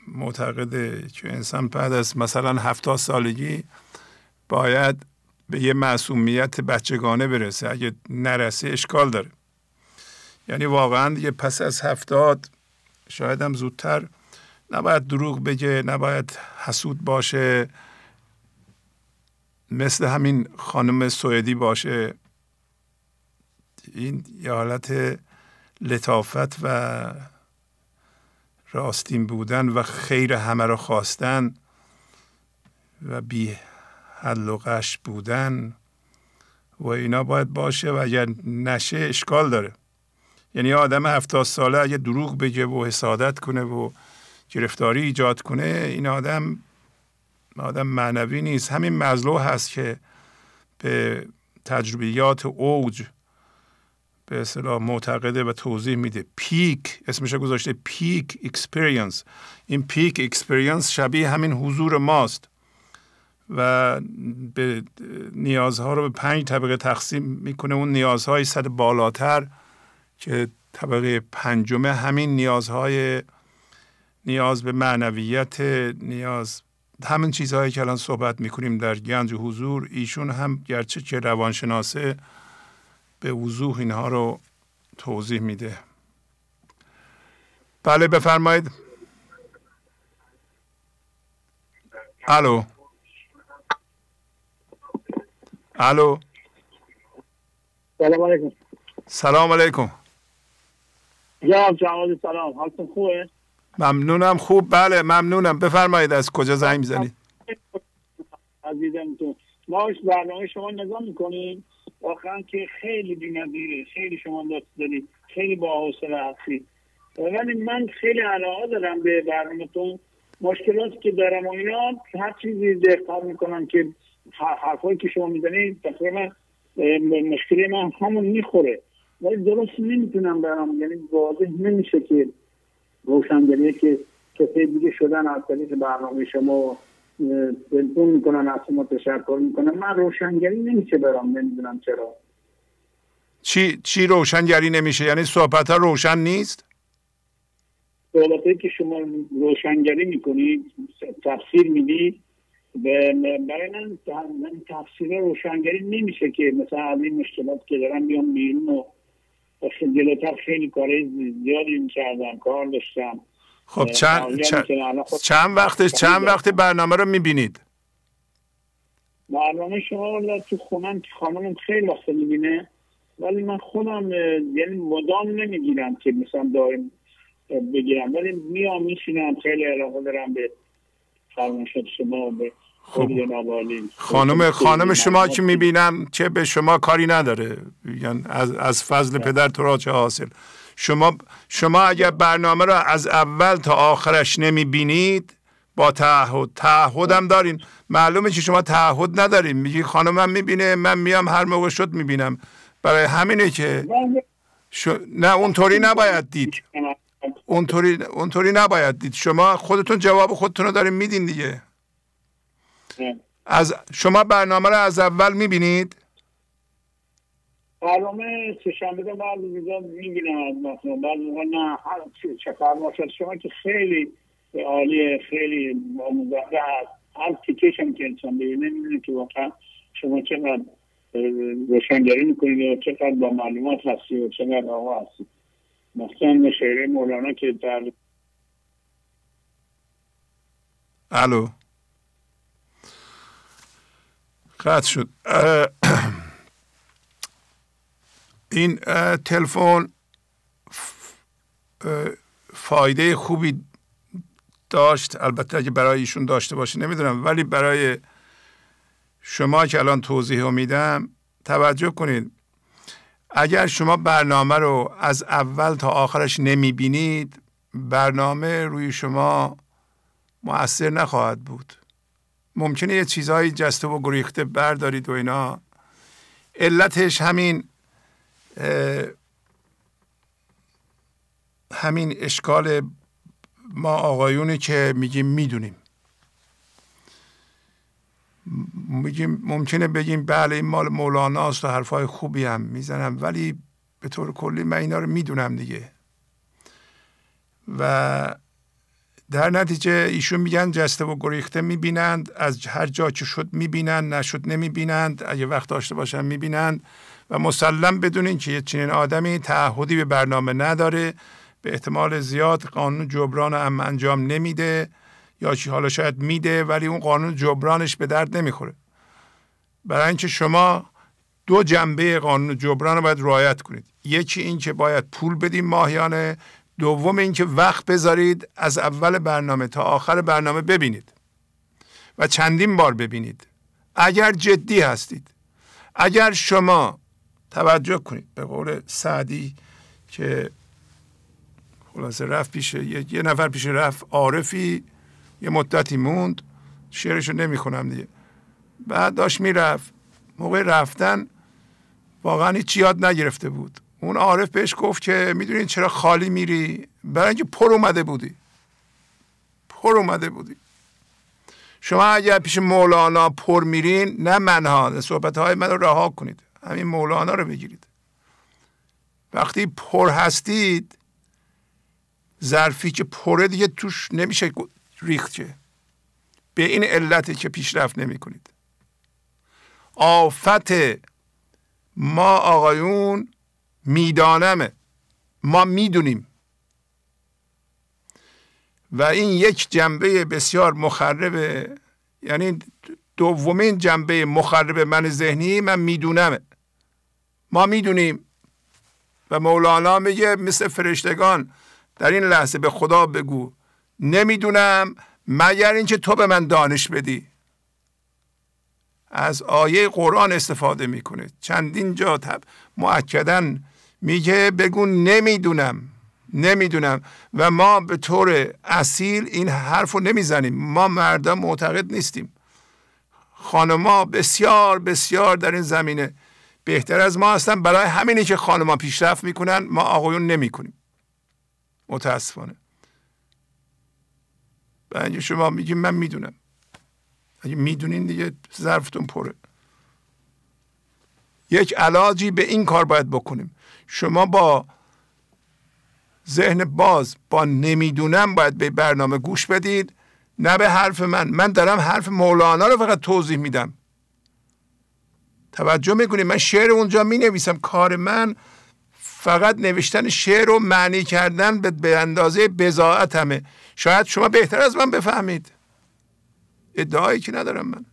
معتقده که انسان بعد از مثلا هفتاد سالگی باید به یه معصومیت بچگانه برسه. اگه نرسه اشکال داره. یعنی واقعا دیگه پس از هفتاد شاید هم زودتر. نباید دروغ بگه نباید حسود باشه. مثل همین خانم سوئدی باشه. این یه حالت لطافت و راستین بودن و خیر همه را خواستن و بی غل و غش بودن و اینا باید باشه و اگر نشه اشکال داره. یعنی آدم هفتاد ساله اگه دروغ بگه و حسادت کنه و گرفتاری ایجاد کنه این آدم آدم معنوی نیست. همین مزلو هست که به تجربیات اوج به اصطلاح معتقده و توضیح میده. peak اسمش گذاشته peak experience. این پیک اکسپریانس شبیه همین حضور ماست و به نیازها رو به پنج طبقه تقسیم می‌کنه. اون نیازهای صد بالاتر که طبقه پنجمه همین نیازهای نیاز به معنویت نیاز همین چیزهایی که الان صحبت می‌کنیم در گنج و حضور ایشون هم گرچه که روانشناسه به وضوح اینها رو توضیح میده. بله بفرمایید. الو. سلام علیکم. سلام علیکم. یا جواد سلام حالتون خوبه؟ ممنونم خوب. بله ممنونم. بفرمایید از کجا زنگ می‌زنید؟ عزیزم تو ما برنامه شما نگاه می‌کنیم. واقعا که خیلی بی‌نظیره خیلی شما دوست دارید خیلی با حوصله هستی ولی من خیلی علاقه دارم به برنامهتون. مشکلاتی که دارم و اینا هر چیزی دقت می‌کنم که حرفایی که شما می‌زنید تقریبا مشکلی من همون می‌خوره. ولی درست نمی‌تونم برام یعنی واضح نمیشه که روشنگریه که کسی دیگه شدن از طریق برنامه شما تلفن می‌کنن از شما تشکر می‌کنن. من روشنگری نمیشه برام نمی‌دونم چرا. چی چی روشنگری نمیشه؟ یعنی صحبت ها روشن نیست؟ صحبت که شما روشنگری می‌کنید تفسیر می‌دید برای من تفسیر روشنگری نمیشه که مثلا از این مشکلات که دارم بیام بیرون و جلوتر خیلی کار زیادی می‌کردم کار داشتم خب چند, چند وقتش چند وقت برنامه رو می‌بینید؟ برنامه شما رو تو خونم خانمم خیلی وقت می‌بینه ولی من خودم یعنی مدام نمی‌گیرم که مثلا داریم بگیرم. ولی میام میشینم خیلی علاقه دارم به فرمایشات شما به خب. خانم خانم شما که می‌بینم چه به شما کاری نداره. یعنی از, از فضل پدر تو را چه حاصل؟ شما شما اگر برنامه را از اول تا آخرش نمی‌بینید با تعهد تعهدم دارین. معلومه که شما تعهد ندارین. میگی خانم من می‌بینه من میام هر موقع شد می‌بینم. برای همینه که شو... نه اونطوری نباید دید. اونطوری اونطوری نباید دید. شما خودتون جواب خودتون رو دارین میدین دیگه. از شما برنامه رو از اول می‌بینید؟ برنامه سهشنبه رو بعد می‌بینم از مثلا بعد موقع نه هر چه فرماشت شما که خیلی عالی خیلی آموزنده هست هر تیکش هم که انسان ببینه می‌بینه که واقعا شما چقدر روشنگری می‌کنید و چقدر با معلومات هستی و چقدر آقا هستی مثلا شعره مولانا که در الو. قطع شد. *clears throat* این تلفن فایده خوبی داشت. البته اگه برای ایشون داشته باشه نمی‌دونم ولی برای شما که الان توضیح میدم توجه کنید. اگر شما برنامه رو از اول تا آخرش نمی‌بینید برنامه روی شما مؤثر نخواهد بود. ممکنه یه چیزهایی جسته و گریخته بردارید و اینا. علتش همین همین اشکال ما آقایونی که میگیم می‌دونیم. میگیم ممکنه بگیم بله این مال مولاناست و حرفای خوبی هم می‌زنم ولی به طور کلی من اینا رو می‌دونم دیگه. و در نتیجه ایشون میگن جسته و گریخته می‌بینند از هر جا که شد می‌بینند نشد نمی‌بینند اگه وقت داشته باشن می‌بینند. و مسلم بدونین که یه چنین آدمی تعهدی به برنامه نداره به احتمال زیاد قانون جبران هم انجام نمیده یا چی حالا شاید میده ولی اون قانون جبرانش به درد نمی‌خوره. برای اینکه شما دو جنبه قانون جبران رو باید رعایت کنید. یکی این که باید پول بدیم ماهیانه دوم اینکه وقت بذارید از اول برنامه تا آخر برنامه ببینید و چندین بار ببینید. اگر جدی هستید اگر شما توجه کنید به قول سعدی که خلاصه رفت پیش یه, نفر پیش رفت عارفی یه مدتی موند شعرشو نمی‌خونم دیگه. بعد داشت می‌رفت. موقع رفتن واقعا هیچ یاد نگرفته بود. اون عارف بهش گفت که می‌دونین چرا خالی میری؟ برای اینکه پر اومده بودی. پر اومده بودی. شما اگر پیش مولانا پر میرین نه منها صحبت های من رو رها کنید. همین مولانا رو بگیرید. وقتی پر هستید ظرفی که پره دیگه توش نمیشه ریخت که. به این علتی که پیشرفت نمی کنید آفت ما آقایون میدانمه. ما می‌دونیم. و این یک جنبه بسیار مخربه. یعنی دومین جنبه مخرب من ذهنی من میدونمه. ما می‌دونیم. و مولانا میگه مثل فرشتگان در این لحظه به خدا بگو نمی‌دونم مگر اینکه تو به من دانش بدی. از آیه قرآن استفاده می‌کنه. چندین جا تب معکدن میگه بگو نمی‌دونم نمی‌دونم. و ما به طور اصیل این حرف رو نمی‌زنیم. ما مردم معتقد نیستیم. خانما بسیار بسیار در این زمینه. بهتر از ما هستن. برای همینی که خانما پیشرفت می‌کنن ما آقایون نمی‌کنیم. متاسفانه. و شما میگیم من می‌دونم. اگه می‌دونین دیگه ظرفتون پره. یک علاجی به این کار باید بکنیم. شما با ذهن باز با نمی‌دونم باید به برنامه گوش بدید نه به حرف من. من دارم حرف مولانا رو فقط توضیح میدم. توجه می‌کنید؟ من شعر اونجا می نویسم کار من فقط نوشتن شعر و معنی کردن به اندازه بزاعتمه شاید شما بهتر از من بفهمید. ادعایی که ندارم من.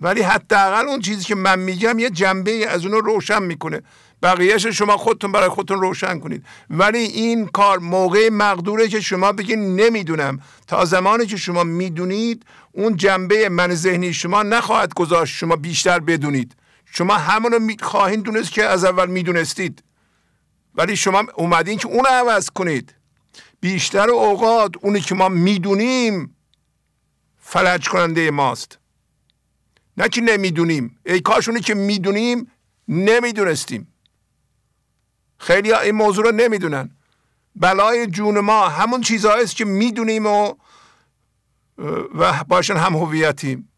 ولی حداقل اون چیزی که من میگم یه جنبه از اونو روشن می‌کنه. بقیهش شما خودتون برای خودتون روشن کنید. ولی این کار موقع مقدوره که شما بگین نمی‌دونم. تا زمانی که شما می‌دونید اون جنبه من ذهنی شما نخواهد گذاشت شما بیشتر بدونید. شما همونو خواهید دونست که از اول می‌دونستید. ولی شما اومدین که اون عوض کنید. بیشتر اوقات اونی که ما می‌دونیم فلج کننده ماست. نه که نمی‌دونیم. ای کاش اونی که می‌دونیم نمی‌دونستیم. خیلی ها این موضوع رو نمی‌دونن. بلای جون ما همون چیزهاییست که می‌دونیم و و باشن هم هویتیم.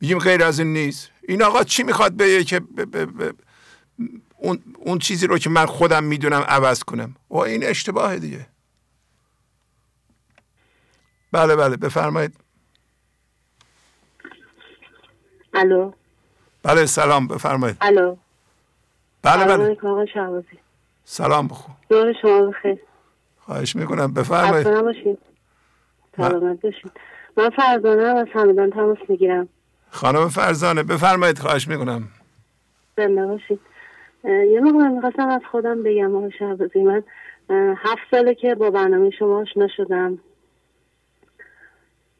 میگیم غیر از این نیست. این آقا چی می‌خواد بگه که اون, اون چیزی رو که من خودم می‌دونم عوض کنم؟ و این اشتباه دیگه. بله بله بفرمایید. الو. بله سلام بفرمایید. الو. بله بله. سلام بخون. دور شما بخیر. خواهش می‌کنم. بفرمایید. سلامت باشید. من فرزانه از همدان تماس می‌گیرم. خانم فرزانه بفرمایید. خواهش می‌کنم. زنده باشید. یه موقع می‌خواستم از خودم بگم آقای شهبازی من هفت ساله که با برنامه شما آشنا شدم.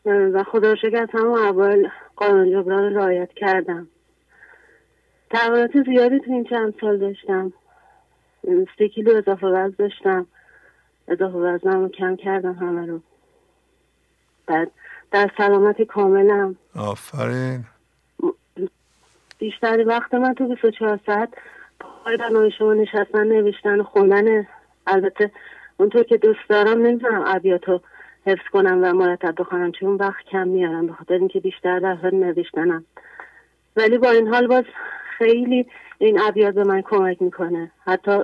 و خدا شکر از همون اول قانون جبران رعایت کردم. تغییرات زیادی تو این چند سال داشتم. سی کیلو اضافه وزن داشتم. اضافه وزنم رو کم کردم همه رو. بعد در سلامت کاملم. آفرین. بیشتری وقت من تو 24 ساعت پای برنامه شما نشستن نوشتن و خوندن. البته اونطور که دوست دارم نمی‌تونم ابیات رو حفظ کنم و مرتب بخونم چون وقت کم میارم به خاطر اینکه بیشتر در حال نوشتنم. ولی با این حال باز خیلی این ابیات به من کمک می‌کنه. حتی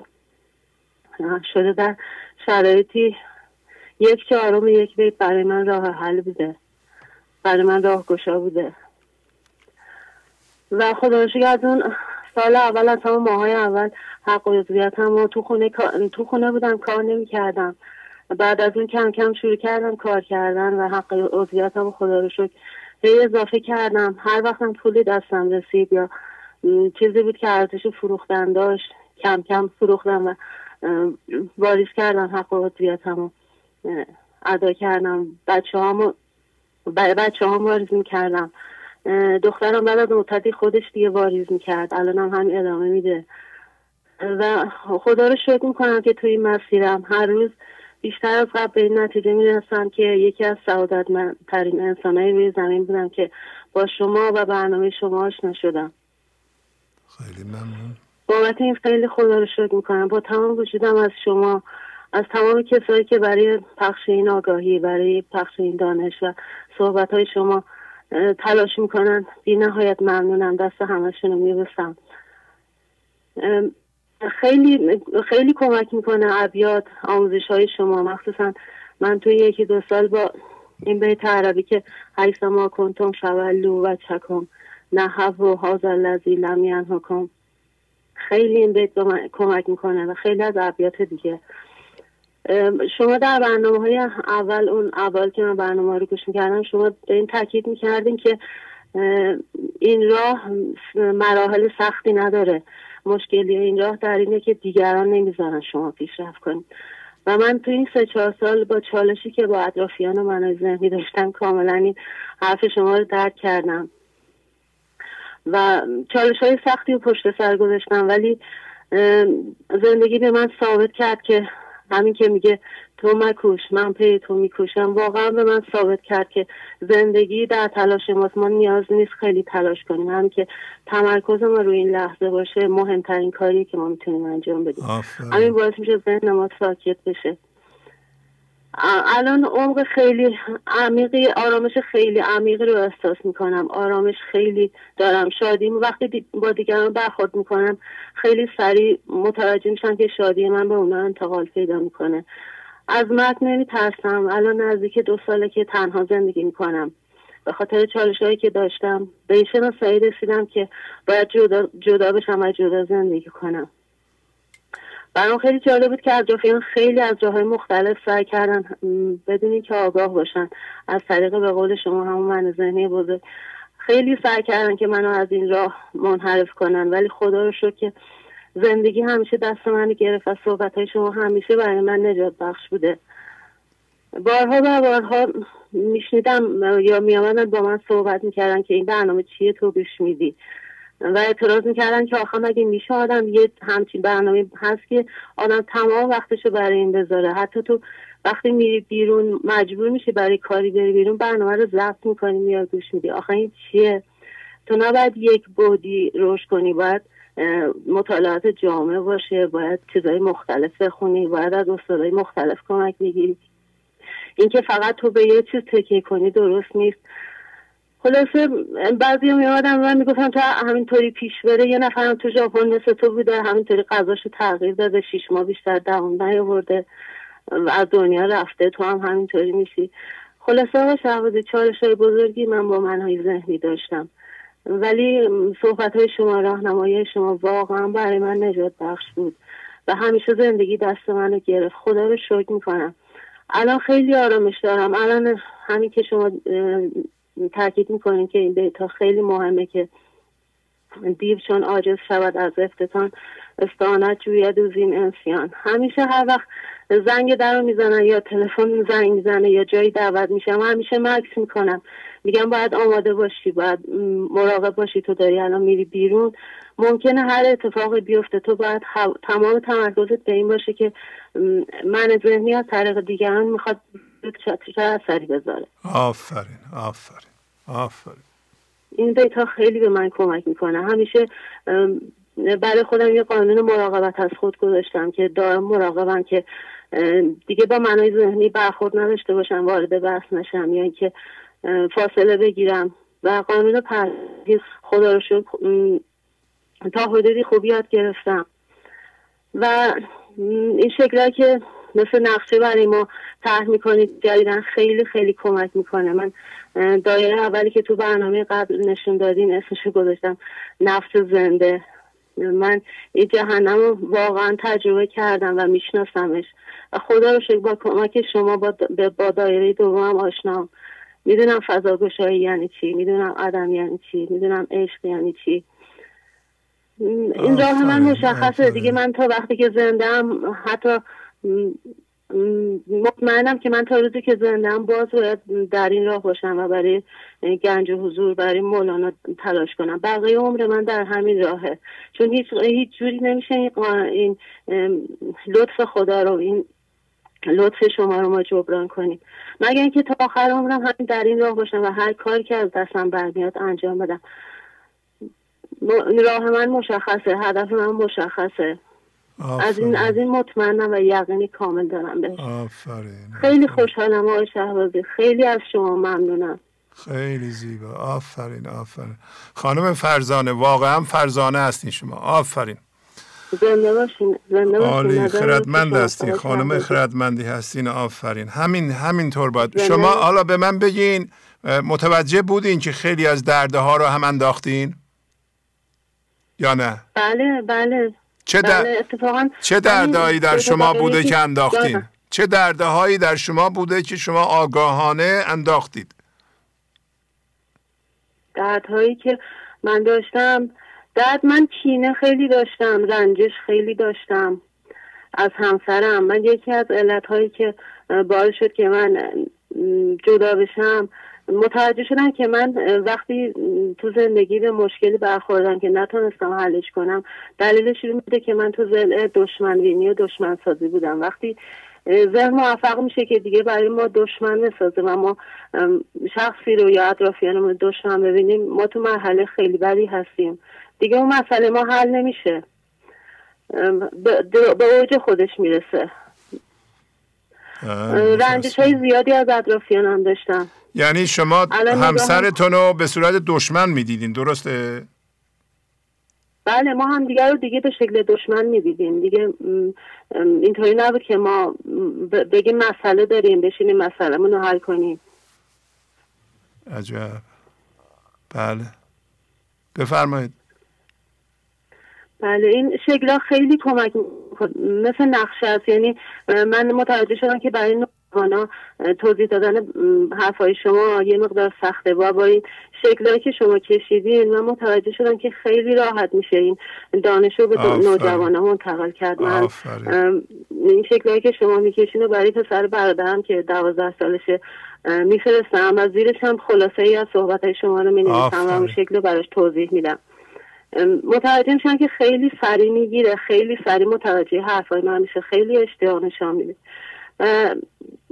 شده در شرایطی یک چهارم یک بیت برای من راه حل بوده. برای من راه گشا بوده. و خدا از اون سال اول از همون ماهای اول حق و هم تو خونه تو خونه بودم کار نمی کردم بعد از اون کم کم شروع کردم کار کردن و حق هم خدا رو شکر. هی اضافه کردم. هر وقتم پولی دستم رسید یا چیزی بود که ارزش فروختن داشت کم کم فروختم و واریز کردم حق و ادا کردم بچه همو بچه هم واریز می‌کردم. دخترم بعد از مدتی خودش دیگه واریز می‌کرد. الان هم همین ادامه میده. و خدا رو شکر می‌کنم که توی این مسیرم هر روز بیشتر از قبل به این نتیجه می‌رسم که یکی از سعادت ترین انسانهای روی زمین بودم که با شما و برنامه شما آشنا شدم. خیلی ممنون. بابت این خیلی خدا رو شکر می‌کنم. با تمام وجودم از شما از تمام کسایی که برای پخش این آگاهی برای پخش این دانش و صحبت های شما تلاش می‌کنن بی نهایت ممنونم. دست همشون رو میبسم خیلی خیلی کمک می‌کنه ابیات آموزش های شما. مخصوصا من توی یکی دو سال با این بیت عربی که حیث ما کنتم شولو و چکم. نحو و حاضر لذی لم حکم خیلی این بیت کمک می‌کنه و خیلی از ابیات دیگه. شما در برنامه های اول اون اول که من برنامه رو گوش می‌کردم شما به این تاکید می‌کردین که این راه مراحل سختی نداره. مشکلی این راه در اینه که دیگران نمی‌ذارن شما پیشرفت کنید و من تو این سه چهار سال با چالشی که با اطرافیان و منای ذهنی داشتم کاملا این حرف شما رو درک کردم. و چالش های سختی و پشت سر گذاشتم ولی زندگی به من ثابت کرد که همین که میگه تو مکوش من پی تو میکوشم واقعا به من ثابت کرد که زندگی در تلاش ماست. ما نیاز نیست خیلی تلاش کنیم. هم که تمرکز ما روی این لحظه باشه مهمترین کاری که ما می‌تونیم انجام بدیم. همین باعث میشه ذهن ما ساکت بشه. الان عمق خیلی عمیقی آرامش خیلی عمیقی رو احساس می‌کنم. آرامش خیلی دارم. شادی وقتی با دیگران برخورد می‌کنم خیلی سریع متوجه میشم که شادی من به اونا انتقال پیدا می‌کنه. از مرگ نمیترسم. الان نزدیک دو ساله که تنها زندگی می‌کنم. به خاطر چالش هایی که داشتم به این شناسایی رسیدم که باید جدا, جدا بشم و جدا زندگی کنم. برام خیلی جالب بود که اطرافیان خیلی از جاهای مختلف سعی کردن بدون اینکه آگاه باشن. از طریق به قول شما همون من ذهنی بزرگ. خیلی سعی کردن که منو از این راه منحرف کنن. ولی خدا رو شکر که زندگی همیشه دست من گرفت و صحبت های شما همیشه برای من نجات بخش بوده. بارها و بارها میشنیدم یا میامدن با من صحبت می‌کردن که این برنامه چیه تو گوش میدی. و اعتراض می‌کردن که آخه مگه میشه آدم یه همچین برنامه هست که آدم تمام وقتشو برای این بذاره. حتی تو وقتی میری بیرون مجبور میشه برای کاری بری بیرون برنامه رو ضبط می‌کنی میاد گوش میدی. آخه این چیه؟ تو نباید یک بودی روش کنی باید مطالعات جامعه باشه باید چیزای مختلف بخونی باید از استادای مختلف کمک بگیری. اینکه فقط تو به یه چیز تکیه کنی درست نیست. خلاصه بعضی میادم من می‌گفتم تا همینطوری پیش بره یه نفرم تو ژاپن مثل تو بوده همینطوری غذاشو تغییر داده شیش ماه بیشتر دوام نیاورده از دنیا رفته تو هم همینطوری میشی. خلاصه آقا شهبازی چالش های بزرگی من با منهای ذهنی داشتم. ولی صحبت های شما راهنمایی شما واقعا برای من نجات بخش بود و همیشه زندگی دست منو گرفت. خدا رو شکر می‌کنم. الان خیلی آرامش دارم. الان همین که شما تاکید می‌کنیم که این بیتا خیلی مهمه که دیو چون عاجز شود از افتتان استانت جوید و زین انسیان. همیشه هر وقت زنگ در رو می‌زنن یا تلفن زنگ می‌زنه یا جایی دعوت میشم همیشه مکس می‌کنم. میگم باید آماده باشی باید مراقب باشی تو داری الان میری بیرون. ممکنه هر اتفاقی بیفته تو باید تمام تمرکزت به این باشه که من ذهنی از طریق دیگران می‌خواد چه اثری بذاره. آفرین آفرین آفرین. این دیتا خیلی به من کمک می‌کنه. همیشه برای خودم یه قانون مراقبت از خود گذاشتم که دارم مراقبم که دیگه با منای ذهنی برخورد نداشته باشم وارد بحث نشم. یا اینکه فاصله بگیرم. و قانون پرهیز خدا رو شد تا حدودی خوب یاد گرفتم. و این شکلی که مثل نقشه برای ما طرح می‌کنید جدیدن خیلی خیلی کمک می‌کنه. من دایره اولی که تو برنامه قبل نشون دادین اسمشو گذاشتم نفس زنده. من این جهنم رو واقعا تجربه کردم و میشناسمش. و خدا رو شکر با کمک شما با, با دایره دوم آشنام می‌دونم فضاگشایی یعنی چی می‌دونم عدم یعنی چی می‌دونم عشق یعنی چی. این راه من مشخصه. دیگه من تا وقتی که زندم حتی مطمئنم که من تا روزی که زندم باز باید در این راه باشم و برای گنج حضور برای مولانا تلاش کنم. بقیه عمر من در همین راهه. چون هیچ, هیچ جوری نمیشه این لطف خدا رو این لطف شما رو ما جبران کنیم. مگر اینکه تا آخر عمرم همین در این راه باشم و هر کاری که از دستم برمیاد انجام بدم. راه من مشخصه هدف من مشخصه. از این از این مطمئنم و یقینی کامل دارم بهش آفرین. خیلی خوشحالم آقای شهبازی. خیلی از شما ممنونم. خیلی زیبا. آفرین آفرین. خانم فرزانه واقعا فرزانه هستین شما. آفرین. زنده باشین زنده باشین. خردمند هستین. خانم خردمندی هستین. آفرین. همین همین طور باید شما حالا به من بگین متوجه بودین که خیلی از درده ها رو هم انداختین؟ یا نه؟ بله بله. چه, در... بله چه دردهایی در شما بوده که انداختین؟ چه دردهایی در شما بوده که شما آگاهانه انداختید؟ دردهایی که من داشتم بعد من کینه خیلی داشتم رنجش خیلی داشتم از همسرم. من یکی از علت هایی که باعث شد که من جدا بشم متوجه شدم که من وقتی تو زندگی به مشکلی برخوردم که نتونستم حلش کنم دلیلش این بوده که من تو دشمن دشمنبینی و دشمن سازی بودم. وقتی ذهن موفق میشه که دیگه برای ما دشمن بسازه و ما شخصی رو یا اطرافیانمون دشمن ببینیم ما تو مرحله خیلی بدی هستیم. دیگه اون مسئله ما حل نمیشه. به اوج خودش می‌رسه. رنجش های زیادی از اطرافیانم داشتم. یعنی شما همسرتون رو به صورت دشمن می‌دیدین درسته؟ بله ما هم دیگر رو دیگه به شکل دشمن می‌دیدیم. دیگه اینطوری نبود که ما بگیم مسئله داریم بشینیم مسئله رو حل کنیم. عجب. بله. بفرمایید. بله این شکل خیلی کمک مثل نقشه است. یعنی من متوجه شدم که برای نوجوانا توضیح دادن حرفای شما یه مقدار سخته. و با این شکلهایی که شما کشیدین من متوجه شدم که خیلی راحت میشه این دانش رو به نوجوانا منتقل کرد. من این شکلهایی که شما می‌کشین و برای پسر برادرم که دوازده سالشه میفرستم و زیرش هم خلاصه ای از صحبت های شما رو می‌نویسم و اون شکل رو براش توضیح میدم. متوجه میشن که خیلی سری می‌گیره خیلی سری متوجه حرفای من میشه خیلی اشتیاق نشان میده.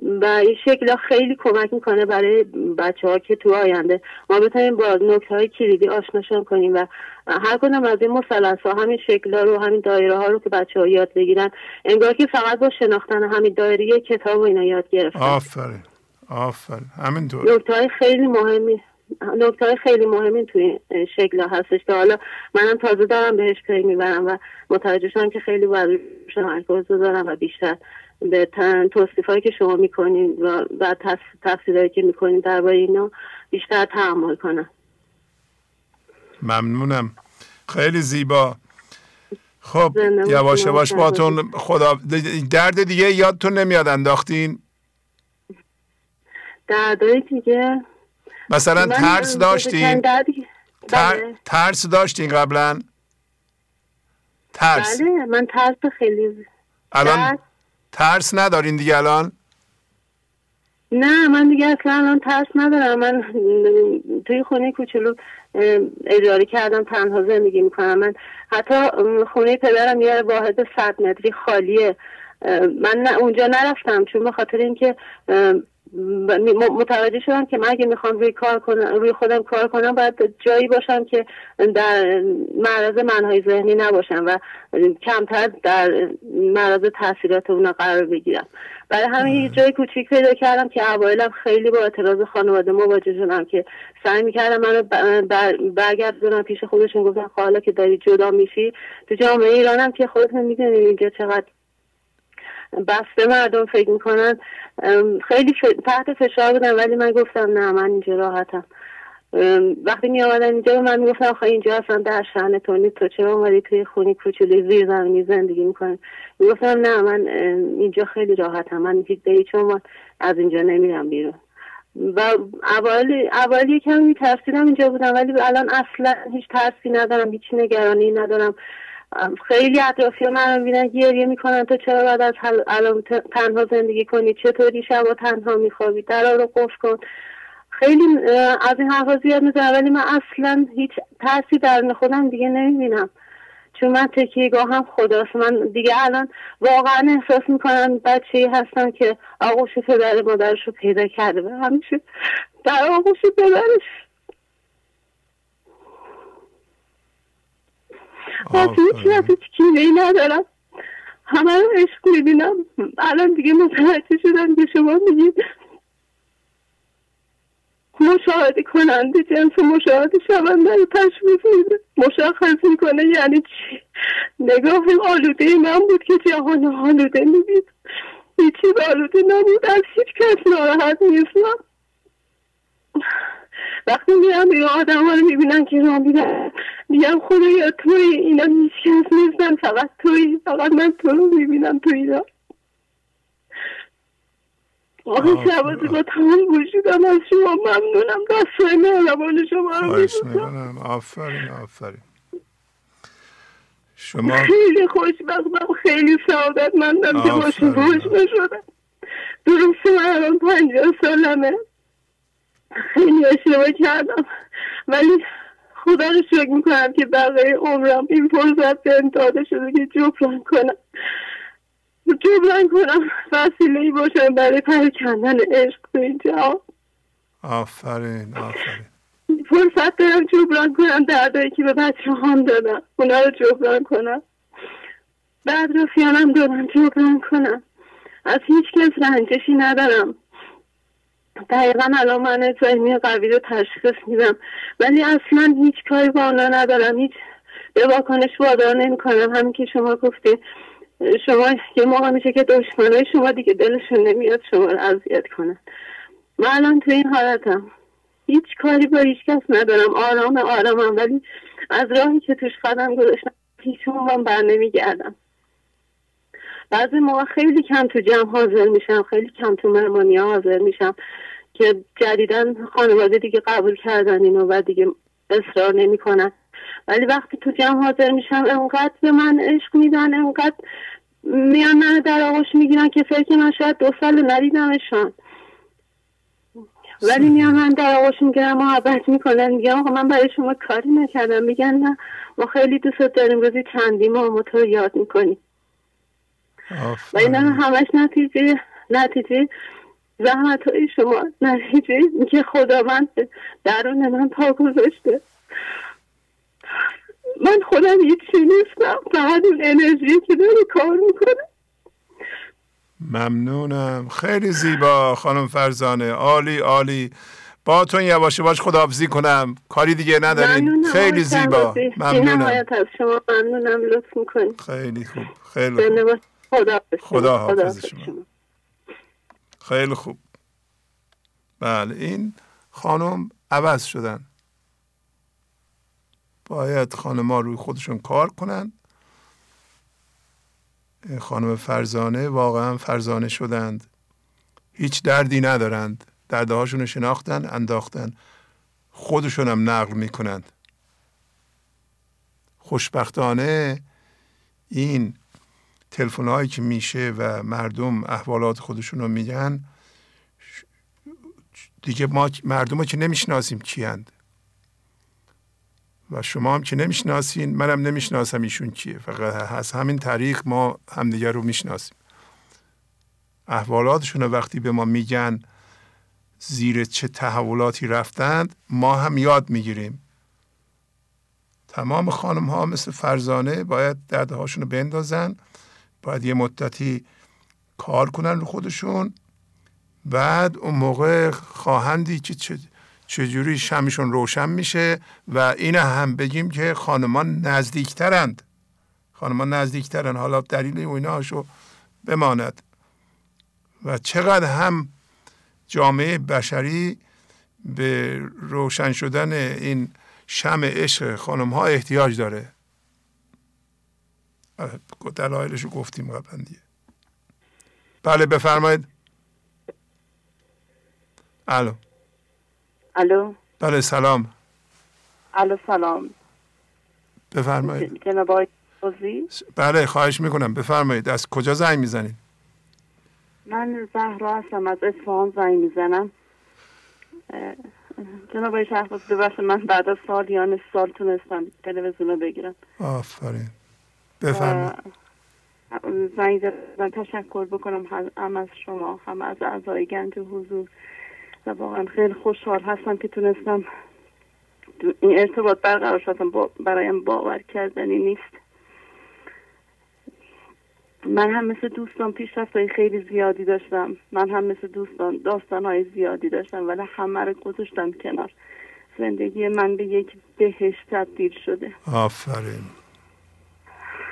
و این شکل خیلی کمک می‌کنه برای بچه ها که تو آینده ما بتونیم با نکته های کلیدی آشناشان کنیم و هر کدام از این مثلث ها همین شکل ها رو همین دایره ها رو که بچه ها یاد بگیرن انگار که فقط با شناختن همین دایره کتاب و اینا یاد گرفتن. آفرین. آفرین. همین نکته های خیلی مهمی نکته خیلی مهمی توی شکل هستش که حالا منم تازه دارم بهش پی می‌برم و متوجه شدم که خیلی باید تمرکز دارم و بیشتر به توصیف که شما می‌کنین و, و تفسیرهایی که می‌کنین درباره اینا بیشتر تحمل کنم ممنونم. خیلی زیبا. خب یواش یواش باتون خدا درد دیگه یادتون نمیاد انداختین؟ دردای دیگه. مثلا ترس داشتین؟ بله. ترس داشتین قبلا؟ ترس. بله من ترس خیلی الان ترس ندارین دیگه الان؟ نه من دیگه اصلا الان ترس ندارم. من توی خونه کوچولو اجاره کردم تنها زندگی می‌کنم. من حتی خونه پدرم یه واحد صد متری خالیه. من اونجا نرفتم چون به خاطر اینکه متوجه شدم که من اگه می‌خوام روی کار کنم روی خودم کار کنم باید جایی باشم که در معرض منهای ذهنی نباشم و کمتر در معرض تاثیرات اونا قرار بگیرم. برای همین یه جای کوچیک پیدا کردم که اوایلم خیلی با اعتراض خانواده مواجه شدم که سعی می‌کردم منو برگردونم پیش خودشون گفتم خب حالا که داری جدا میشی تو جامعه ایرانم که خودتون می‌دونید اینجا چقدر بسته مردم فکر می‌کنن. خیلی تحت فشار بودم ولی من گفتم نه من اینجا راحتم. وقتی می آمدن اینجا من می‌گفتم آخه اینجا اصلا در شهن تو نیست تو چرا اومدی توی خونی کوچولی زیر زمینی زندگی می‌کنی؟ می‌گفتم نه من اینجا خیلی راحتم. من هیچ چون از اینجا نمیرم بیرون. و اولی اولی کمی میترسیدم اینجا بودم ولی الان اصلا هیچ ترسی ندارم هیچ نگرانی ندارم. خیلی اطرافی من می‌بینن گریه می‌کنن. تو چرا باید از الان تنها زندگی کنی؟ چطوری شبا تنها میخوابی؟ در رو قفل کن. خیلی از این حرفا زیاد می‌زنم ولی من اصلا هیچ ترسی در خودم دیگه نمی‌بینم. چون من تکیهگاه هم خداست. من دیگه الان واقعا احساس می‌کنم بچه هستم که آغوش پدر مادرش رو پیدا کرده. و همیشه در آغوش پدرش واسه هیچ هیچ کینه ای ندارم. همه رو عشق می‌بینم. الان دیگه متوجه شدم که شما میگید مشاهده کننده جنس مشاهده شونده رو تشمیف میده. مشخص می‌کنه یعنی چی؟ نگاه آلوده من بود که جهان آلوده می‌دید هیچی آلوده نبود. از هیچ کس ناراحت نیستم. وقتی میرم این آدم ها رو می‌بینن که راه میرن میگم خدایا توی اینا هیچ نیستن فقط توی فقط من تو رو می‌بینم توی اینا. آقای شبازی با تمام وجودم از شما ممنونم. دستای مهربان شما رو میبوسم آفرین آفرین. شما خیلی خوشبختم خیلی سعادت مندم که با شما آشنا شدم درسته من الان پنجاه سالمه. خیلی اشتباه کردم. ولی خدا رو شکر می‌کنم که بقیه عمرم این فرصت به داده شده که جبران کنم. جبران کنم وسیله ای باشم برای پرکندن عشق به این جهان. آفرین آفرین. فرصت دارم جبران کنم دردایی که به بچه هم دادم. اونا رو جبران کنم. بعد رفیانم دارم جبران کنم. از هیچ کس رنجشی ندارم. دقیقا الان من ذهنی قوی رو تشخیص میدم. ولی اصلا هیچ کاری با اونا ندارم. هیچ به واکنش وادار نمی کنم همین که شما گفتی شما یه موقع میشه که دشمنای شما دیگه دلشون نمیاد شما رو اذیت کنن. من الان تو این حالتم. هیچ کاری با هیچ کس ندارم. آرام آرامم. ولی از راهی که توش قدم گذاشتم هیچ من بر نمیگردم. بعضی موقع خیلی کم تو جمع حاضر میشم خیلی کم تو مهمانی حاضر میشم که جدیدا خانواده دیگه قبول کردن اینو و دیگه اصرار نمی‌کنن. ولی وقتی تو جمع حاضر میشم انقدر به من عشق میدن انقدر میان من در آغوش می‌گیرن که فکر من شاید دو سال ندیدمشان. ولی میان من در آغوش می‌گیرن محبت می‌کنن میگم آقا من برای شما کاری نکردم. میگن نه ما خیلی دوست داریم روزی چندی ما یاد می‌کنیم. و اینا همش نتیجه نتیجه زحمت های شما نتیجه که خدا من درون من پا گذاشته. من خودم هیچی نیستم فقط اون انرژی که داره کار می‌کنه. ممنونم. خیلی زیبا خانم فرزانه. عالی عالی. با تو یواش یواش خداحافظی کنم. کاری دیگه ندارین. خیلی زیبا. ممنونم. از شما ممنونم. لطف می‌کنی خیلی خوب. خیلی خوب. خدا خدا حافظ شما. خیلی خوب. بله این خانم عوض شدن. باید خانم ها روی خودشون کار کنن. خانم فرزانه واقعا فرزانه شدند. هیچ دردی ندارند. دردهاشون رو شناختن انداختن. خودشون هم نقل می‌کنند. خوشبختانه این تلفن هایی که میشه و مردم احوالات خودشون رو میگن دیگه ما مردم رو که نمی‌شناسیم کیند و شما هم که نمی‌شناسین منم نمی‌شناسم ایشون کیه. فقط از همین طریق ما همدیگر رو می‌شناسیم. احوالاتشون رو وقتی به ما میگن زیر چه تحولاتی رفتند ما هم یاد می‌گیریم. تمام خانم ها مثل فرزانه باید دردهاشون رو بندازن باید یه مدتی کار کنن رو خودشون. بعد اون موقع خواهندی که چجوری شمشون روشن میشه و این هم بگیم که خانمان نزدیکترند. خانمان نزدیکترند حالا دلیل ایناشو بماند. و چقدر هم جامعه بشری به روشن شدن این شم عشق خانم ها احتیاج داره. دلایلش رو گفتیم قبلا دیگه. بله بفرمایید. الو. الو. بله سلام. الو سلام. بفرمایید. جناب بله خواهش می‌کنم. بفرمایید. از کجا زنگ می‌زنید؟ من زهرا هستم. از اصفهان زنگ می‌زنم. جناب آقای شهباز من بعد از سال یا نصف سال تونستم تلویزیون رو بگیرم. آفرین. بفرمایید. زنگ زدن تشکر بکنم هم از شما هم از اعضای گنج حضور. و واقعا خیلی خوشحال هستم که تونستم این ارتباط برقرار شدم. با برایم باور کردنی نیست. من هم مثل دوستان پیشرفت های خیلی زیادی داشتم. من هم مثل دوستان داستان های زیادی داشتم ولی همه رو گذاشتم کنار. زندگی من به یک بهشت تبدیل شده. آفرین.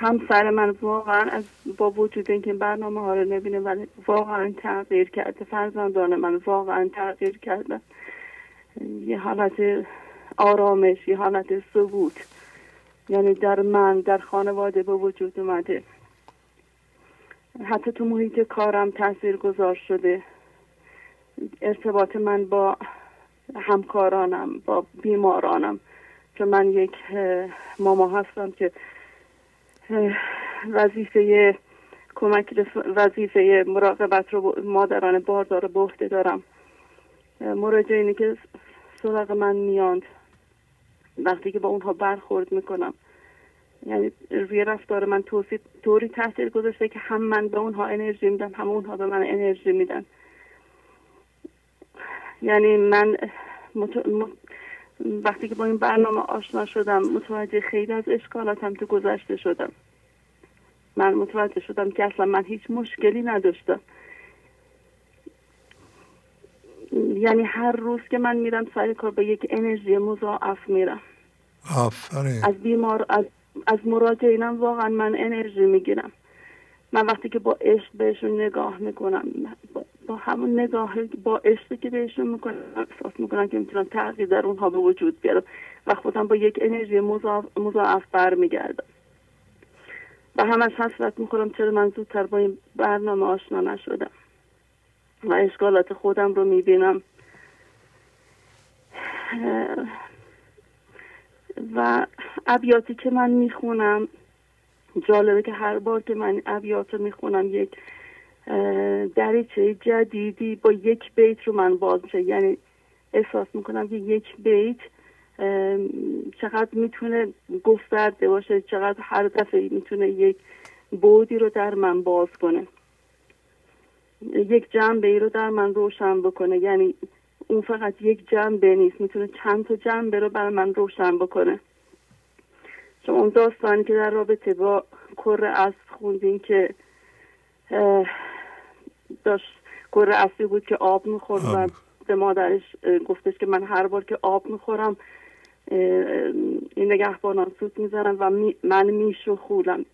همسر من واقعا از با وجود اینکه برنامه ها رو نبینه ولی واقعا تغییر کرده. فرزندان من واقعا تغییر کرده یه حالت آرامش یه حالت ثبوت. یعنی در من در خانواده به وجود اومده. حتی تو محیط کارم تاثیر گذار شده. ارتباط من با همکارانم با بیمارانم. چون من یک ماما هستم که وظیفه کمک وظیفه مراقبت رو مادران باردار به عهده دارم مراجعینی که سراغ من میاند. وقتی که با اونها برخورد می‌کنم. یعنی روی رفتار من توصیف طوری تاثیر گذاشته که هم من به اونها انرژی میدم هم اونها به من انرژی میدن. یعنی من وقتی که با این برنامه آشنا شدم متوجه خیلی از اشکالاتم تو گذشته شدم. من متوجه شدم که اصلا من هیچ مشکلی نداشتم. یعنی هر روز که من میرم سر کار به یک انرژی مضاعف میرم. آفرین. از بیمار از از مراجعینم واقعا من انرژی می‌گیرم. من وقتی که با عشق بهشون نگاه می‌کنم با, همون نگاه با عشقی که بهشون می‌کنم احساس می‌کنم که می‌تونم تغییر در اونها به وجود بیارم و خودم با یک انرژی مضاعف برمیگردم. و همش حسرت می‌خورم چرا من زودتر با این برنامه آشنا نشدم و اشکالات خودم رو می‌بینم. و ابیاتی که من می‌خونم جالبه که هر بار که من ابیات رو می‌خونم یک دریچه جدیدی با یک بیت رو من باز میشه. یعنی احساس می‌کنم که یک بیت چقدر می‌تونه گسترده باشه چقدر هر دفعه می‌تونه یک بودی رو در من باز کنه. یک جنبه ای رو در من روشن بکنه. یعنی اون فقط یک جنبه نیست می‌تونه چند تا جنبه رو بر من روشن بکنه. چون اون داستانی که در رابطه با کره اصل خوندین که داشت کره اصلی بود که آب می‌خورد و به مادرش گفتش که من هر بار که آب می‌خورم این نگهبانان سوت می‌زنم و می من میش و خولم.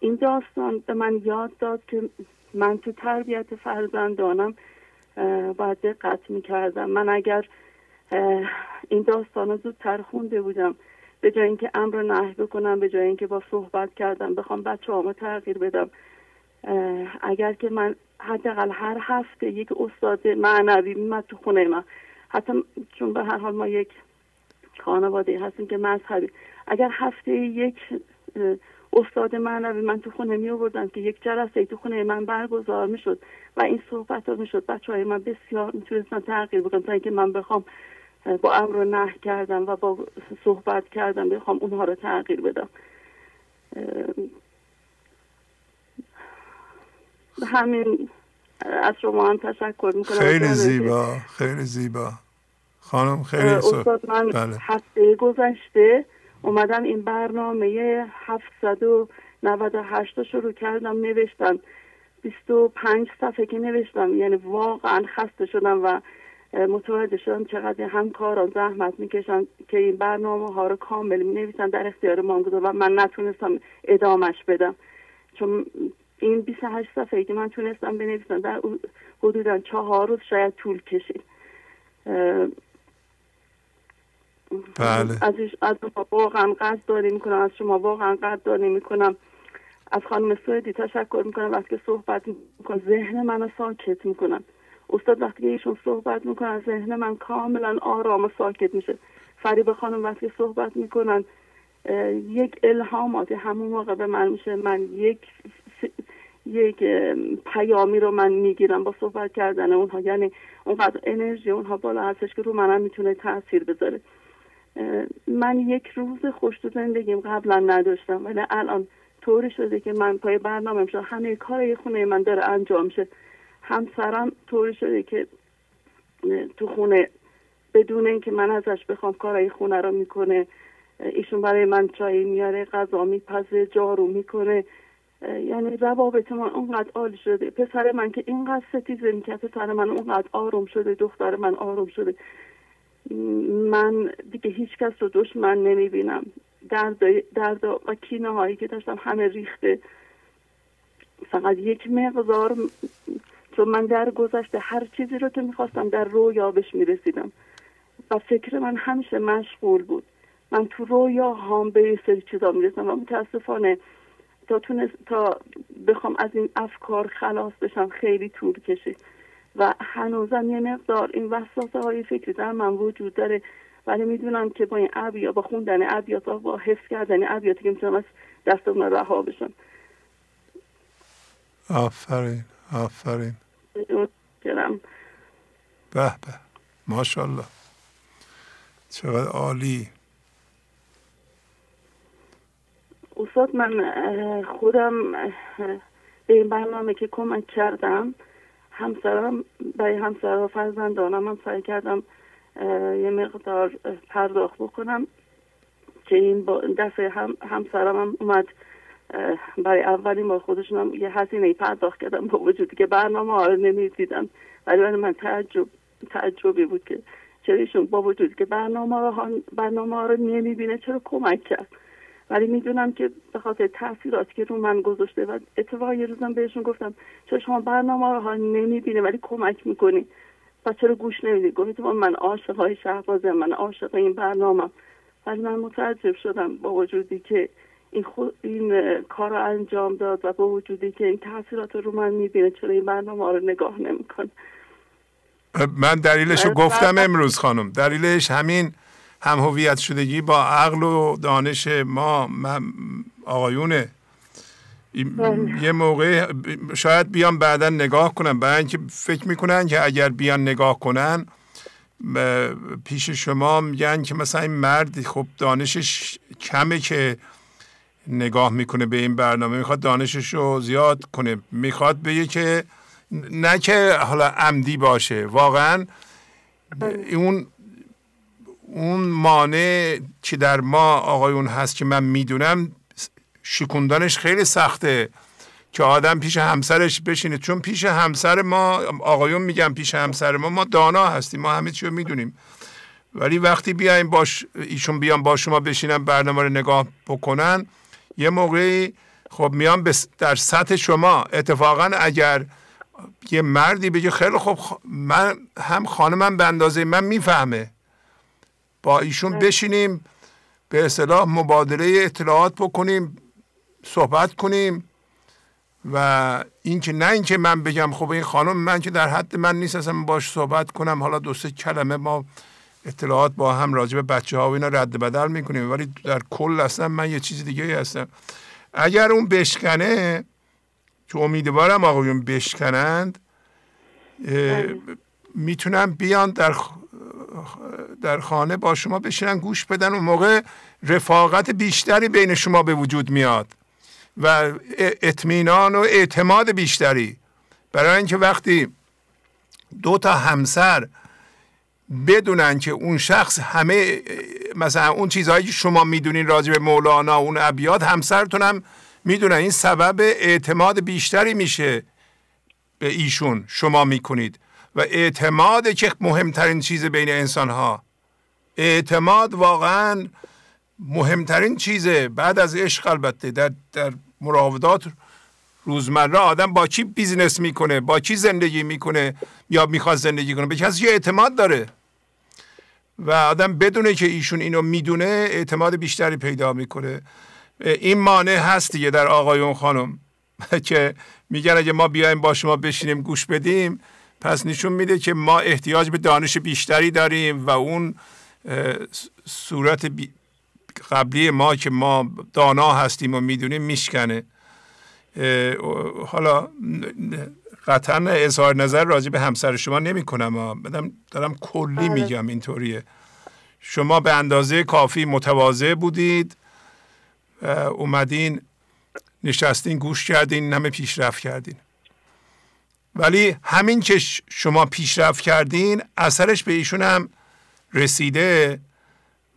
این داستان به من یاد داد که من تو تربیت فرزندانم باید دقت می‌کردم. من اگر این داستان رو زودتر خونده بودم به جای اینکه امر نهی بکنم به جای اینکه با صحبت کردم بخوام بچه هامو تغییر بدم اگر که من حداقل هر هفته یک استاد معنوی میمد تو خونه من. حتی چون به هر حال ما یک خانواده هستیم که مذهبی. اگر هفته یک استاد معنوی من تو خونه می آوردم که یک جلسه تو خونه من برگزار می شد و این صحبت ها می شد بچه های من بسیار می‌تونستن تغییر بکنم تا اینکه من بخوام با امر نه کردم و با صحبت کردم بخوام اونها رو تغییر بدم. همین از شما هم تشکر می‌کنم. خیلی زیبا خیلی زیبا. خانم خیلی استاد من بله. هفته گذشته اومدم این برنامه 798 شروع کردم نوشتم. 25 صفحه که نوشتم یعنی واقعا خسته شدم و متوجه شدم چقدر همکاران زحمت می‌کشن که این برنامه ها رو کامل می نویسن در اختیار ما و من نتونستم ادامش بدم. چون این 28 صفحه که من تونستم بنویسم در حدودا چهار روز شاید طول کشید. بله. از, از واقعا قدر داری می‌کنم از شما واقعا قدر داری می‌کنم. از خانم سویدی تشکر می‌کنم. وقتی صحبت می‌کنم ذهن منو ساکت می‌کنم. استاد وقتی ایشون صحبت می‌کنن ذهن من کاملا آرام و ساکت میشه. فریب خانم وقتی صحبت می‌کنن یک الهامات همون موقع به من میشه من یک یک پیامی رو من می‌گیرم با صحبت کردن اونها. یعنی اونقدر انرژی اونها بالا هستش که رو منم می‌تونه تاثیر بذاره. من یک روز خوش تو زندگیم قبلا نداشتم ولی الان طوری شده که من پای برنامه شد. همه کار خونه من داره انجام شه همسرم طوری شده که تو خونه بدون اینکه من ازش بخوام کارای خونه رو می‌کنه ایشون برای من چای میاره غذا میپزه جارو می‌کنه. یعنی روابط من اونقدر عالی شده. پسر من که اینقدر ستیزه می‌کرد پسر من اونقدر آروم شده دختر من آروم شده. من دیگه هیچ کس رو دشمن نمی‌بینم. درد, درد و کینه هایی که داشتم همه ریخته. فقط یک مقدار چون من در گذشته هر چیزی رو که می‌خواستم در رویا بهش می‌رسیدم. و فکر من همیشه مشغول بود. من تو رویا هم به سری چیزا می‌رسم و متاسفانه تا تونست تا بخوام از این افکار خلاص بشم خیلی طول کشید. و هنوزم یه مقدار این وسواسه های فکری در من وجود داره. ولی می‌دونم که با این ابیا با خوندن ابیات با حفظ کردن ابیاتی که می‌تونم از دستمون رها بشن آفرین آفرین. به به. ماشاءالله. چقدر عالی. استاد من خودم به این برنامه که کمک کردم همسرم برای همسر و فرزندانم هم سعی کردم یه مقدار پرداخت بکنم که این با دفعه هم همسرم هم اومد برای اولین بار خودشون هم یه هزینه پرداخت کردم با وجودی که برنامه ها رو نمی‌دیدم ولی برای من تعجب تعجبی بود که چرا ایشون با وجودی که برنامه ها برنامه رو نمی‌بینه چرا کمک کرد؟ ولی می‌دونم که به خاطر تاثیراتی که رو من گذاشته و اتفاقا یه روزم بهشون گفتم چرا شما برنامه ها نمی‌بینه ولی کمک می‌کنی؟ و چرا گوش نمیدی؟ گفت من عاشق های شهبازه من عاشق این برنامه ولی من متعجب شدم با وجودی که این, خود این کار رو انجام داد و با وجودی که این تاثیرات رو من می‌بینه چرا این برنامه رو نگاه نمی‌کنه. من دلیلش رو گفتم امروز خانم. دلیلش همین هم هویت شدگی با عقل و دانش ما آقایونه. بله. یه موقع شاید بیان بعدا نگاه کنن. برای اینکه فکر می‌کنن که اگر بیان نگاه کنن پیش شما میگن که مثلا این مرد خب دانشش کمه که نگاه می‌کنه به این برنامه می‌خواد دانشش رو زیاد کنه می‌خواد بگه که نه که حالا عمدی باشه واقعا. اون اون مانع که در ما آقایون هست که من می‌دونم شکوندنش خیلی سخته که آدم پیش همسرش بشینه چون پیش همسر ما آقایون میگم پیش همسر ما ما دانا هستیم ما همه چی رو می‌دونیم ولی وقتی بیایم باش ایشون بیان با شما بشینن برنامه رو نگاه بکنن یه موقعی خب میان در سطح شما اتفاقا اگر یه مردی بگه خیلی خب من هم خانمم به اندازه من می‌فهمه. با ایشون بشینیم به اصطلاح مبادله اطلاعات بکنیم صحبت کنیم و اینکه نه اینکه من بگم خب این خانم من که در حد من نیست اصلا باش صحبت کنم حالا دو سه کلمه ما اطلاعات با هم راجع به بچه ها و اینا رد بدل می‌کنیم. ولی در کل اصلا من یه چیز دیگه هستم. اگر اون بشکنه که امیدوارم آقایون بشکنند بله. می‌تونم بیان در در خانه با شما بشینن گوش بدن. و موقع رفاقت بیشتری بین شما به وجود میاد و اطمینان و اعتماد بیشتری. برای اینکه وقتی دو تا همسر بدونن که اون شخص همه مثلا اون چیزهایی که شما می‌دونین راجع به مولانا اون ابیات همسرتون هم می‌دونن. این سبب اعتماد بیشتری میشه به ایشون شما می‌کنید. و اعتماد که مهمترین چیز بین انسان ها اعتماد واقعا مهمترین چیزه. بعد از عشق البته در, در مراودات روزمره آدم با کی business می‌کنه؟ با کی زندگی می‌کنه؟ یا می‌خواد زندگی کنه؟ به کسی اعتماد داره. و آدم بدونه که ایشون اینو می‌دونه اعتماد بیشتری پیدا می‌کنه. این مانع هست دیگه در آقایون خانم. *laughs* که میگن اگه ما بیایم با شما بشینیم گوش بدیم پس نشون میده که ما احتیاج به دانش بیشتری داریم و اون صورت قبلی ما که ما دانا هستیم و می‌دونیم میشکنه. حالا قطعا اظهار نظر راجع به همسر شما نمی کنم بدم دارم کلی بله. میگم اینطوریه. شما به اندازه کافی متواضع بودید اومدین نشستین گوش کردین همه پیشرفت کردین. ولی همین که شما پیشرفت کردین اثرش به ایشون هم رسیده.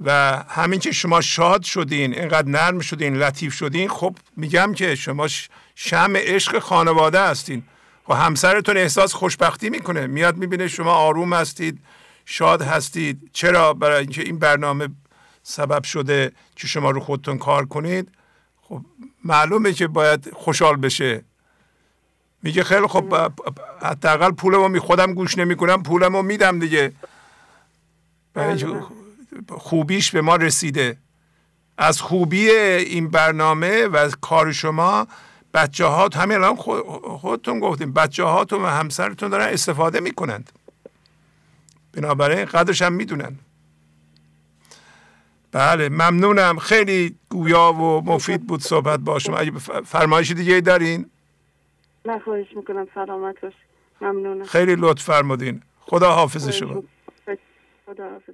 و همین که شما شاد شدین اینقدر نرم شدین لطیف شدین خب میگم که شما شم عشق خانواده هستین. و همسرتون احساس خوشبختی می‌کنه. میاد می‌بینه شما آروم هستید شاد هستید. چرا؟ برای اینکه این برنامه سبب شده که شما رو خودتون کار کنید. خب معلومه که باید خوشحال بشه. میگه خیلی خب حداقل پولمو می خودم گوش نمی‌کنم پولمو میدم دیگه. خوبیش به ما رسیده. از خوبی این برنامه و کار شما بچه ها همین الان خودتون گفتیم بچه هاتون و همسرتون دارن استفاده می‌کنند. بنابراین قدرش هم می‌دونن. بله ممنونم. خیلی گویا و مفید بود صحبت با شما. اگه فرمایشی دیگه دارین؟ نه خواهش می‌کنم. سلامت باش ممنونم. خیلی لطف فرمودین. خدا حافظ شما خدا حافظ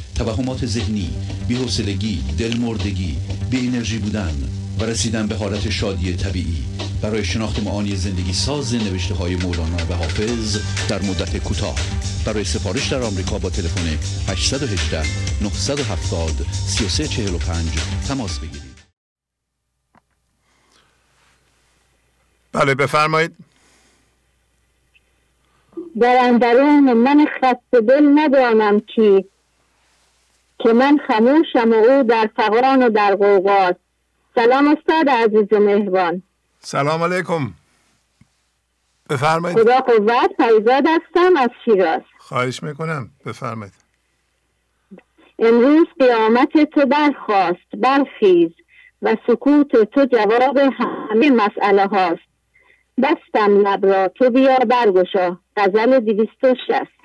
توهمات ذهنی بی‌حوصلگی دلمردگی بی انرژی بودن و رسیدن به حالت شادی طبیعی. برای شناخت معانی زندگی ساز نوشته های مولانا و حافظ در مدت کوتاه. برای سفارش در آمریکا با تلفن 818 970 3345 تماس بگیرید. بله بفرمایید. در اندرون من خسته دل ندانم کی که من خموشم و او در فقران و در قوقاست سلام استاد عزیز و مهربان. سلام علیکم. بفرمایید. خدا قوت فریزاد هستم از شیراز. خواهش می‌کنم. بفرمایید. امروز قیامت تو برخواست برخیز و سکوت تو جواب همه مسئله هاست بستم لب را تو بیا برگشا. غزل دویست و شست.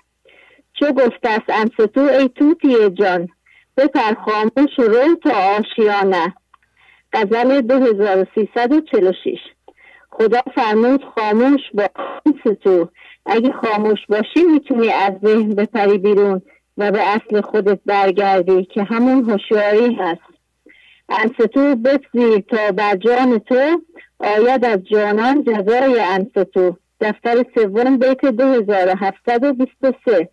چو گفته است انستو ای توتی جان بپر خاموش رو تا آشیانه. غزل 2346 خدا فرمود خاموش با تو اگه خاموش باشی می‌تونی از ذهن بپری بیرون و به اصل خودت برگردی که همون هوشیاری هست. انستو بپذیر تا بر جان تو. آید از جانان جزای انستو دفتر سوم بیت 2723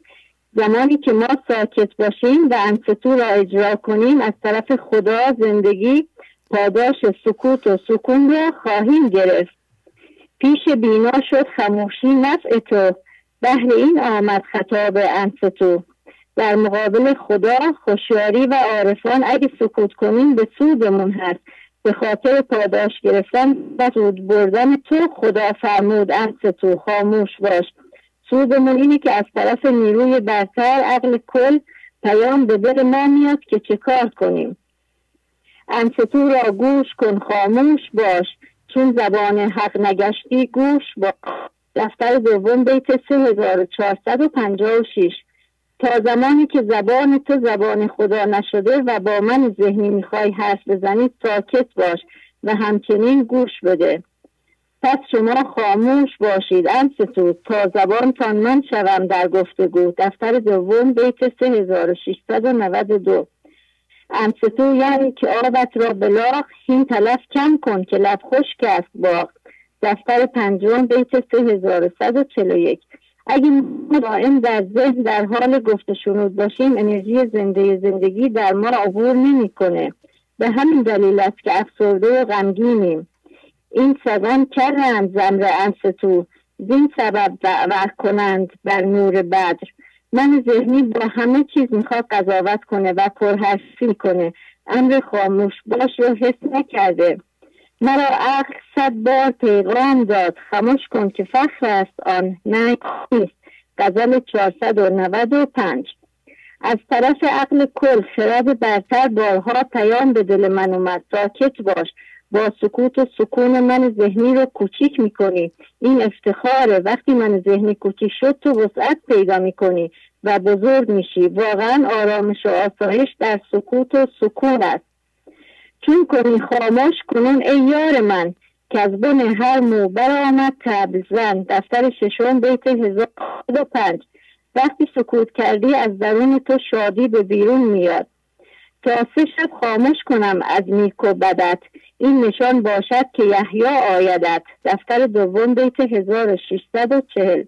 زمانی که ما ساکت باشیم و انستو را اجرا کنیم از طرف خدا زندگی پاداش سکوت و سکون را خواهیم گرفت. پیش بینا شد خموشی نفع تو. بهر این آمد خطاب انستو در مقابل خدا خوشیاری و عارفان اگه سکوت کنیم به سودمون هست. به خاطر پاداش گرفتن و بردن تو خدا فرمود انستو خاموش باش. سودمون اینه که از طرف نیروی برتر عقل کل پیام به دل ما میاد که چه کار کنیم. انستو را گوش کن خاموش باش. چون زبان حق نگشتی گوش باش دفتر دوم بیت 3456 تا زمانی که زبان تو زبان خدا نشده و با من ذهنی می‌خوای حرف بزنی ساکت باش و همچنین گوش بده. پس شما خاموش باشید. انستو تا زبانتان من شوم در گفتگو. دفتر دوم بیت 3692 انستو یعنی که آبت را بلاغ هین تلف کم کن که لب خشک است باغ. دفتر پنجم بیت 3141 اگه دائم در ذهن در حال گفت شنود باشیم انرژی زنده زندگی در ما عبور نمی‌کنه. به همین دلیل است که افسرده و غمگینیم. این سگان کردند زمر انستو زین سبب دعوت کنند بر نور بدر. من ذهنی با همه چیز می‌خواد قضاوت کنه و پرحرفی کنه. امر خاموش باش رو حس نکرده. مرا عقل صد بار پیغام داد. خاموش کن که فخر است آن. نه نیست. غزل 495 از طرف عقل کل خرد برتر بارها پیام به دل من اومد. ساکت باش. با سکوت و سکون من ذهنی رو کوچیک می‌کنی. این افتخاره. وقتی من ذهنی کوچیک شد تو وسعت پیدا می‌کنی و بزرگ میشی. واقعا آرامش و آسایش در سکوت و سکون است. چون کنی خاموش کنون ای یار من که از بن هر مو برآمد تبزن دفتر ششم بیت هزار و پنج. وقتی سکوت کردی از درون تو شادی به بیرون میاد. تا سه شب خاموش کنم از نیک و بدت. این نشان باشد که یحیی آیدت. دفتر دوم بیت 1640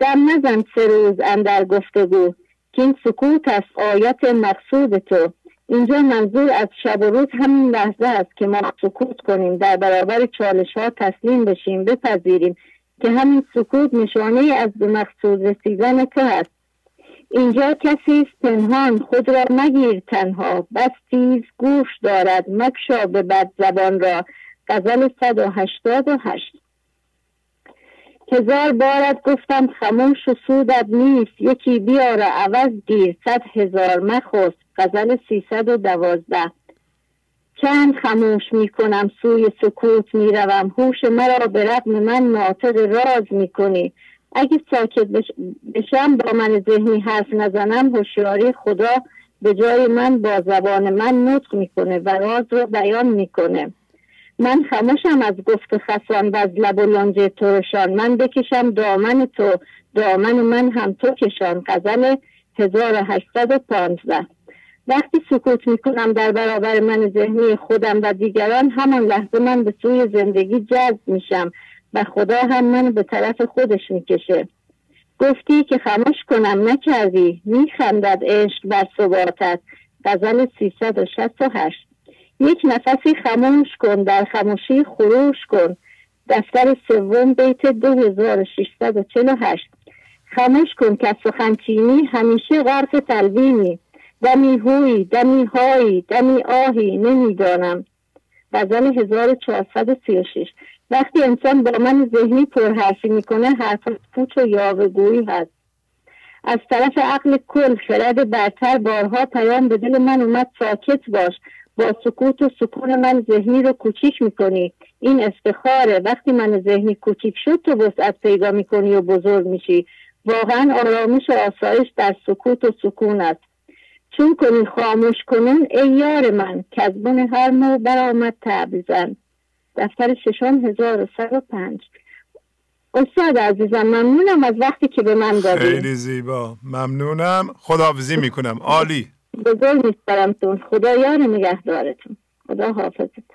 دم نزن سه روز اندر گفتگو که این سکوت است آیت مقصود تو. اینجا منظور از شب و روز همین لحظه است که ما سکوت کنیم در برابر چالش ها تسلیم بشیم بپذیریم که همین سکوت نشانه از به مقصود رسیدن تو است اینجا کسی است پنهان خود را مگیر تنها. بس تیز گوش دارد مکشا به بد زبان را. غزل 188 هزار بارت گفتم خموش و سودت نیست. یکی بیار عوض گیر صد هزار مخست. غزل 312 چند خموش می کنم سوی سکوت می روم. هوش مرا به رقم من ناطق راز می کنی. اگه ساکت بشم با من ذهنی حرف نزنم هوشیاری خدا به جای من با زبان من نطق می‌کنه و راز رو بیان می‌کنه. من خموشم از گفت خسان و از لب و لنج ترشان من بکشم دامن تو دامن من هم تو کشان. غزل 1815 وقتی سکوت می‌کنم در برابر من ذهنی خودم و دیگران همان لحظه من به سوی زندگی جذب میشم. و خدا هم من به طرف خودش می‌کشه. گفتی که خموش کنم نکردی. میخندد عشق بر ثباتت. غزل 368 یک نفسی خموش کن در خموشی خروش کن. دفتر سوم بیت 2648 خموش کن که سخنچینی همیشه غرق تلوینی. دمی هوی دمی هایی دمی آهی نمی‌دانم. غزل 1436 وقتی انسان با من ذهنی پرحرفی می‌کنه حرف پوچ و یاوهگویی هست. از طرف عقل کل خرد برتر بارها پیام به دل من اومد ساکت باش. با سکوت و سکون من ذهنی رو کوچیک می‌کنی. این استخاره وقتی من ذهنی کوچیک شد تو وسعت پیدا می‌کنی و بزرگ میشی. واقعا آرامش و آسایش در سکوت و سکون است. چون کنی خاموش کنون ای یار من کذبون هر مو برآمد تعبیزن دفتر ششم هزار و سر و پنج. استاد عزیزم ممنونم از وقتی که به من دادی. خیلی زیبا. ممنونم. خداحافظی می‌کنم. عالی. بزرگ میسپرمتون خدا یار نگهدارتون. خدا حافظت.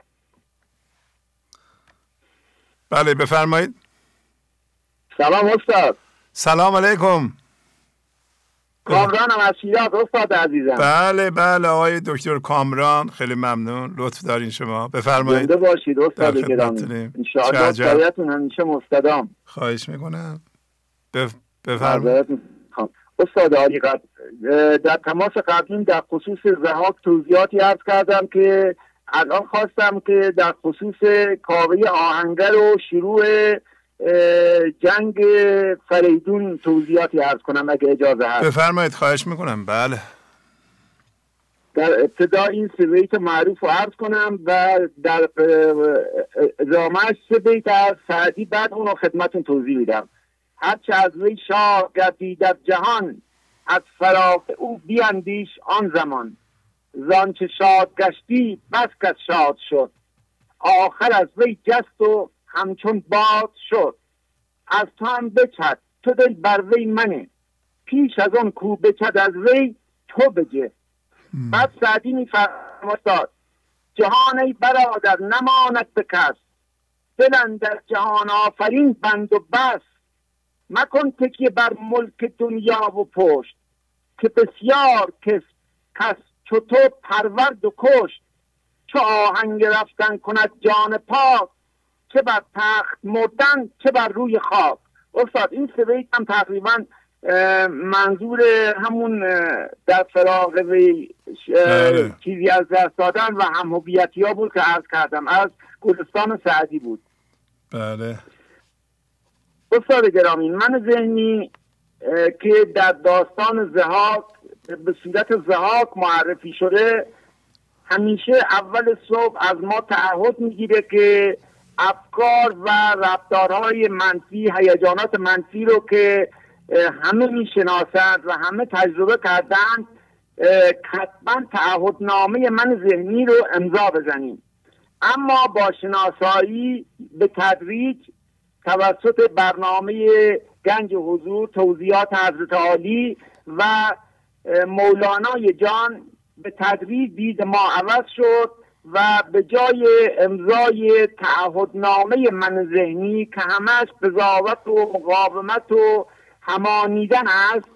بله بفرمایید. سلام استاد. سلام علیکم. کامرانم از شیراز استاد عزیزم. بله بله آقای دکتر کامران خیلی ممنون. لطف دارین شما. بفرمایید. زنده باشید استاد گرامی. انشاءالله همیشه مستدام. خواهش می‌کنم. بف... بفرمایید استاد عالی قد... در تماس قبلیم در خصوص زهاک توضیحاتی عرض کردم که الان خواستم که در خصوص کاوه آهنگر و شروع جنگ فریدون توضیحاتی عرض کنم اگه اجازه هست. بفرمایید خواهش می‌کنم. بله. در ابتدا این سه بیت معروف رو عرض کنم و در ادامهش سه بیت از سعدی بعد اون رو خدمتون توضیح میدم. هرچه از وی شاه گردی در جهان از فراغ او بیاندیش آن زمان. زانچه شاد گشتی بس کس شاد شد. آخر از وی جست و همچون باد شد. از تو هم بچد تو دل بر وی منه. پیش از آن کو بچد از وی تو بجه. بعد سعدی میفرماد جهان ای برادر نماند به کس. دلن در جهان آفرین بند و بس. مکن تکیه بر ملک دنیا و پشت. که بسیار کس کس چو تو پرورد و کشت. چو آهنگ رفتن کند جان پاک چه بر تخت مردن چه بر روی خاک استاد این سه هم تقریبا منظور همون در فراغ بله. چیزی از دست دادن و هم ها بود که عرض کردم. از گلستان سعدی بود. بله. استاد گرامی من ذهنی که در داستان زهاک به صورت زهاک معرفی شده همیشه اول صبح از ما تعهد می‌گیره که افکار و رفتارهای منفی هیجانات منفی رو که همه می‌شناسند و همه تجربه کردند حتما تعهدنامه من ذهنی رو امضا بزنیم. اما با شناسایی به تدریج توسط برنامه گنج حضور توضیحات حضرت عالی و مولانای جان به تدریج دید ما عوض شد. و به جای امضای تعهدنامه من ذهنی که همش قضاوت و مقاومت و همانیدن است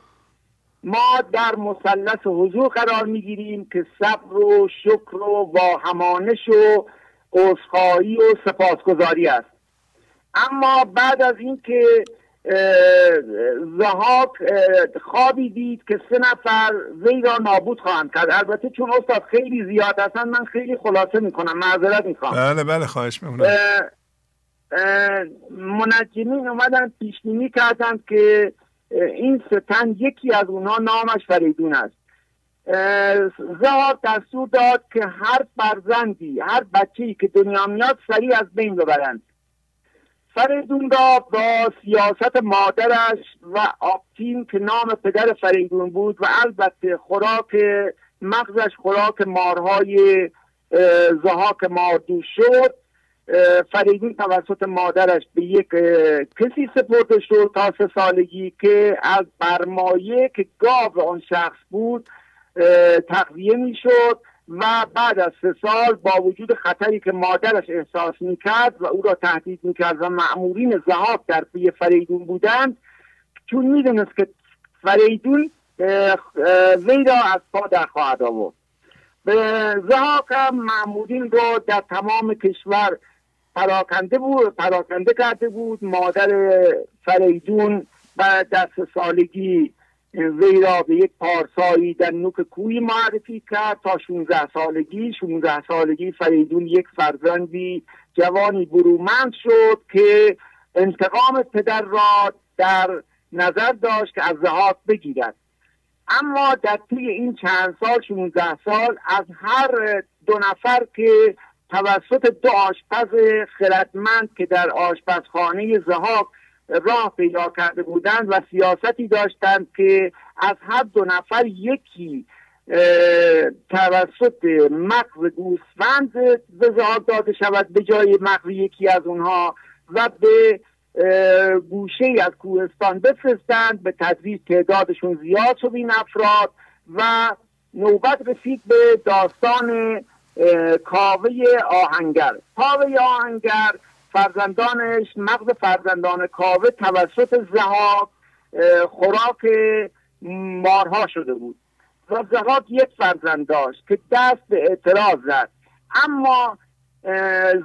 ما در مثلث حضور قرار می‌گیریم که صبر و شکر و واهمانش و عذرخواهی و سپاسگزاری است. اما بعد از اینکه زهاک خوابی دید که سه نفر وی را نابود خواهند کرد. البته چون استاد خیلی زیاد هستن من خیلی خلاصه می‌کنم معذرت می‌خوام. بله بله خواهش می‌کنم. منجمین اومدن پیشنینی کردند که این ستن یکی از اونها نامش فریدون است. زهاک دستور داد که هر فرزندی هر بچه‌ای که دنیا میاد سریع از بین ببرند. فریدون را با سیاست مادرش و آبتین که نام پدر فریدون بود و البته خوراک مغزش خوراک مارهای زهاک ماردو شد. فریدون توسط مادرش به یک کسی سپرده شد تا سه سالگی که از برمایه که گاو آن شخص بود تقویه می‌شد. و بعد از سه سال با وجود خطری که مادرش احساس می‌کرد و او را تهدید می‌کرد و معمورین زهاک در پی فریدون بودند چون می‌دونست که فریدون وی را از پا در خواهد آورد. به زهاک هم معمورین رو در تمام کشور پراکنده بود پراکنده کرده بود. مادر فریدون بعد در سالگی وی را به یک پارسایی در نوک کوی معرفی کرد تا 16 سالگی. 16 سالگی فریدون یک فرزندی جوانی برومند شد که انتقام پدر را در نظر داشت که از زهاک بگیرد. اما در طی این چند سال 16 سال از هر دو نفر که توسط دو آشپز خردمند که در آشپزخانه زهاک راه پیدا کرده بودند و سیاستی داشتند که از هر دو نفر یکی توسط مغز گوسفند به داده شود به جای مغز یکی از اونها و به گوشه از کوهستان بفرستند به تدریج تعدادشون زیاد شد این افراد و نوبت رسید به داستان کاوه آهنگر. کاوه آهنگر فرزندانش مغز فرزندان کاوه توسط زهاک خوراک مارها شده بود. و زهاک یک فرزند داشت که دست به اعتراض زد. اما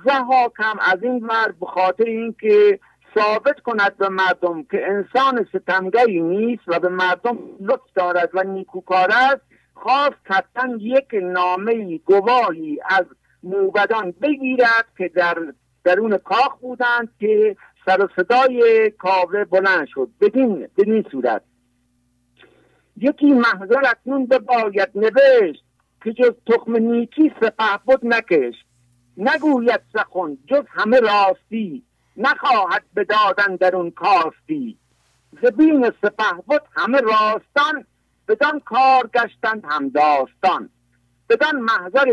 زهاک هم از این مرد به خاطر اینکه ثابت کند به مردم که انسان ستمگری نیست و به مردم لطف دارد و نیکوکار است خواست حتما یک نامه گواهی از موبدان بگیرد که در درون کاخ بودند که سر و صدای کاوه بلند شد بدین بدین صورت. یکی محضر اکنون باید نوشت که جز تخم نیکی سپه بود نکش نگوید سخن جز همه راستی نخواهد به دادن در اون کاستی. زبین سپه بود همه راستان بدان کار گشتند هم بدان محضر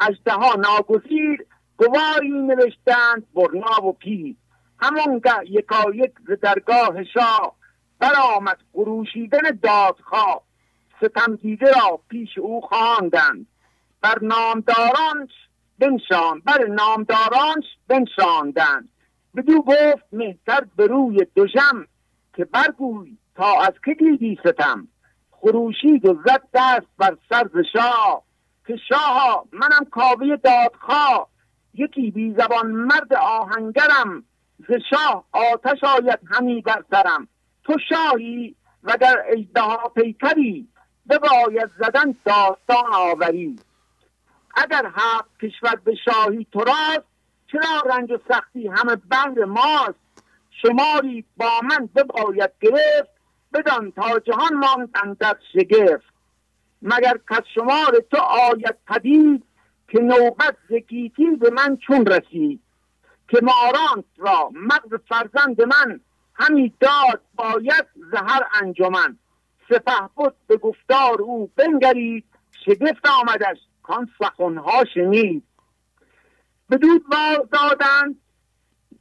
اجده ناگزیر گواهی نوشتند برنا و پیر. همانگه یکا یک ز درگاه شاه برآمد خروشیدن دادخواه. ستم دیده را پیش او خواندند. بر نامدارانش بنشان بر نامدارانش بنشاندند. بدو گفت مهتر به روی دوژم که برگوی تا از که دیدی ستم. خروشید و زد دست بر سر شاه که شاه منم کاوه دادخواه. یکی بی زبان مرد آهنگرم ز شاه آتش آید همی بر سرم. تو شاهی و در اجدها پیکری بباید زدن داستان آوری. اگر هفت کشور به شاهی تو راست چرا رنج و سختی همه بهر ماست؟ شماری با من بباید گرفت بدان تا جهان ماند در شگفت. مگر کس شمار تو آید پدید که نوبت زکیتی به من چون رسید که ماران را مغز فرزند من همی داد باید زهر انجمن. سپه بود به گفتار او بنگرید شگفت آمدش کان سخنها شنید. بدود باز دادند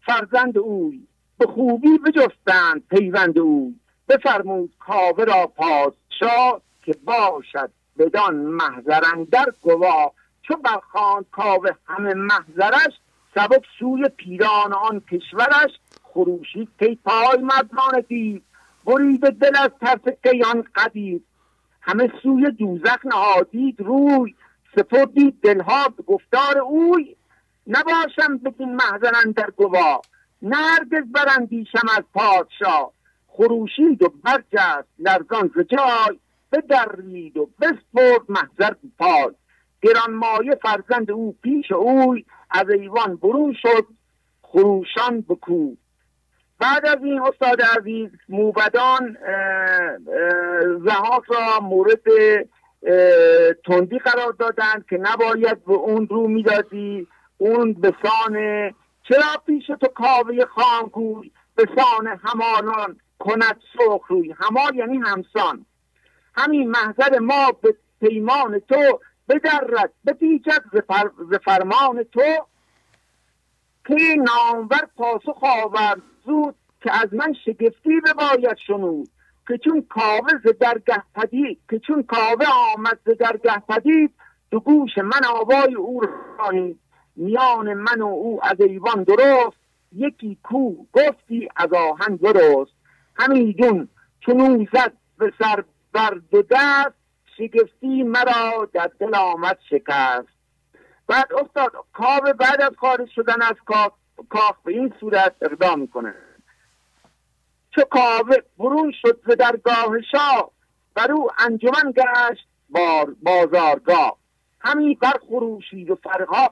فرزند اوی به خوبی بجستند پیوند اوی. بفرمود کاوه را پادشاه که باشد بدان محضرندر گواه. چو برخواند کاوه همه محضرش سبک سوی پیران آن کشورش خروشید کی پای مردان دید برید دل از ترس کیان قدید. همه سوی دوزخ نهادید روی سپردید دلها به گفتار اوی. نباشم بدین محضر در گوا نرگز برندیشم از پادشاه. خروشید و برجست لرزان ز جای بدرید و بسپرد محضر پای گرانمایه فرزند او پیش اوی از ایوان برون شد خروشان بکو. بعد از این استاد عزیز موبدان زهاک را مورد تندی قرار دادند که نباید به اون رو می‌دادی. اون به سان چرا پیش تو کاوه خانگوی به سان همانان کند سرخ روی هما یعنی همسان. همین محضر ما به پیمان تو بدرد بپیچد ز فرمان تو. که نامور پاسخ آورد زود که از من شگفتی بباید شنود. که چون کاوه ز درگه پدید که چون کاوه آمد ز درگه پدید دو گوش من آوای او رانید میان من و او از ایوان درست یکی کو گفتی از آهن درست. همیدون چون او زد به سر بر دو دست شگفتی مرا در دل آمد شکست. بعد استاد کاوه بعد از خارج شدن از کاخ به این صورت اقدام می‌کنه. چو کاوه برون شد ز درگاه شاه بر او انجمن گشت بار بازارگاه. همی برخروشید و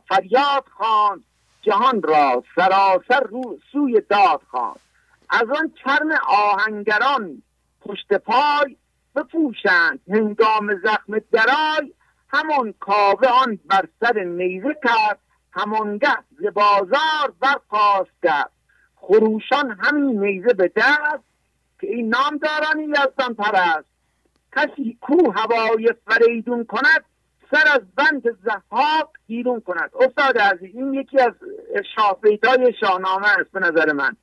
فریاد خواند. جهان را سراسر رو سوی داد خواند. از آن چرم آهنگران پشت پای بپوشند هنگام زخم درای همان کاوه آن بر سر نیزه کرد همانگه ز بازار برخواست کرد. خروشان همین نیزه به دست که این نامدارانی یزدان پرست کسی کو هوای فریدون کند سر از بند زحاق بیرون کند. استاد عزیز این یکی از شاهبیتای شاهنامه است به نظر من.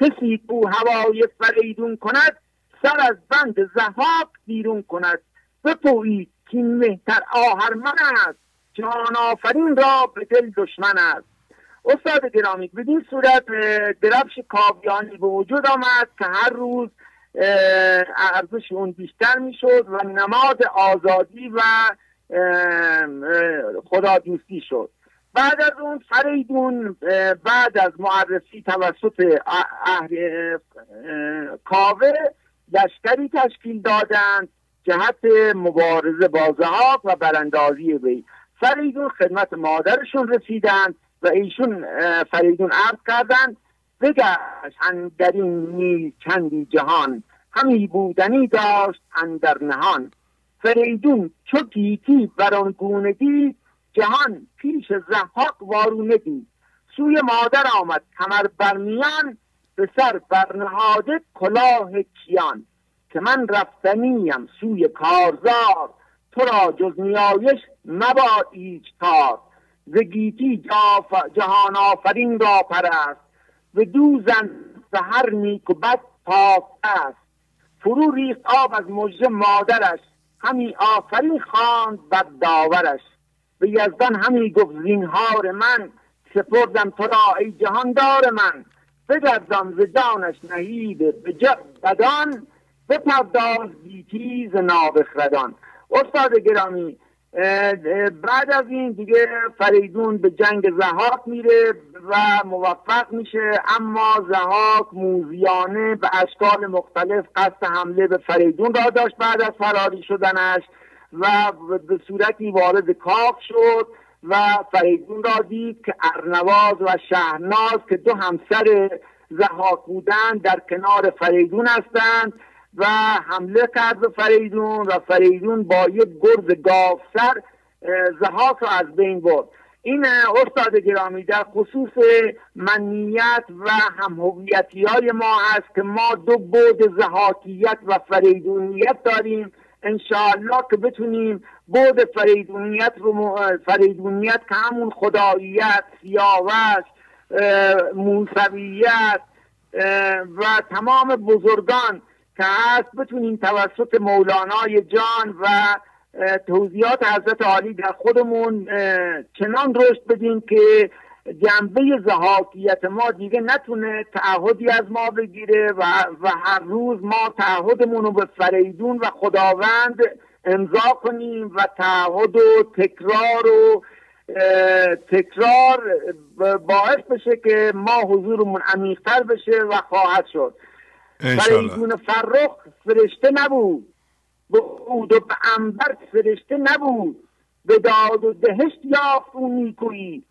کسی کو هوای فریدون کند سر از بند زحاق بیرون کند. بپویید که این مهتر آهرمن است. جان آفرین را به دل دشمن است. استاد گرامی بدین صورت درفش کاویانی به وجود آمد که هر روز ارزش اون بیشتر می‌شد و نماد آزادی و خدا دوستی شد. بعد از اون فریدون بعد از معرفی توسط کاوه لشکری تشکیل دادند جهت مبارزه با زهاق و براندازی وی فریدون خدمت مادرشون رسیدند و ایشون فریدون عرض کردند بگشت در این چندی جهان همی بودنی داشت اندر نهان. فریدون چو گیتی بر آن گونه دید جهان پیش زحاق وارونه دید. سوی مادر آمد کمر برمیان به سر برنهاده کلاه کیان که من رفتنیم سوی کارزار. تو را جز نیایش مباد ایچ تار ز گیتی جهان آفرین را پرست. و دوزن هر نیک و بد پاک است. فرو ریخت آب از مژه مادرش همی آفرین خواند بر داورش. به یزدان همی گفت زینهار من سپردم تو را ای جهاندار من. بگردان ز جانش نهید به بدان بپرداز گیتی ز نابخردان. استاد گرامی بعد از این دیگه فریدون به جنگ زهاک میره و موفق میشه اما زهاک موزیانه به اشکال مختلف قصد حمله به فریدون را داشت بعد از فراری شدنش و به صورتی وارد کاخ شد. و فریدون را دید که ارنواز و شهناز که دو همسر زهاک بودند در کنار فریدون هستند و حمله کرد به فریدون و فریدون با یک گرز گافسر زهاک را از بین برد. این استاد گرامی در خصوص منیت و همهویتی های ما هست که ما دو بود زهاکیت و فریدونیت داریم. انشاءالله که بتونیم بود فریدونیت رو فریدونیت که همون خداییت سیاوش موسویت و تمام بزرگان که هست بتونیم توسط مولانای جان و توضیحات حضرت عالی در خودمون چنان رشد بدیم که جنبه زهاکیت ما دیگه نتونه تعهدی از ما بگیره و, و هر روز ما تعهدمون رو به فریدون و خداوند امضا کنیم و تعهد و تکرار و تکرار باعث بشه که ما حضورمون عمیقتر بشه و خواهد شد. فریدون فرخ فرشته نبود. به عود و به انبر فرشته نبود. به داد و دهشت یافت اون نیکویی.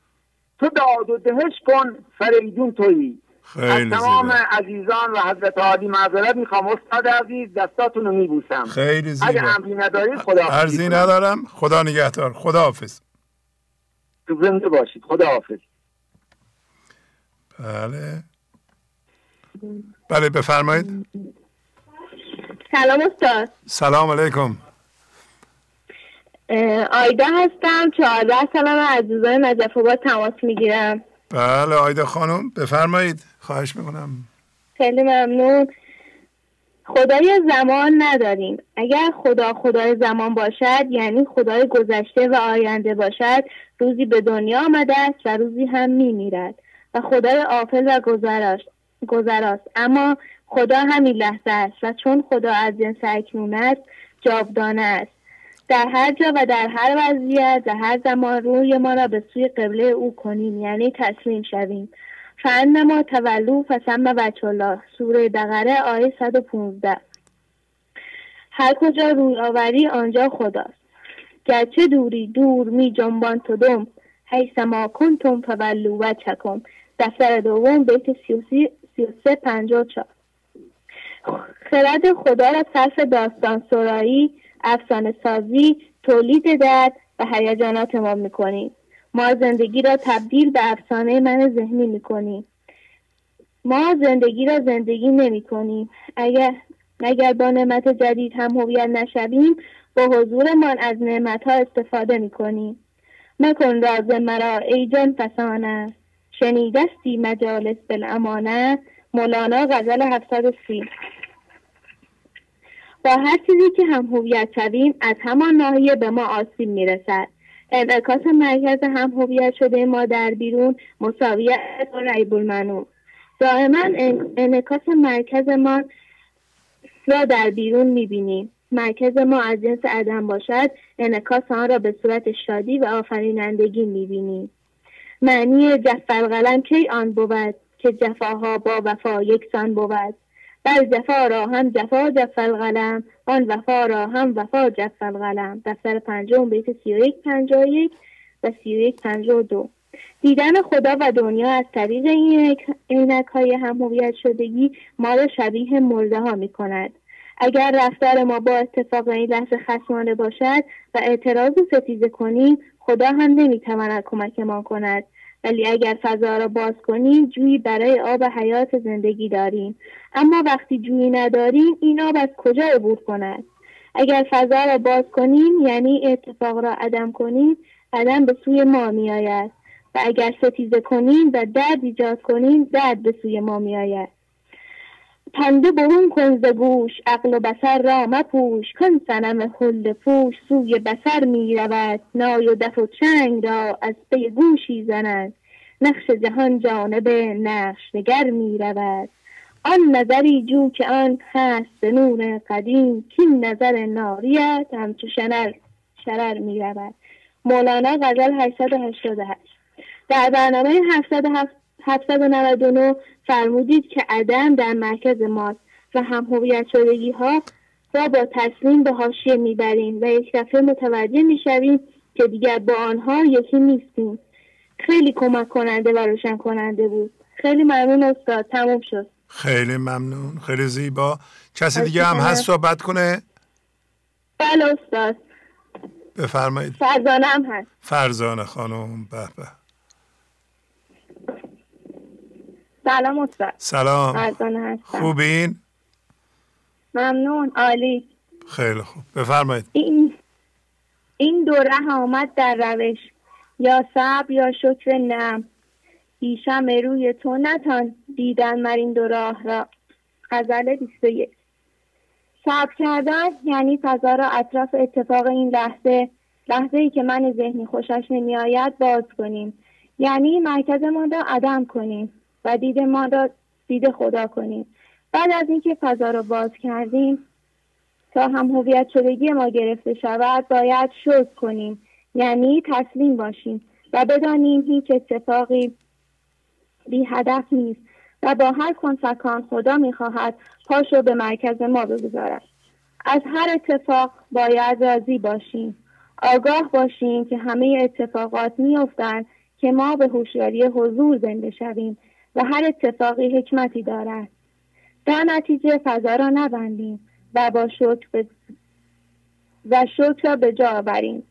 تو داد و دهشت کن فریدون تویی. خیلی از تمام عزیزان و حضرت عالی معذرت می‌خوام. استاد عزیز دستاتون رو میبوسم. خیلی زیبا. اگه امری ندارید خدا ارزی ندارم. خدا نگهدار. خدا حافظ تو زنده باشید خدا حافظ بله. بله بفرمایید. سلام استاد. سلام علیکم. آیدا هستم چهارده سالم عزیزان نجف آباد تماس می‌گیرم. بله آیدا خانم بفرمایید. خواهش می‌کنم. خیلی ممنون. خدای زمان نداریم. اگر خدا خدای زمان باشد یعنی خدای گذشته و آینده باشد روزی به دنیا آمده است و روزی هم میمیرد و خدای آفل و گذراست اما خدا همین لحظه است و چون خدا از جنس اکنون است جاودانه است. در هر جا و در هر وضعیت در هر زمان روی ما را به سوی قبله او کنیم یعنی تسلیم شویم. ما تولو فسم الله سوره بقره آیه 115 هر کجا روی آوری آنجا خداست. گرچه دوری دور می جنبان تو دم. حیث ما کنتم فولو و چکم دفتر دوم بیت سه پنجا چار خرد خدا را صرف داستان سرایی افسانه سازی تولید درد و هیجانات ما می‌کنیم ما زندگی را تبدیل به افسانه من ذهنی می‌کنیم ما زندگی را زندگی نمی کنیم اگر اگر با نعمت جدید هم هویت نشویم با حضورمان از نعمت ها استفاده می کنیم مکن راز مرا ای جان فسانه. شنیدستی مجالس بالامانه مولانا غزل 730 با هر چیزی که هم هویت شویم از همان ناحیه به ما آسیب می‌رسد. انعکاس مرکز هم هویت شده ما در بیرون مساویت با ریب المنون دائما انعکاس مرکز ما را در بیرون می‌بینیم. مرکز ما از جنس عدم باشد انعکاس آن را به صورت شادی و آفرینندگی می‌بینیم. معنی جفر قلم کی آن بود که جفاها با وفا یکسان بود؟ بل جفا را هم جفا جف القلم آن وفا را هم وفا جف القلم. دفتر پنجم بیت سی و یک پنجا یک و سی و یک پنجا دو. دیدن خدا و دنیا از طریق این عینک های هم شدگی ما را شبیه مرده ها می کند. اگر رفتار ما با اتفاق این لحظه خسمانه باشد و اعتراض و ستیزه کنیم خدا هم نمی‌تواند کمکمان کند. ولی اگر فضا را باز کنیم جویی برای آب حیات زندگی داریم. اما وقتی جویی نداریم این آب از کجا عبور کند؟ اگر فضا را باز کنیم یعنی اتفاق را عدم کنیم عدم به سوی ما می آید و اگر ستیزه کنیم و درد ایجاد کنیم درد به سوی ما می پنده برون کن ز گوش عقل و بسر را مپوش. کن سنم خلد پوش سوی بسر می رود. نای و دف و چنگ را از پی گوشی زند. نقش جهان جانب نقش نگر می رود. آن نظری جو که آن هست به نور قدیم کین نظر ناریت همچو شنر شرر می رود. مولانا غزل 888 در برنامه 799 فرمودید که عدم در مرکز ماست و هم هویت شدگی ها را با تسلیم به حاشیه می‌بریم و یک دفعه متوجه می‌شویم که دیگر با آنها یکی نیستیم. خیلی کمک کننده و روشن کننده بود. خیلی ممنون استاد. تموم شد. خیلی ممنون. خیلی زیبا. کسی دیگه هم هست صحبت کنه؟ بله استاد. بفرمایید. فرزانه هم هست. فرزانه خانم به به. سلام استاد. سلام. هستم. خوبین؟ ممنون. عالی. خیلی خوب. بفرمایید. این این دوره آمد در روش. یا صبر یا شکر نم. پیشم روی تو نتان دیدن مر این دو راه را. غزل 21 صبر کردن یعنی فضا را اطراف اتفاق این لحظه لحظه ای که من ذهنی خوشش نمی آید باز کنیم. یعنی مرکزمان را عدم کنیم. و دید ما را دید خدا کنیم. بعد از اینکه فضا را باز کردیم تا هم هویت شدگی ما گرفته شود باید شد کنیم. یعنی تسلیم باشیم و بدانیم هیچ اتفاقی بی هدف نیست و با هر کنفکان خدا می‌خواهد پاشو به مرکز ما بگذارد. از هر اتفاق باید راضی باشیم. آگاه باشیم که همه اتفاقات میافتند که ما به هوشیاری حضور زنده شویم. و هر اتفاقی حکمتی دارد. در نتیجه فضا را نبندیم و با شکر به و شکر را به جا آوریم.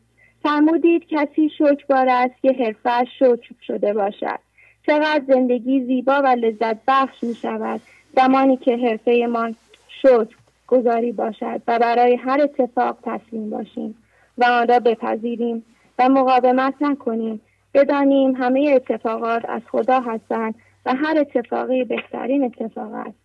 فرمودید کسی شکربار است که حرفش شکر شده باشد. چقدر زندگی زیبا و لذت بخش می شود زمانی که حرفه ما شکر گذاری باشد و برای هر اتفاق تسلیم باشیم و آن را بپذیریم و مقاومت نکنیم. بدانیم همه اتفاقات از خدا هستند و هر اتفاقی بهترین اتفاق است.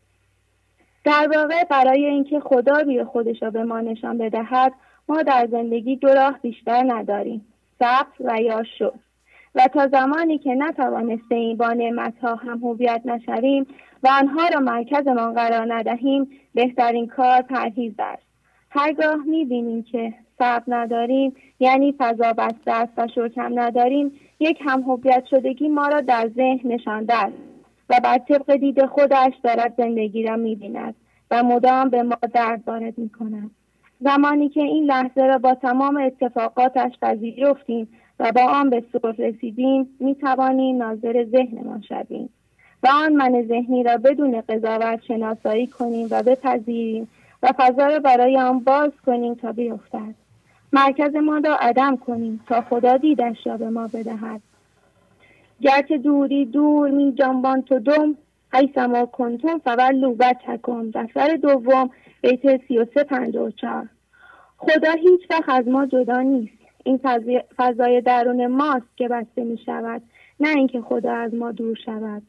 در واقع برای اینکه خدا روی خودش را به ما نشان بدهد ما در زندگی دو راه بیشتر نداریم صبر و یا شکر و تا زمانی که نتوانستیم با نعمتها هم هویت نشویم و آنها را مرکزمان قرار ندهیم بهترین کار پرهیز است. هرگاه می‌بینیم که صبر نداریم یعنی فضا بسته است و شکم نداریم یک هم هویت شدگی ما را در ذهن نشانده است. و بر طبق دید خودش دارد زندگی را می‌بیند و مدام به ما درد وارد می‌کند. زمانی که این لحظه را با تمام اتفاقاتش پذیرفتیم و با آن به صلح رسیدیم می توانیم ناظر ذهنمان شویم و آن من ذهنی را بدون قضاوت شناسایی کنیم و بپذیریم و فضا را برای آن باز کنیم تا بیفتد. مرکز ما را عدم کنیم تا خدا دیدش را به ما بدهد. گرچه دوری دور می جنبان تو دم حیثما کنتم فولو وجهکم دفتر دوم بیت سی و سه و چار خدا هیچ وقت از ما جدا نیست. این فضای درون ماست که بسته می شود نه اینکه خدا از ما دور شود.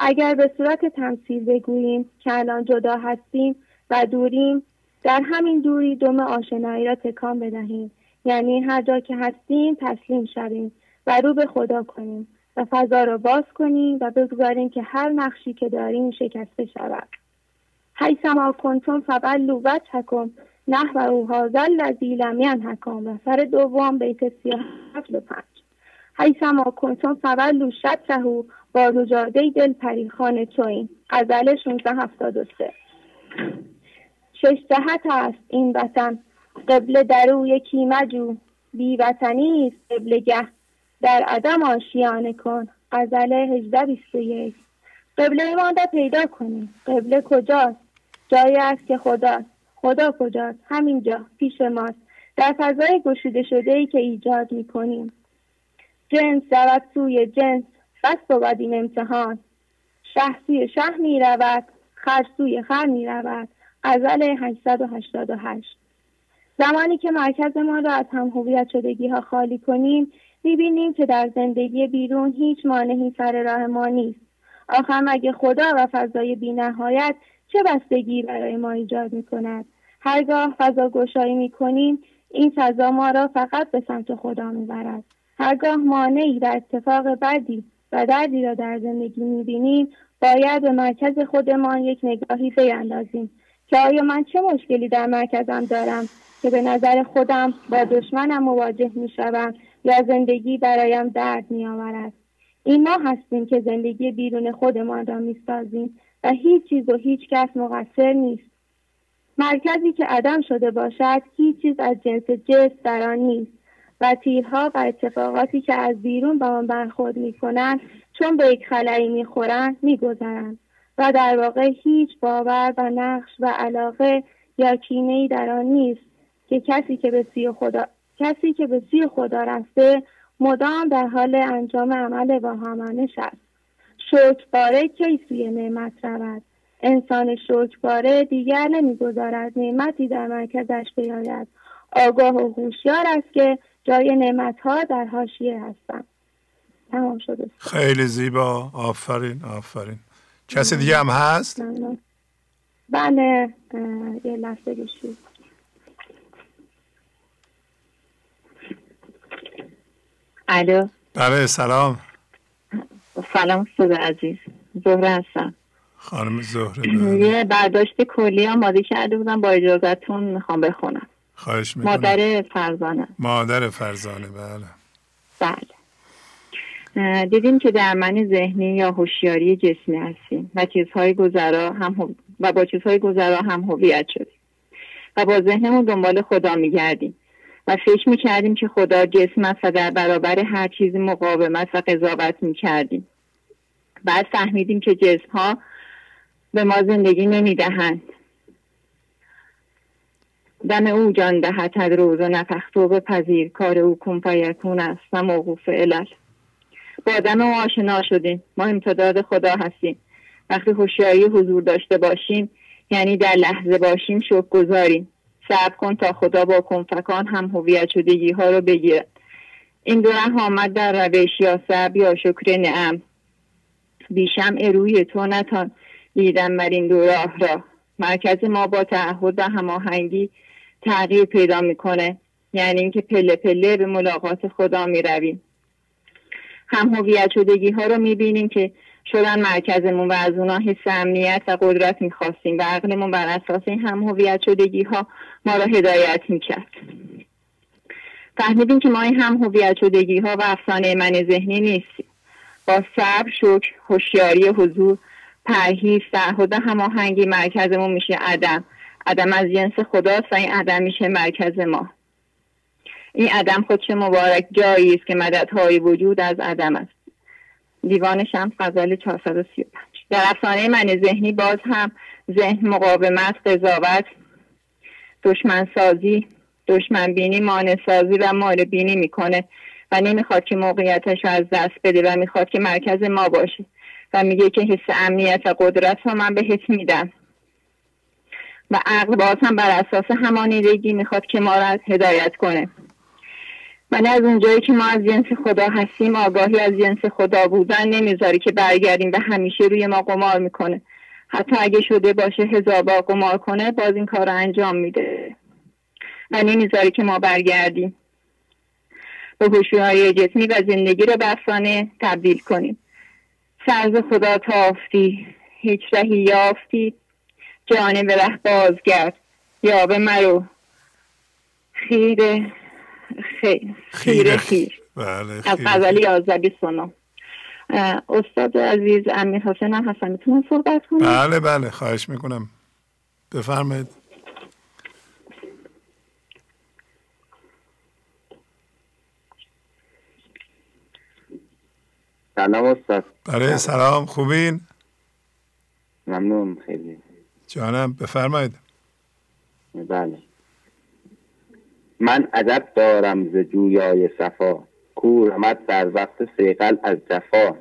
اگر به صورت تمثیل بگوییم که الان جدا هستیم و دوریم در همین دوری دم آشنایی را تکان بدهیم. یعنی هر جا که هستیم تسلیم شویم و رو به خدا کنیم. و فضا را باز کنیم و بگذاریم که هر نقشی که داریم شکسته شود. حیثما کنتم فبلو وجهکم نحو او هذا الذی ینهکم. و سر دوم بیت سیاه و پنج. حیثما کنتم فولو شطره با رجاده دل پریخان توین غزل 1673 شش جهت است این وطن. قبل در او یکی مجو. بی وطنی است قبل گه. در عدم آشیانه کن. غزل 1821 قبله ما پیدا کنیم قبله کجاست؟ جایی است که خداست. خدا کجاست؟ همینجا پیش ماست. در فضای گشوده شده ای که ایجاد می کنیم جنس رود سوی جنس. بس بود این امتحان. شه سوی شه می رود خر سوی خر می رود غزل 888 زمانی که مرکز ما را از هم هویت شدگی ها خالی کنیم می‌بینیم که در زندگی بیرون هیچ مانعی سر راه ما نیست. آخر مگه خدا و فضای بینهایت چه بستگی برای ما ایجاد می کند هرگاه فضا گشایی می کنیم این فضا ما را فقط به سمت خدا می برد. هرگاه مانعی در اتفاق بدی و دردی را در زندگی می بینیم باید به مرکز خودمان یک نگاهی بیندازیم که آیا من چه مشکلی در مرکزم دارم که به نظر خودم با دشمنم مواجه می شوم یا زندگی برایم درد می آورد. این ما هستیم که زندگی بیرون خودمان را می سازیم و هیچ چیز و هیچ کس مقصر نیست. مرکزی که عدم شده باشد هیچ چیز از جنس جس در آن نیست و تیرها و اتفاقاتی که از بیرون به آن برخورد می کنند چون به یک خلایی می خورند می گذرند و در واقع هیچ باور و نقش و علاقه یا کینه در آن نیست که کسی که به سوی خدا کسی که به سوی خدا رفته مدام در حال انجام عمل واهمانش است. شکرباره کی سوی نعمت رود؟ انسان شکرباره دیگر نمی‌گذارد نعمتی در مرکزش بیاید. آگاه و هوشیار است که جای نعمتها در حاشیه هستند تمام شده. خیلی زیبا. آفرین آفرین. کسی دیگه هم هست؟ بله یه لحظه بشید الو. بله سلام. سلام استاد عزیز. زهره هستم. خانم زهره بله. یه برداشت کلی آماده کرده بودم با اجازتون می‌خوام بخونم. خواهش می‌کنم. مادر فرزانه. مادر فرزانه بله. بله. دیدیم که در من ذهنی یا هوشیاری جسمی هستیم و چیزهای گذرا هم و با چیزهای گذرا هم هویت شدیم. و با ذهنمون دنبال خدا میگردیم. و فکر می‌کردیم که خدا جسم است و در برابر هر چیزی مقاومت و قضاوت می‌کردیم. بعد فهمیدیم که جسم ها به ما زندگی نمی‌دهند. دم او جان دهد روز و نفختو به پذیر کار او کن است و موقوف علل. با دم او آشنا شدیم. ما امتداد خدا هستیم. وقتی هوشیاری حضور داشته باشیم یعنی در لحظه باشیم شکر گذاریم صبر کن تا خدا با کنفکان هم هویت شدگی ها رو بگیرد این دو ره آمد در روش یا صبر یا شکر نعم. بیشم اروی تو نتان دیدم بر این دو راه را. مرکز ما با تعهد و هماهنگی تغییر پیدا می‌کنه. یعنی اینکه پله پله به ملاقات خدا می رویم هم هویت شدگی ها رو می بینیم که شدن مرکزمون و از اونا حس امنیت و قدرت می‌خواستیم و عقلمون بر اساس این هم هویت شدگی ها ما را هدایت می‌کرد. فهمیدیم که ما این هم هویت شدگی ها و افسانه من ذهنی نیستیم. با صبر شکر هوشیاری حضور پرهیز تعهد هماهنگی مرکزمون میشه عدم. عدم از جنس خداست و این عدم میشه مرکز ما. این عدم خودش مبارک جایی است که مددهای وجود از عدم است. دیوان شمس غزل 435 در افسانه من ذهنی باز هم ذهن مقاومت قضاوت دشمن سازی دشمن بینی مانع سازی و مال بینی می‌کنه و نمی‌خواد که موقعیتش رو از دست بده و می‌خواد که مرکز ما باشه و میگه که حس امنیت و قدرت رو من بهت میدم. و عقل باز هم بر اساس همانیدگی می‌خواد که ما را هدایت کنه. من از اونجایی که ما از جنس خدا هستیم آگاهی از جنس خدا بودن نمی‌ذاری که برگردیم و همیشه روی ما قمار می‌کنه. حتی اگه شده باشه هزار بار قمار کنه باز این کار انجام میده. و نمی‌ذاری که ما برگردیم. به هوشیاری جسمی و زندگی رو به تبدیل کنیم. سرز خدا تافتی هیچ رهی یافتی. جانب ره بازگرد. یا به مرو. خیره. خیر خیر خیر بله از غزلی آزدی سنو استاد عزیز امیر حسین هم هستن. می‌تونم صحبت کنم بله بله خواهش می‌کنم. بفرمایید. سلام استاد. بله سلام. خوبین؟ ممنون خیلی. جانم بفرمایید. بله. من ادب دارم ز جویای صفا. کور آمد در وقت سیقل از جفا.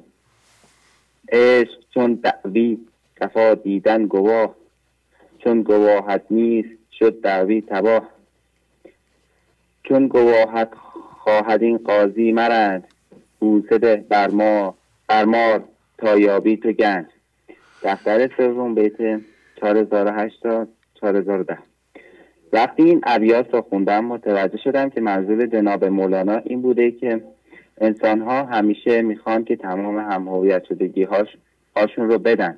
عشق چون دعوی صفا دیدن گواه. چون گواهت نیست شد دعوی تباه. چون گواهت خواهد این قاضی مرد بوسده بر ما تا یابی تو گنج. دفتر سوم بیت 4008 تا 4010 وقتی این ابیات را خوندم متوجه شدم که منظور جناب مولانا این بوده که انسان ها همیشه می‌خوان که تمام هم هویت شدگی هاش هاشون رو بدن.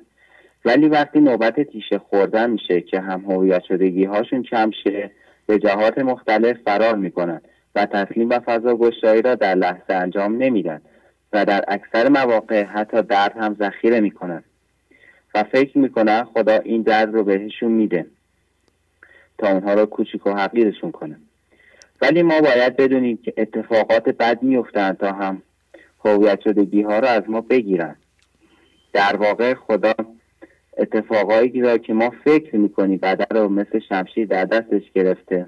ولی وقتی نوبت تیشه خوردن میشه که هم هویت شدگی هاشون کم شه به جهات مختلف فرار می‌کنن و تسلیم و فضا گشایی را در لحظه انجام نمیدن و در اکثر مواقع حتی درد هم ذخیره می‌کنن. و فکر می‌کنن خدا این درد رو بهشون میده. تا اونها رو کوچیک و حقیرشون کنه. ولی ما باید بدونیم که اتفاقات بد میفتن تا هم هویت شدگی ها رو از ما بگیرن. در واقع خدا اتفاقایی را که ما فکر می‌کنیم بدن رو مثل شمشیر در دستش گرفته.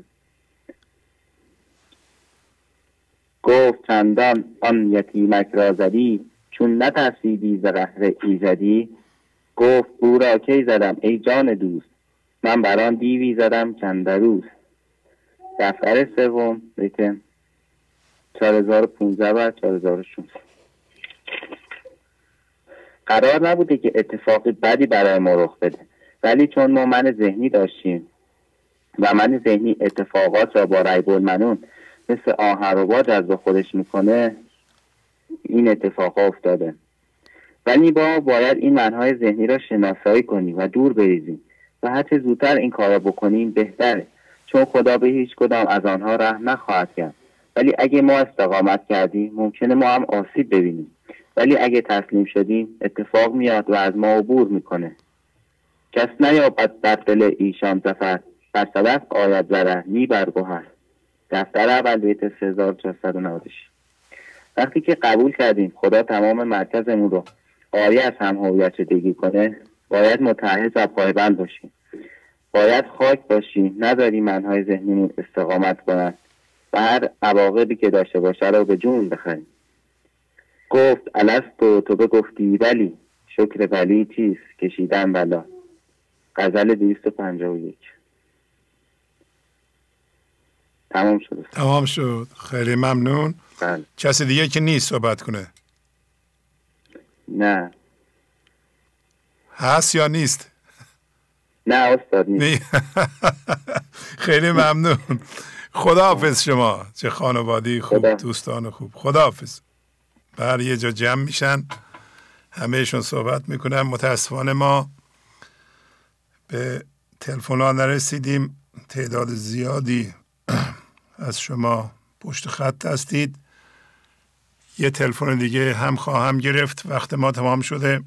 گفت چندان آن یتیمک را زدی چون نترسیدی ز قهر ایزدی؟ گفت او را کی زدم ای جان دوست؟ من بران دیوی زدم چندروز. دفتر سوم بیت 4015 و 4016 قرار نبوده که اتفاقی بدی برای ما رخ بده ولی چون ما من ذهنی داشتیم و من ذهنی اتفاقات را با ریب المنون مثل آهن جذب خودش می‌کنه این اتفاق افتاده. ولی با باید این منهای ذهنی را شناسایی کنیم و دور بریزیم. و هرچه زودتر این کار را بکنیم بهتره. چون خدا به هیچ کدام از آنها رحم نخواهد کرد. ولی اگه ما استقامت کردیم ممکنه ما هم آسیب ببینیم. ولی اگه تسلیم شدیم اتفاق میاد و از ما عبور می‌کنه. کس نیابد در دل ایشان زفر بر صدف آید زره می برگوهر دفتر اول بیت 3496 وقتی که قبول کردیم خدا تمام مرکزمون رو آری از هم هویت شدگی کنه باید متحد و پایبند باشیم. باید خاک باشیم نداری منهای ذهنیمون استقامت کنند و هر عواقبی که داشته باشه رو به جون بخریم. گفت الستو تو بگفتی ولی شکر ولی چیست؟ کشیدن بلا غزل 251 تمام شد. تمام شد. خیلی ممنون. بله. کسی دیگه که نیست صحبت کنه؟ نه. هست یا نیست؟ نه استاد نیست. *laughs* خیلی ممنون. خداحافظ شما. چه خانوادی خوب خدا. دوستان خوب. خداحافظ. بر یه جا جمع میشن. همهشون صحبت می‌کنن. متاسفانه ما به تلفن ها نرسیدیم. تعداد زیادی *clears throat* از شما پشت خط هستید. یه تلفن دیگه هم خواهم گرفت. وقت ما تمام شده.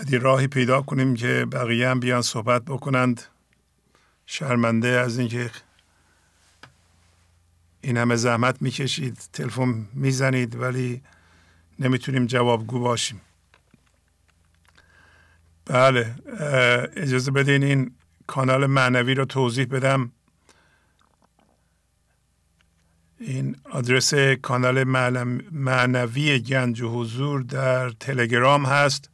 بعد راهی پیدا کنیم که بقیه هم بیان صحبت بکنند. شرمنده از اینکه این همه زحمت می‌کشید تلفن می‌زنید ولی نمی‌تونیم جوابگو باشیم. بله اجازه بدین این کانال معنوی رو توضیح بدم. این آدرس کانال معنوی گنج و حضور در تلگرام هست.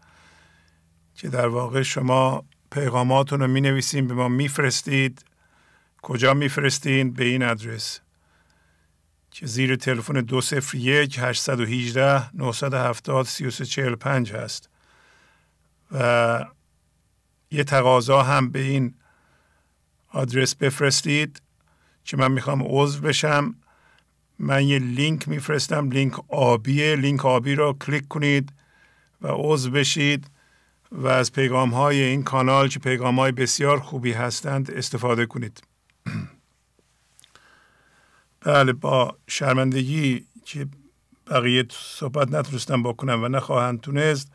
که در واقع شما پیغاماتون رو می نویسین به ما میفرستید. کجا میفرستین؟ به این آدرس. که زیر تلفن 201 818 970 3345 هست. و یه تقاضا هم به این آدرس بفرستید که من می‌خوام عضو بشم. من یه لینک میفرستم لینک آبیه. لینک آبی رو کلیک کنید و عضو بشید. و از پیغام های این کانال که پیغام های بسیار خوبی هستند استفاده کنید. *clears throat* بله با شرمندگی که بقیه صحبت نتونستم بکنم و نخواهند تونست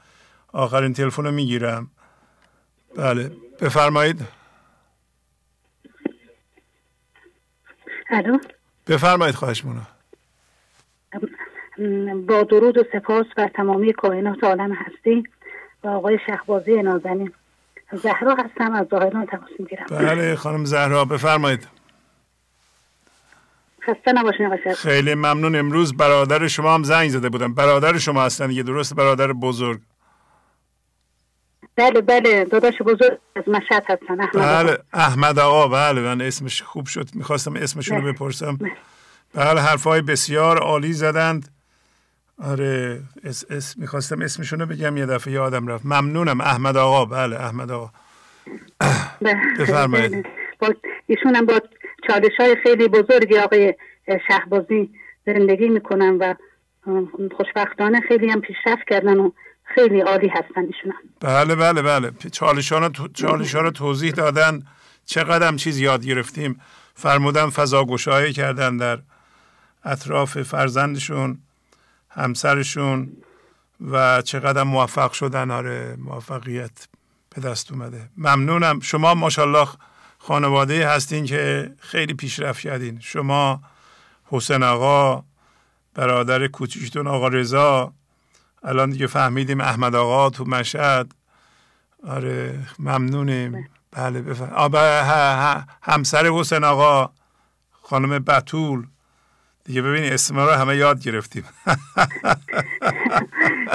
آخرین تلفن رو می‌گیرم. بله بفرمایید. الو؟ بفرمایید خواهش مونم با درود و سپاس بر تمامی کائنات عالم هستی و آقای شهبازی نازنین. زهرا هستم از ظاهران تماس می‌گیرم بله خانم زهرا بفرمایید. خسته نباشین خیلی ممنون. امروز برادر شما هم زنگ زده بودم. برادر شما هستن یه درست؟ برادر بزرگ. بله بله داداش بزرگ از مشهد هستن احمد بله احمد آقا بله من اسمش خوب شد. می‌خواستم اسمشون رو بله. بپرسم. بله. حرفای بسیار عالی زدند. آره اس, اس می‌خواستم اسمشون رو بگم یه دفعه یادم رفت. ممنونم. احمد آقا. بله احمد آقا. بله. بفرمایید. بله. ایشون هم با چالش های خیلی بزرگی آقای شهبازی زندگی می‌کنن و خوشبختانه خیلی هم پیشرفت کردن و خیلی عالی هستن ایشون بله بله بله. چالشان چالش رو توضیح دادن. چقدر چیز یاد گرفتیم. فرمودن فضا گشایی کردن در اطراف فرزندشون. همسرشون و چقدر موفق شدن. آره موفقیت به دست اومده. ممنونم. شما ماشاءالله خانواده هستین که خیلی پیشرفت کردین. شما حسین آقا برادر کوچیکتون آقا رضا. الان دیگه فهمیدیم احمد آقا تو مشهد. آره ممنونیم. بله. بفهم همسر حسین آقا خانم بتول. دیگه ببین اسم رو همه یاد گرفتیم. *laughs*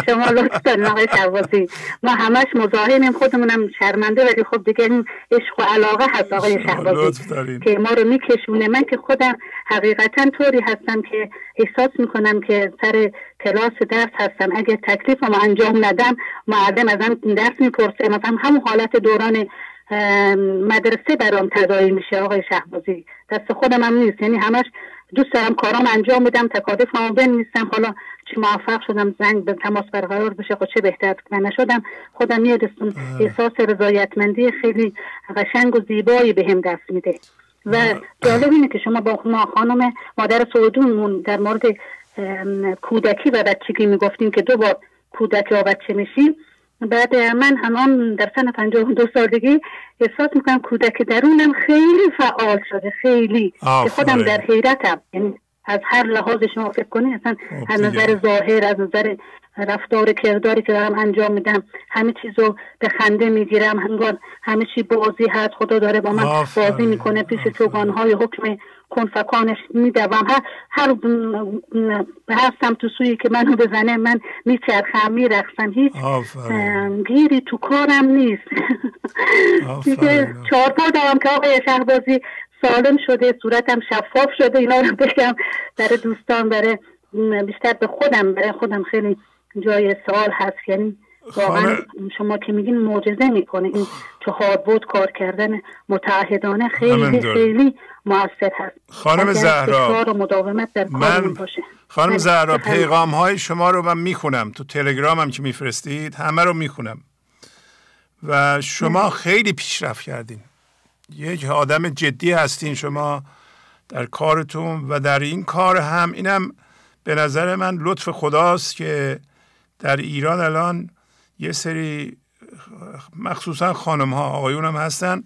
شما لطف دارین آقای ما همش مزاحمیم خودمونم شرمنده ولی خب دیگه این عشق و علاقه هست آقای شهبازی. که ما رو میکشونه. من که خودم حقیقتا طوری هستم که احساس می‌کنم که سر کلاس درس هستم. اگه تکلیف ما انجام ندم معلم ازم درس می‌پرسه. مثلا همون حالت دوران مدرسه برام تدایی میشه آقای شهبازی. دست خودم هم نیست. یعنی همش دوست دارم کارام انجام بدم تکالیف هم بنویسم. حالا چه موفق شدم زنگ به تماس برقرار بشه خب چه بهتر من نشدم. خودم میادستم احساس رضایتمندی خیلی قشنگ و زیبایی به هم دست میده. و جالب اینه که شما با ما خانم مادر سعودونمون در مورد کودکی و بچگی می‌گفتیم که دو بار کودک و بچه میشیم بعد من همان در سن پنجاه دو سالگی احساس می‌کنم کودک درونم خیلی فعال شده خیلی. که خودم در حیرتم. یعنی از هر لحاظ شما فکر کنید اصلا خب از نظر ظاهر از نظر رفتار کرداری که دارم انجام میدم همه چیزو به خنده می‌گیرم. هنگار همه چی بازی هست خدا داره با من بازی می‌کنه پیش چوگان های حکم کنفکانش میدوم. هر هر به هر سمت سویی که منو بزنه من میچرخم میرخصم هیچ گیری تو کارم نیست. *laughs* دیگه چهار پا دارم که آقای شهبازی سالم شده صورتم شفاف شده اینا رو بگم. برای دوستان برای بیشتر به خودم برای خودم خیلی جای سوال هست. یعنی واقعا شما که میگین معجزه می‌کنه. این چهار بود کار کردن متعهدانه خیلی خیلی موثر هست. خانم زهرا مداومت در من باشه. خانم زهرا پیغام های شما رو من می‌خونم. تو تلگرامم که میفرستید همه رو می‌خونم. و شما خیلی پیشرفت کردین. یک آدم جدی هستین شما در کارتون و در این کار هم. اینم به نظر من لطف خداست که در ایران الان یه سری مخصوصا خانم ها آقایون هم هستن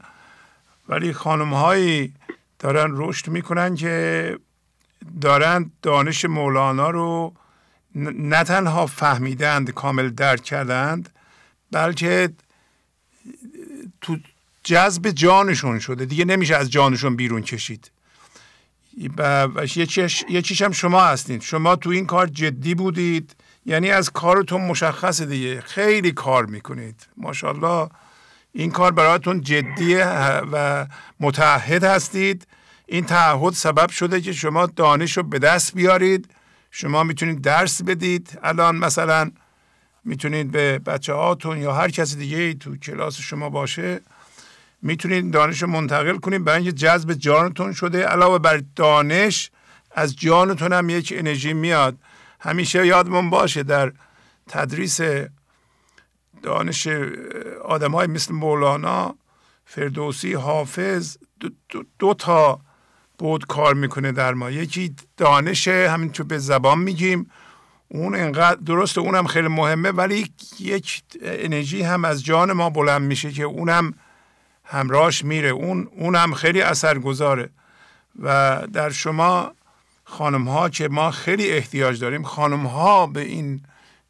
ولی خانم هایی دارن رشد می‌کنن که دارن دانش مولانا رو نه تنها فهمیدند کامل درک کردند بلکه تو جذب جانشون شده. دیگه نمیشه از جانشون بیرون کشید. و یه چیش هم شما هستید شما تو این کار جدی بودید. یعنی از کارتون مشخصه دیگه. خیلی کار می‌کنید. ماشاءالله این کار برایتون جدیه و متعهد هستید. این تعهد سبب شده که شما دانش رو به دست بیارید. شما می‌تونید درس بدید. الان مثلا می‌تونید به بچه هاتون یا هر کسی دیگه تو کلاس شما باشه می‌تونید دانش رو منتقل کنید. برای اینکه جذب جانتون شده علاوه بر دانش از جانتون هم یک انرژی میاد. همیشه یادمون باشه در تدریس دانش آدم های مثل مولانا فردوسی حافظ دو, دو, دو تا بود کار می‌کنه در ما. یکی دانش همینطور به زبان میگیم. اون انقدر درسته اونم خیلی مهمه ولی یک انرژی هم از جان ما بلند میشه که اونم همراهش میره. اون اونم خیلی اثرگذاره. و در شما خانم ها که ما خیلی احتیاج داریم خانم ها به این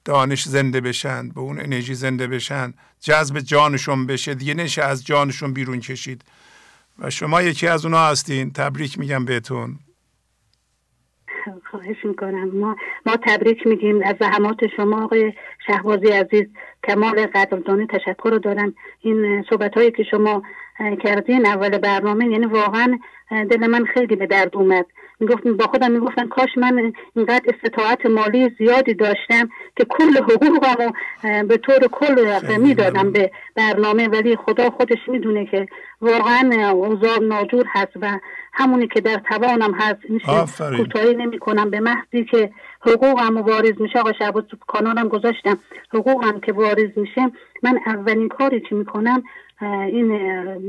دانش زنده بشن به اون انرژی زنده بشن جذب جانشون بشه. دیگه نشه از جانشون بیرون کشید. و شما یکی از اونا هستین. تبریک میگم بهتون. خواهش می‌کنم. ما ما تبریک میگیم. از زحمات شما آقای شهبازی عزیز کمال قدردانی تشکر رو دارم. این صحبت هایی که شما کردین اول برنامه یعنی واقعا دل من خیلی به درد اومد. می‌گفت با خودم می‌گفتم کاش من اینقدر استطاعت مالی زیادی داشتم که کل حقوقم به طور کل می‌دادم به برنامه. ولی خدا خودش می‌دونه که واقعا اوضاع ناجور هست و همونی که در توانم هست میشه کوتاهی نمی کنم به محضی که حقوقم واریز میشه آقا شب تو کانالم گذاشتم. حقوقم که واریز میشه من اولین کاری که می‌کنم این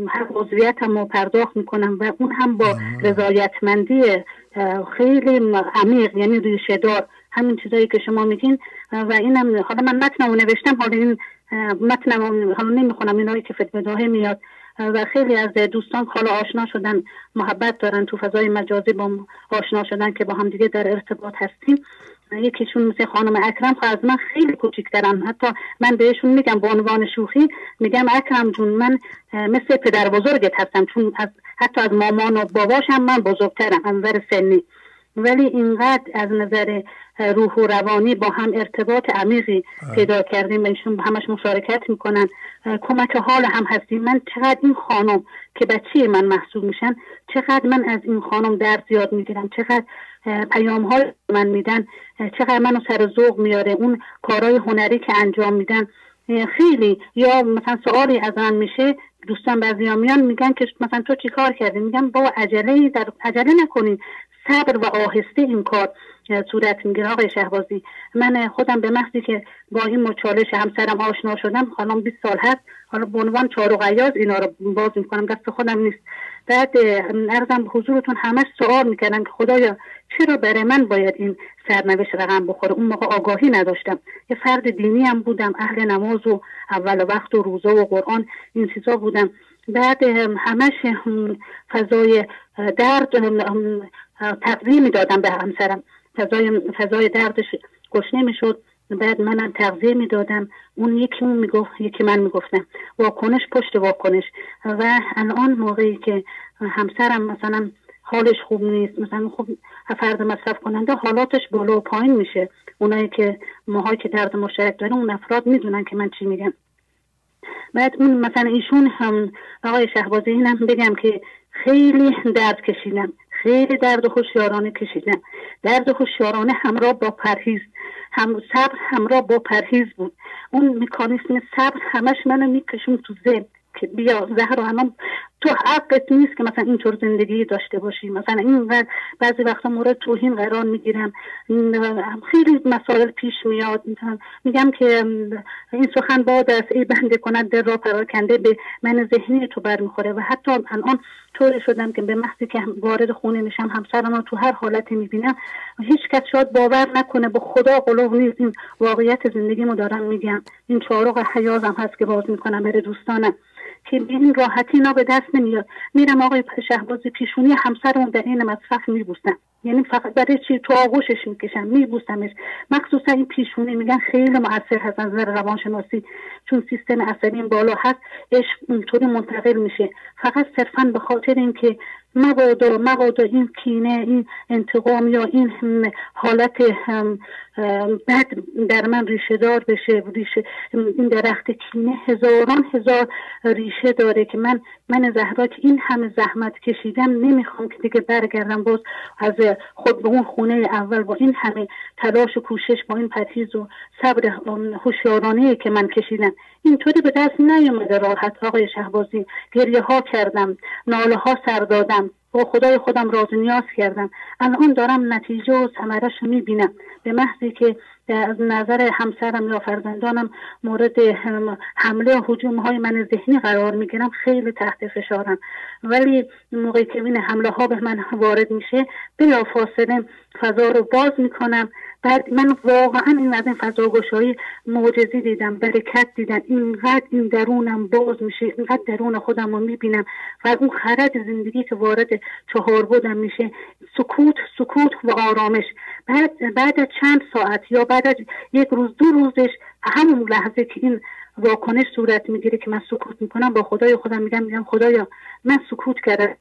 هر عضویتم رو پرداخت می‌کنم و اون هم با رضایتمندی خیلی عمیق یعنی ریشه دار همین چیزایی که شما میگین. و اینم حالا من متنمو نوشتم حالا این متنمو حالا نمی‌خونم اینایی که فتبداهه میاد. و خیلی از دوستان حالا آشنا شدن محبت دارن تو فضای مجازی با آشنا شدن که با هم دیگه در ارتباط هستیم. یکیشون مثل خانم اکرم خب از من خیلی کوچکترم حتی من بهشون میگم به عنوان شوخی میگم اکرم جون من مثل پدر بزرگت هستم. چون حتی از مامان و باباشم من بزرگترم از نظر سنی. ولی اینقدر از نظر روح و روانی با هم ارتباط عمیقی پیدا کردیم بهشون همش مشارکت می‌کنن. کمک حال هم هستیم. من چقدر این خانم که بچه من محسوب میشن چقدر من از این خانم درد زیاد می‌گیرم. چقدر پیام های من میدن. چقدر منو سر ذوق میاره اون کارهای هنری که انجام میدن. خیلی. یا مثلا سوالی از من میشه دوستان بعضی میان میگن که مثلا تو چی کار کردی؟ میگم با عجله در عجله نکنین. صبر و آهسته این کار صورت می‌گیره. آقای شهبازی من خودم به محضی که با این مچالش همسرم آشنا شدم حالا 20 سال هست حالا به عنوان چار و غیاز اینا رو باز می‌کنم دست خودم نیست. بعد ارزم حضورتون همش سوال می‌کردم که خدایا چرا برای من باید این سرنوشت رقم بخوره؟ اون موقع آگاهی نداشتم. یه فرد دینی هم بودم اهل نماز و اول وقت و روزه و قرآن این چیزا بودم. بعد همش فضای درد تقدیم دادم به همسرم. فضای, فضای دردش گشنه می‌شد بعد منم تغذیه می‌دادم. اون یکی اون می‌گفت یکی من می‌گفتم. واکنش پشت واکنش. و الان موقعی که همسرم مثلا حالش خوب نیست مثلا خب فرد مصرف کننده حالاتش بالا و پایین میشه. اونایی که ماهایی که درد مشترک داریم اون افراد می‌دونن که من چی میگم. بعد اون مثلا ایشون هم آقای شهبازی اینم بگم که خیلی درد کشیدم. خیلی درد خوشیارانه کشیدم درد خوشیارانه همراه با پرهیز. هم صبر همراه با پرهیز بود. اون میکانیسم صبر همش منو میکشون تو ذهن. بیا زهر الان تو حقت نیست که مثلا اینطور زندگی داشته باشی. مثلا این بعضی وقتا مورد توهین قرار می‌گیرم. خیلی مسائل پیش میاد. میگم که این سخن باد است ای بنده کند در را پراکنده به من ذهنی تو برمیخوره و حتی الان طور شدم که به محضی که وارد خونه میشم همسرم رو تو هر حالتی می‌بینم هیچ کس شاید باور نکنه به خدا قلوب نیست. این واقعیت زندگیمو دارم میگم. این چهارق حیازم هست که باز می‌کنم بره دوستانم. که این راحتی اینا به دست نمیاد. میرم آقای شهباز پیشونی همسرمون در این مصرف میبوسم. یعنی فقط برای چی تو آغوشش می‌کشم میبوسمش. مخصوصا این پیشونی میگن خیلی موثر هست از نظر روانشناسی چون سیستم عصبی بالا هست عشق اونطوری منتقل میشه. فقط صرفا به خاطر اینکه مبادا مبادا این کینه این انتقام یا این حالت بد در من ریشه دار بشه ریشه این درخت کینه هزاران هزار ریشه داره که من من زهرا که این همه زحمت کشیدم نمی‌خوام که دیگه برگردم باز از خود به اون خونه اول با این همه تلاش و کوشش با این پرهیز و صبر هوشیارانه که من کشیدم اینطوری به دست نیومده راحت. آقای شهبازی گریه ها کردم ناله ها سر دادم. با خدای خودم راز نیاز کردم. الان دارم نتیجه و ثمرش می‌بینم. به محضی که از نظر همسرم یا فرزندانم مورد حمله و حجوم های من ذهنی قرار می‌گیرم خیلی تحت فشارم. ولی موقعی که این حمله ها به من وارد میشه بلا فاصله فضا رو باز می‌کنم. بعد من واقعا این از این فضاگشایی معجزی دیدم برکت دیدم. اینقدر این درونم باز میشه اینقدر درون خودم رو می‌بینم و اون خرد زندگی که وارد چهار بودم میشه. سکوت سکوت و آرامش. بعد بعد چند ساعت یا بعد یک روز دو روزش همون لحظه که این واکنش صورت می‌گیره که من سکوت می‌کنم با خدای خودم میگم میگم خدایا من سکوت کردم.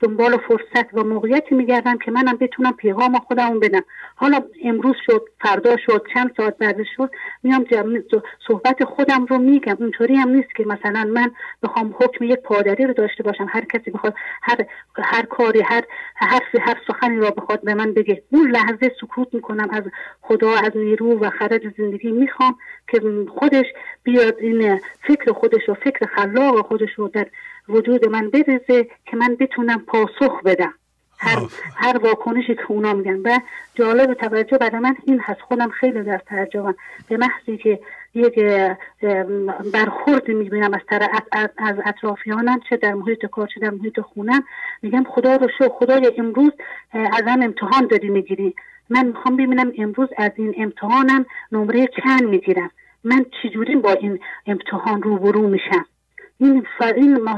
دنبال فرصت و موقعیتی میگردم که منم بتونم پیغام خودمون بدم. حالا امروز شد فردا شد چند ساعت بعد شد میام صحبت خودم رو میگم. اونطوری هم نیست که مثلا من بخوام حکم یک پادری رو داشته باشم. هر کسی بخواد هر هر کاری هر حرفی هر سخنی را بخواد به من بگه. اون لحظه سکوت می‌کنم. از خدا از نیرو و خرد زندگی می‌خوام که خودش بیاد این فکر خودش و فکر خلاق خودش رو در وجود من بریزه که من بتونم پاسخ بدم. هر, هر واکنشی که اونا میگن. و جالب توجه برای من این هست. خودم خیلی در تعجبم. به محضی که یک برخورد می‌بینم از طرف از اطرافیانم چه در محیط کار چه در محیط خونم میگم خدا رو شو خدای امروز ازم امتحان دادی می‌گیری. من می‌خوام ببینم امروز از این امتحانم نمره چند می‌گیرم. من چجوری با این امتحان روبرو میشم؟ این این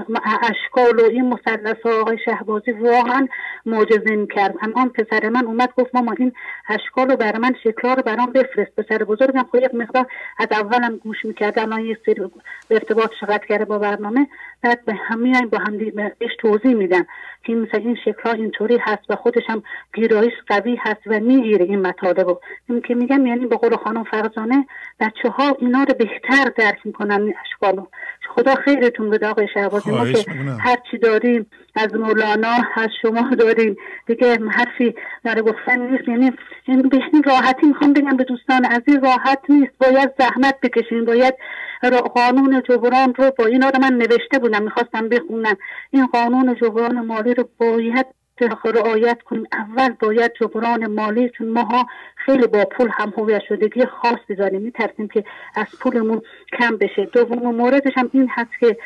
اشکال و این مثلث آقای شهبازی واقعا معجزه می‌کرد. اما پسر من اومد گفت ماما این اشکال رو برای من شکلها رو برام بفرست. پسر بزرگم خب یک مقدار از اولم گوش می‌کرد. الان یه سری به ارتباط شغل کرده با برنامه. بعد به هم با هم بهش توضیح میدم که مثلا این شکلها اینطوری هست و خودش هم گیرایش قوی هست و می‌گیره این مطالب رو. این که میگم یعنی به قول خانم فرزانه بچه ها اینا رو بهتر درک می‌کنن این اشکالو خدا خیرتون بده آقای شهبازی ما که هر چی داریم از مولانا از شما داریم. دیگه حرفی در گفتن نیست. یعنی به این راحتی می‌خوام بگم به دوستان این راحت نیست. باید زحمت بکشین. باید قانون جبران رو با اینا رو من نوشته بودم. می‌خواستم بخونم. این قانون جبران مالی رو باید رعایت کنیم. اول باید جبران مالی چون ماها خیلی با پول هم هویت شدگی خاص بذاریم میترسیم که از پولمون کم بشه. دوم موردش هم این هست که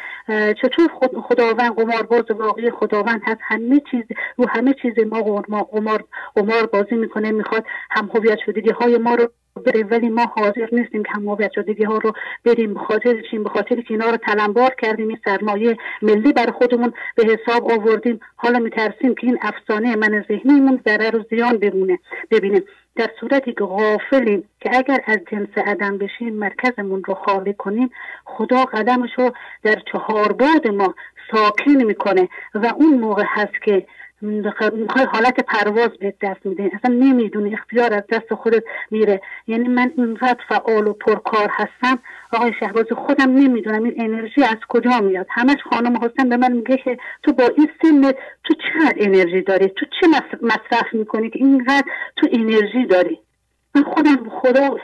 چطور خود خداوند قمارباز واقعی خداوند هست. همه چیز رو همه چیز ما قمار قمار بازی می‌کنه. می‌خواد هم هویت شدگی های ما رو بریم ولی ما حاضر نیستیم که هم شدگی ها رو بریم به خاطر چیم به خاطر که اینا رو تلمبار کردیم این سرمایه ملی بر خودمون به حساب آوردیم. حالا میترسیم که این افسانه من ذهنیمون ضرر و زیان بمونه. ببینیم در صورتی که غافلیم که اگر از جنس عدم بشیم مرکزمون رو خالی کنیم خدا قدمش رو در چهار بعد ما ساکن می‌کنه. و اون موقع هست که می‌خوای حالت پرواز به دست میده اصلا نمی‌دونی اختیار از دست خودت میره. یعنی من اینقدر فعال و پرکار هستم. آقای شهبازی خودم نمی‌دونم این انرژی از کجا میاد. همش خانم حسن به من میگه که تو با این سن تو چقدر انرژی داری؟ تو چه مصرف می‌کنی که اینقدر تو انرژی داری؟ من خودم خدا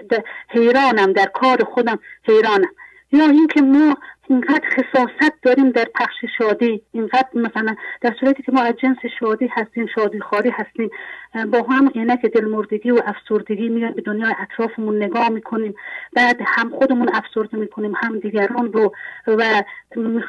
حیرانم در کار خودم حیرانم. یا اینکه ما اینقدر خصاصت داریم در پخش شادی. اینقدر مثلا در صورتی که ما از جنس شادی هستیم شادی خاری هستیم. با هم عینک دلمردگی و افسردگی میاد به دنیای اطرافمون نگاه می‌کنیم. بعد هم خودمون افسرده می‌کنیم هم دیگران رو و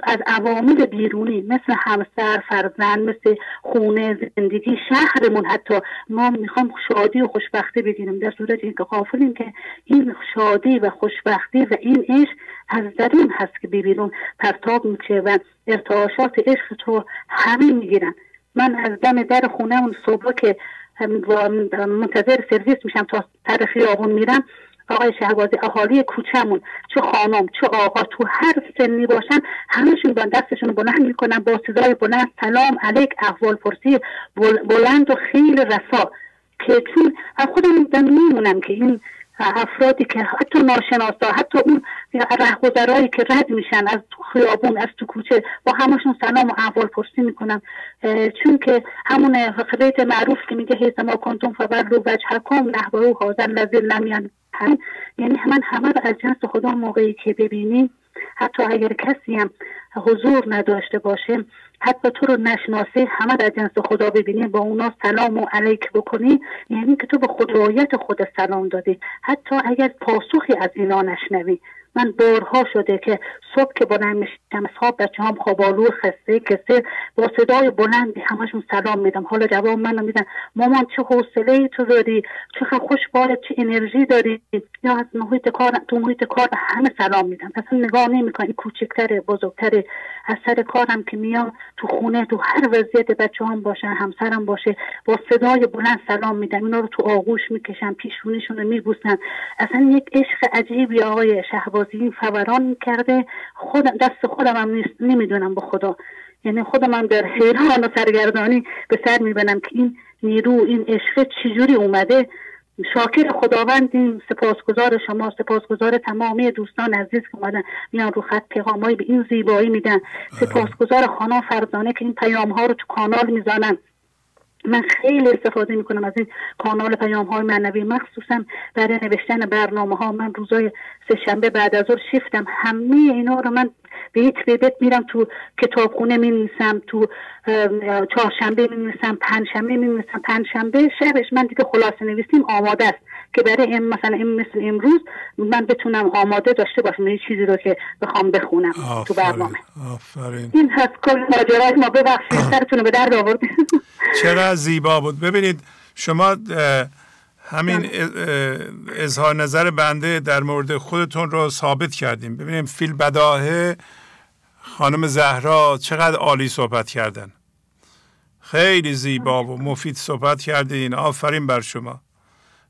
از عوامل بیرونی مثل همسر فرزند مثل خونه زندگی شهرمون حتی. ما می‌خوام شادی و خوشبختی بگیریم در صورتی که قافلیم که این شادی و خوشبختی و این عشق از درون هست که بیرون پرتاب میشه و ارتعاشات عشق تو همه می‌گیرن. من از دم در خونه اون صبح که منتظر سرویس میشم تا سر خیابون میرم. آقای شهبازی اهالی کوچهمون چه خانم چه آقا تو هر سنی باشن همهشون با دستشون بلند می‌کنن با صدای بلند سلام علیک احوال پرسی بلند و خیلی رسا. که چون خودم میمونم که این افرادی که حتی ناشناسا حتی اون رهگذرایی که رد میشن از تو خیابون از تو کوچه با همشون سلام و احوال پرسی می‌کنم چون که همون بیت معروف که میگه هیست ما کنتم فبر رو وجه حکم نحوه حاضر نزل نمیان یعنی من همه رو از جنس خدا موقعی که ببینیم حتی اگر کسی هم حضور نداشته باشه حتی تو رو نشناسه همه در جنس خدا ببینی با اونا سلام و علیک بکنی یعنی که تو به خدایت خود سلام دادی. حتی اگر پاسخی از اینا نشنوی. من بارها شده که صبح که بلند میشم خواب بچه هم خوابالو خسته کسه با صدای بلندی همشون سلام میدم. حالا جواب منو میدن. مامان چه حوصله ای تو داری؟ چه خوش چه انرژی داری؟ یا از محیط کار تو محیط کار همه سلام میدم. اصلا نگاه نمی‌کنم کوچکتره بزرگتره. از سر کارم که میام تو خونه تو هر وضعیت بچه هم باشن همسرم باشه با صدای بلند سلام میدم. اینا رو تو آغوش می‌کشم پیشونیشون رو میبوسن. اصلا یک عشق عجیبی آقای شهبازی این فوران کرده. خودم دست خودم هم نیست نمی‌دونم به خدا. یعنی خودم هم در حیران و سرگردانی به سر میبنم که این نیرو این عشق چجوری اومده. شاکر خداوندیم. سپاسگزار شما. سپاسگزار تمامی دوستان عزیز که اومدن. میان رو خط پیغامایی به این زیبایی میدن. سپاسگزار خانم فرزانه که این پیام ها رو تو کانال می‌زنن. من خیلی استفاده می‌کنم از این کانال پیام های معنوی. مخصوصا برای نوشتن برنامه ها من روزای سهشنبه بعد از ظهر شیفتم. همه اینا رو من بیت به بیت میرم. تو کتابخونه می نویسم تو چهارشنبه می نویسم پنجشنبه می نویسم پنجشنبه شبش من دیگه خلاصه نویسیم آماده است. که برای این مثلا این مثل امروز من بتونم آماده داشته باشم این چیزی رو که بخوام بخونم تو برنامه. آفرین. این هست کل ماجرای ما. ببخشید سرتون به درد آوردید *laughs* چرا زیبا بود؟ ببینید شما همین اظهار نظر بنده در مورد خودتون رو ثابت کردیم. ببینیم فیل بداهه خانم زهرا چقدر عالی صحبت کردن. خیلی زیبا و مفید صحبت کردین. آفرین بر شما.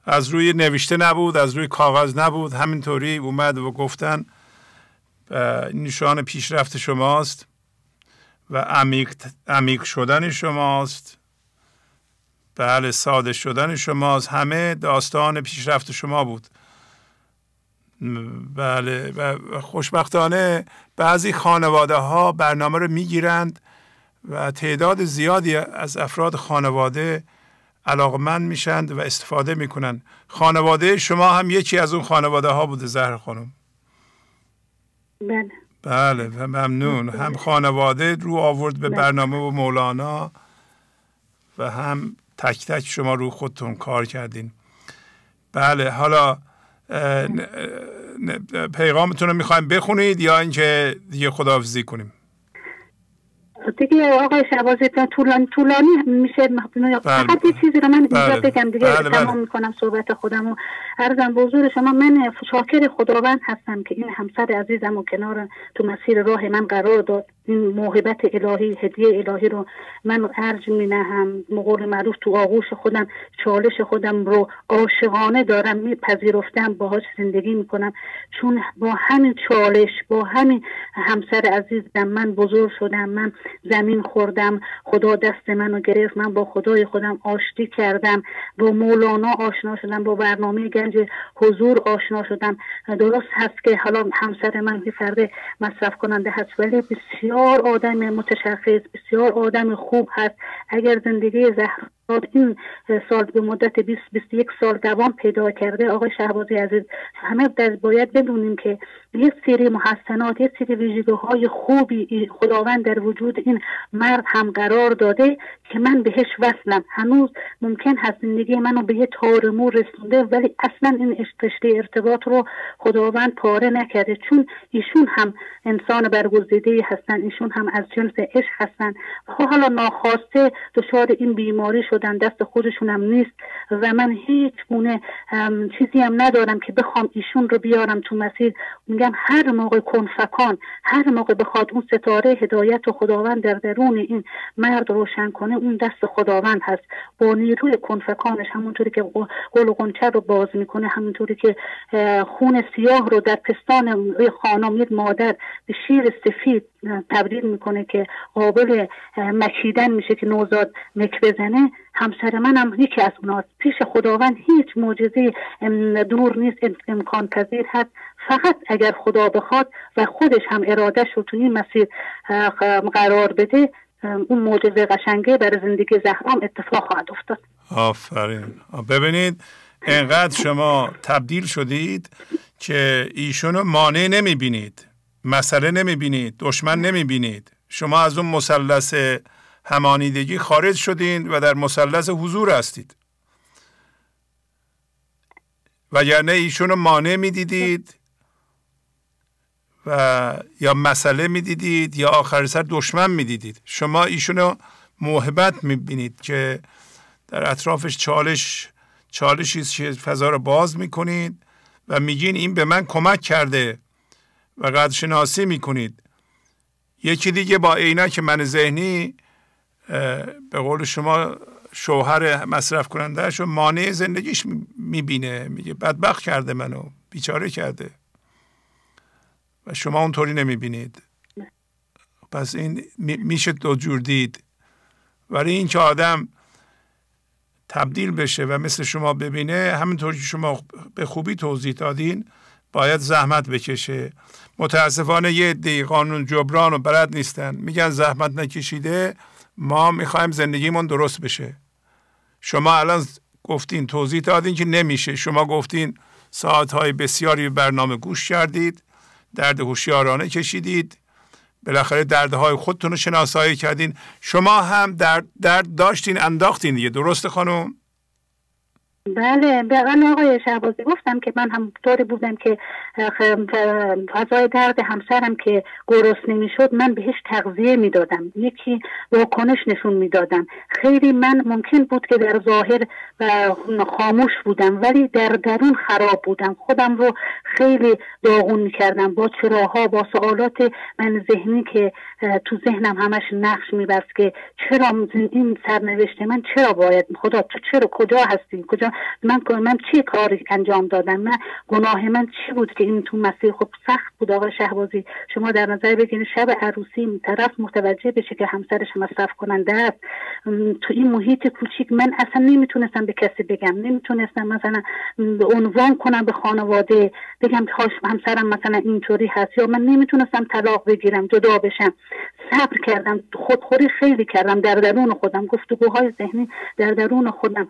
از روی نوشته نبود از روی کاغذ نبود. همینطوری اومد و گفتن نشان پیشرفت شماست و عمیق, عمیق شدن شماست. بله ساده شدن شماست. همه داستان پیشرفت شما بود. بله و خوشبختانه بعضی خانواده ها برنامه رو می‌گیرند و تعداد زیادی از افراد خانواده علاقمند میشند و استفاده می‌کنند. خانواده شما هم یکی از اون خانواده ها بوده زهر خانم. بله. بله و ممنون هم خانواده رو آورد به برنامه و مولانا و هم تک تک شما رو خودتون کار کردین. بله حالا پیغامتون رو می‌خوایم بخونید یا اینکه دیگه خداحافظی کنیم؟ دیگه آقای شبازی طولانی طولانی میشه بله. فقط یه چیزی رو من اینجا بله. بگم دیگه بله. تمام. می‌کنم صحبت خودم و عرضم به حضور شما من شاکر خداوند هستم که این همسر عزیزم و کنار تو مسیر راه من قرار داد این موهبت الهی هدیه الهی رو من ارج می نهم مقول معروف تو آغوش خودم چالش خودم رو عاشقانه دارم میپذیرفتم باهاش زندگی می‌کنم. چون با همین چالش با همین همسر عزیزم من بزرگ شدم من زمین خوردم خدا دست منو گرفت من با خدای خودم آشتی کردم با مولانا آشنا شدم با برنامه گنج حضور آشنا شدم. درست هست که حالا همسر من یه فرد مصرف کننده هست ولی بسیار آدم متشخص بسیار آدم خوب هست. اگر زندگی زهر این سال به مدت 20 21 سال دوام پیدا کرده آقای شهبازی عزیز همه باید بدونیم که یک سری محسنات یک سری ویژگی های خوبی خداوند در وجود این مرد هم قرار داده که من بهش وصلم. هنوز ممکن هست زندگی منو به یه تارمو رسونده ولی اصلا این رشته ارتباط رو خداوند پاره نکرده. چون ایشون هم انسان برگزیده هستن ایشون هم از جنس عشق هستن. حالا ناخواسته دچار این بیماری شدن دست خودشون هم نیست و من هیچ گونه چیزی هم ندارم که بخوام ایشون رو بیارم تو مسیر. هر موقع کنفکان هر موقع بخواد اون ستاره هدایت و خداوند در درون این مرد روشن کنه اون دست خداوند هست. با نیروی کنفکانش همونطوری که گل قنچه رو باز می‌کنه همونطوری که خون سیاه رو در پستان خانم یک مادر به شیر سفید تبدیل می‌کنه که قابل مکیدن میشه که نوزاد مک بزنه. همسر منم یکی از اوناست. پیش خداوند هیچ معجزه دور نیست امکان پذیر هست. فقط اگر خدا بخواد و خودش هم ارادهش رو تو این مسیر قرار بده اون معجزه قشنگه برای زندگی زهرام اتفاق خواهد افتاد. آفرین. ببینید انقدر شما تبدیل شدید که ایشونو مانع نمی‌بینید مسئله نمی‌بینید دشمن نمی‌بینید. شما از اون مثلث همانیدگی خارج شدین و در مثلث حضور هستید. وگرنه ایشون رو مانع می‌دیدید. و یا مسئله می‌دیدید یا آخر سر دشمن می‌دیدید. شما ایشون رو محبت می‌بینید که در اطرافش چالش چالشی که فضا رو باز می‌کنید و میگین این به من کمک کرده و قدرشناسی می‌کنید. یکی دیگه با عینک من ذهنی به قول شما شوهر مصرف کنندهش و مانع زندگیش می‌بینه. میگه بدبخت کرده منو بیچاره کرده. و شما اونطوری نمی‌بینید. پس این میشه دو جور دید. ولی این که آدم تبدیل بشه و مثل شما ببینه همینطوری که شما به خوبی توضیح دادین باید زحمت بکشه. متاسفانه یه دی قانون جبران و بلد نیستن. میگن زحمت نکشیده ما می‌خوایم زندگیمون درست بشه. شما الان گفتین توضیح دادین که نمیشه. شما گفتین ساعتهای بسیاری برنامه گوش کردید. درد هوشیارانه کشیدید. بالاخره دردهای خودتون رو شناسایی کردین. شما هم درد, درد داشتین انداختین دیگه. درست خانم؟ بله بله آقای شهبازی گفتم که من هم طوری بودم که فضای درد همسرم که گرست نمی‌شد من بهش تغذیه می‌دادم. یکی واکنش نشون می‌دادم. خیلی من ممکن بود که در ظاهر خاموش بودم ولی در درون خراب بودم. خودم رو خیلی داغون می‌کردم با چراها با سوالات من ذهنی که تو ذهنم همش نقش میبست که چرا این سرنوشت من چرا باید خدا تو چرا کجا هستی؟ کجا؟ من من چه کاری انجام دادم؟ من گناه من چی بود که این تو مسیر؟ خب سخت بود آقای شهبازی. شما در نظر بگیرید شب عروسی طرف متوجه بشه که همسرش مصرف کننده است. تو این محیط کوچیک من اصلا نمی‌تونستم به کسی بگم. نمی‌تونستم مثلا عنوان کنم به خانواده بگم که همسرم مثلا اینطوری هست یا من نمی‌تونستم طلاق بگیرم جدا بشم. صبر کردم خودخوری خیلی کردم در درون خودم. گفتگوهای ذهنی در درون خودم.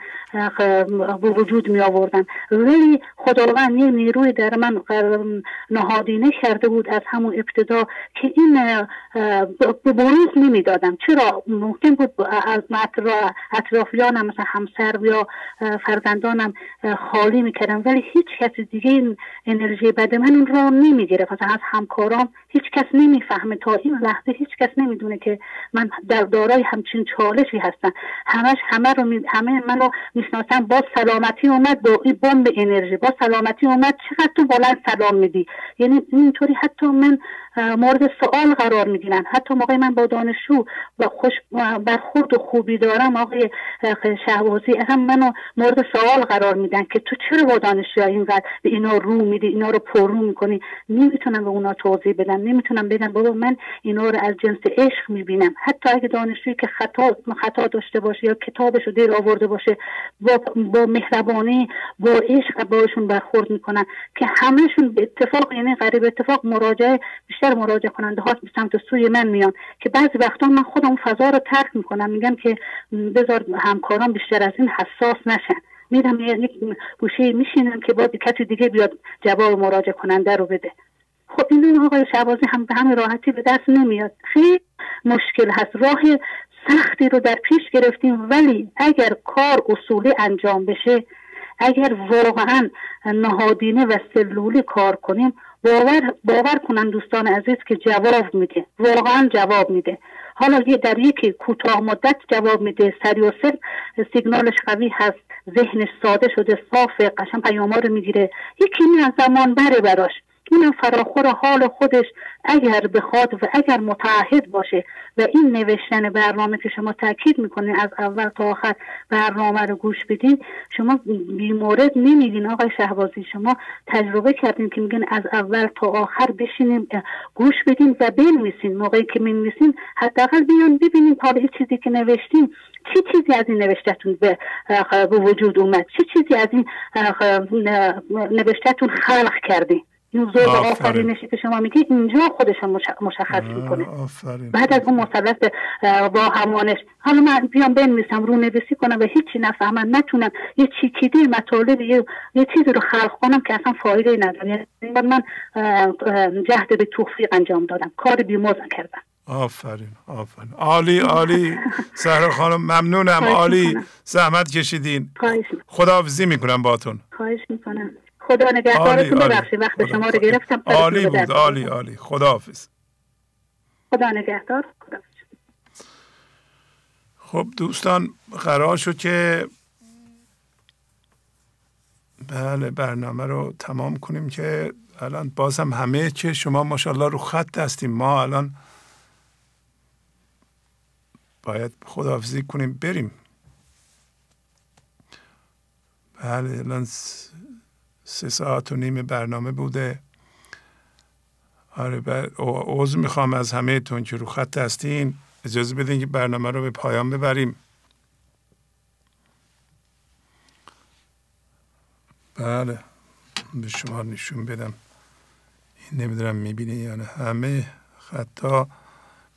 به وجود می آوردن ولی خداوند یه نیروی در من نهادینه کرده بود از همون ابتدا که این به بروز نمی‌دادم. چرا؟ ممکن بود از اطرافیانم مثل همسر یا فرزندانم خالی می‌کردم ولی هیچ کس دیگه این انرژی بد من اون را نمی‌گیره مثلا از همکارام هیچ کس نمی‌فهمه. تا این لحظه هیچ کس نمی‌دونه که من در دارای همچین چالشی هستم. همش همه رو می... همه منو می‌شناسن. با سلامتی اومد با این بمب انرژی. با سلامتی اومد چقدر تو بلند سلام میدی؟ یعنی اینطوری حتی من مورد سوال قرار می‌گیرن. حتی موقع من با دانشجو و خوش برخورد و خوبی دارم آقای شهبازی هم منو مورد سوال قرار میدن که تو چرا با دانشجو اینقدر به اینا رو میدی اینا رو پررو می‌کنی؟ نمی‌تونم به اونا توضیح بدم. نمی‌تونم بگم بابا من اینا رو از جنس عشق می‌بینم. حتی اگه دانشجویی که خطا خطا داشته باشه یا کتابش رو دیر آورده باشه با, با مهربانی با عشق باشون برخورد می‌کنن که همهشون به اتفاق یعنی غریب اتفاق مراجعه مراجعه کننده ها به سمت سوی من میان. که بعضی وقتا من خودم فضا رو ترک می‌کنم. میگم که بذار همکاران بیشتر از این حساس نشن. میرم یک گوشه میشینم که باید کسی دیگه بیاد جواب مراجعه کننده رو بده. خب این آقای شعبازی هم به همه راحتی به دست نمیاد. خیلی مشکل هست. راه سختی رو در پیش گرفتیم. ولی اگر کار اصولی انجام بشه اگر واقعا نهادینه و سلولی کار کنیم باور, باور کنن دوستان عزیز که جواب میده. واقعا جواب میده. حالا یه در یکی کوتاه مدت جواب میده. سری و سر سیگنالش قوی هست. ذهنش ساده شده صافه قشن پیاما رو می‌گیره. یکی از زمان بره براش. اینم فراخور حال خودش اگر بخواد و اگر متعهد باشه و این نوشتن برنامه که شما تاکید می‌کنین از اول تا آخر برنامه رو گوش بدین شما بیمورد نمیگین آقای شهبازی شما تجربه کردین که میگین از اول تا آخر بشینیم گوش بدین و بنویسین. موقعی که می‌نویسین حداقل بیان ببینین حالا این چیزی که نوشتین چی چیزی از این نوشتتون به, وجود اومد؟ چی چیزی از این نوشتتون خلق کردین؟ زور آفرینشی که شما میگید اینجا خودش مشخص می‌کنه. بعد از اون مثلث با همانش حالا من بیام بنویسم رو نویسی کنم و هیچی نفهمم. نتونم یه چیکیده مطالب یه, یه چیزی رو خلق کنم که اصلا فایده نداره. یعنی من جهد به توفیق انجام دادم. کار بیموز کردم. آفرین آفرین. عالی عالی. سهر خانم ممنونم. عالی. زحمت کشیدین. خداحافظی می‌کنم باتون خواهش می‌کنم. خدا نگهدارتون ببخشید وقت شما رو گرفتم. عالی بود عالی عالی. خداحافظ. خدا نگهدار خب دوستان قرار شد که بله برنامه رو تمام کنیم که الان باز هم همه که شما ماشاءالله رو خط هستیم ما الان باید خداحافظی کنیم. بریم. بله الان سه ساعت و نیم برنامه بوده. آره عوض می‌خوام از همه تون که رو خط هستین. اجازه بدین که برنامه رو به پایان ببریم. بله به شما نشون بدم. این نمی‌دونم می‌بینی یا نه. همه خطا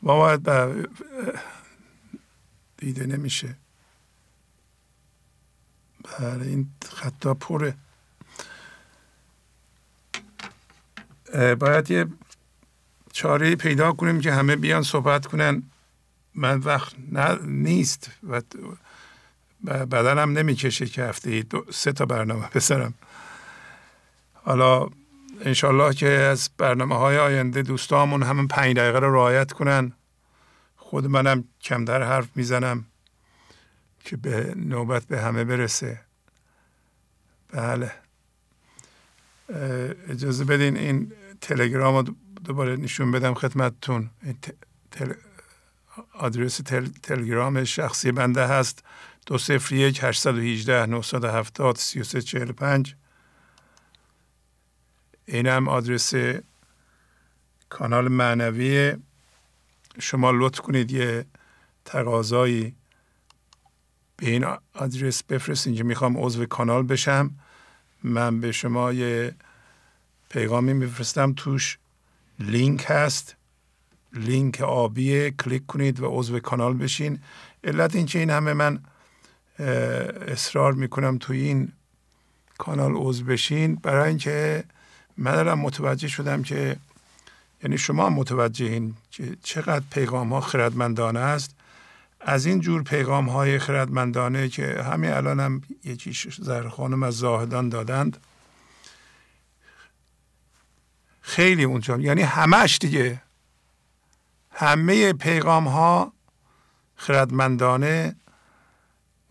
باید دیده نمیشه. بله این خطا پره. باید یه چاره پیدا کنیم که همه بیان صحبت کنن. من وقت نیست و بدنم نمی‌کشه که هفته دو سه تا برنامه بسرم حالا انشالله که از برنامه های آینده دوستامون همون پنج دقیقه رو رعایت کنن. خود منم کمتر حرف می‌زنم که به نوبت به همه برسه. بله. اجازه بدین این تلگرام رو دوباره نشون بدم خدمتتون. تل... آدرس تل... تلگرام شخصی بنده هست. دو صفر یک هشتصد و هیجده نهصد و هفتاد سی و سه چهل پنج. اینم آدرس کانال معنوی. شما لطف کنید یه تقاضایی به این آدرس بفرستین که می‌خوام عضو کانال بشم. من به شما یه پیغامی میفرستم توش لینک هست. لینک آبی کلیک کنید و عضو کانال بشین. علت این که این همه من اصرار می‌کنم توی این کانال عضو بشین برای اینکه من دارم متوجه شدم که یعنی شما متوجهین که چقدر پیغام ها خردمندانه است. از این جور پیغام های خردمندانه که همین الان هم یکی خانم از زاهدان دادند خیلی اونجا یعنی همش دیگه همه پیغام ها خردمندانه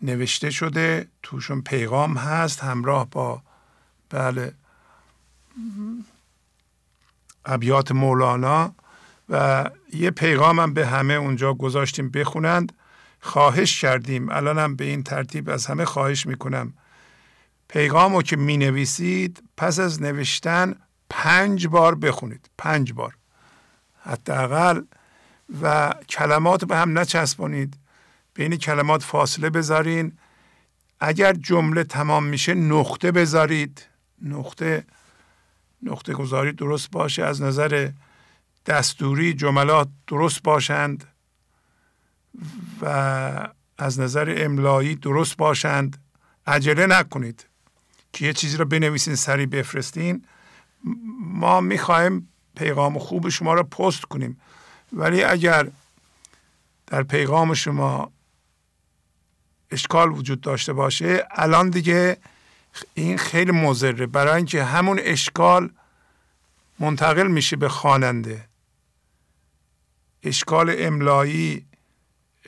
نوشته شده توشون پیغام هست همراه با بله ابیات مولانا و یه پیغام هم به همه اونجا گذاشتیم بخونند. خواهش کردیم. الانم به این ترتیب از همه خواهش می‌کنم. پیغام رو که می نویسید پس از نوشتن پنج بار بخونید. پنج بار. حداقل. و کلمات به هم نچسبانید بین کلمات فاصله بذارین. اگر جمله تمام میشه نقطه بذارید. نقطه نقطه گذاری درست باشه. از نظر دستوری جملات درست باشند. و از نظر املایی درست باشند. عجله نکنید که یه چیزی رو بنویسین سریع بفرستین. ما می‌خوایم پیغام خوب شما رو پست کنیم. ولی اگر در پیغام شما اشکال وجود داشته باشه الان دیگه این خیلی مضره. برای اینکه همون اشکال منتقل میشه به خواننده. اشکال املایی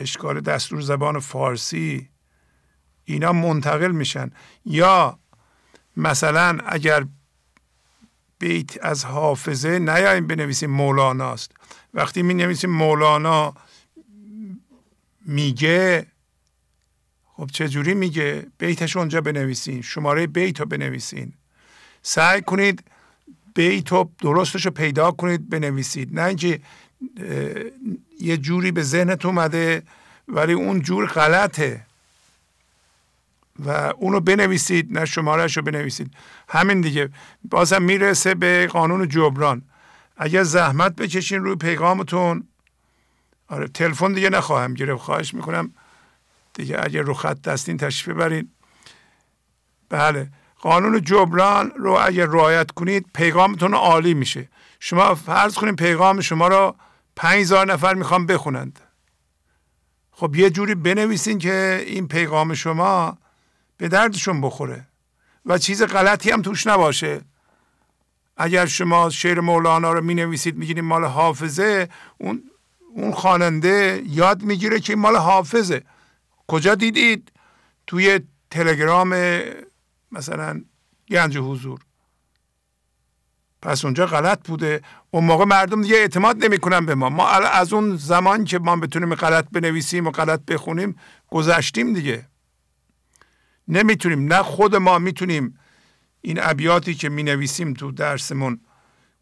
اشکال دستور زبان فارسی اینا منتقل میشن. یا مثلا اگر بیت از حافظه نیاییم بنویسیم مولاناست. وقتی می نویسیم مولانا میگه خب چجوری میگه؟ بیتش اونجا بنویسین شماره بیت رو بنویسین. سعی کنید بیت رو درستش رو پیدا کنید بنویسید. نه اینکه یه جوری به ذهنت اومده ولی اون جور غلطه. و اونو بنویسید نه شمارش رو بنویسید. همین دیگه. بازم می‌رسه به قانون جبران. اگر زحمت بکشین روی پیغامتون. آره تلفن دیگه نخواهم گرفت. خواهش می‌کنم دیگه اگر رو خط دستین تشریف ببرین. بله قانون جبران رو اگر رعایت کنید پیغامتون عالی میشه. شما فرض کنید پیغام شما رو پنج نفر می‌خوام بخونند. خب یه جوری بنویسین که این پیغام شما به دردشون بخوره و چیز غلطی هم توش نباشه. اگر شما شعر مولانا رو می نویسید می‌گیرید مال حافظه اون اون خواننده یاد می‌گیره که مال حافظه. کجا دیدید؟ توی تلگرام مثلا گنج حضور. پس اونجا غلط بوده. اون موقع مردم دیگه اعتماد نمی‌کنن به ما. ما از اون زمان که ما بتونیم غلط بنویسیم و غلط بخونیم گذشتیم دیگه. نمی‌تونیم. نه خود ما می‌تونیم این ابیاتی که می نویسیم تو درسمون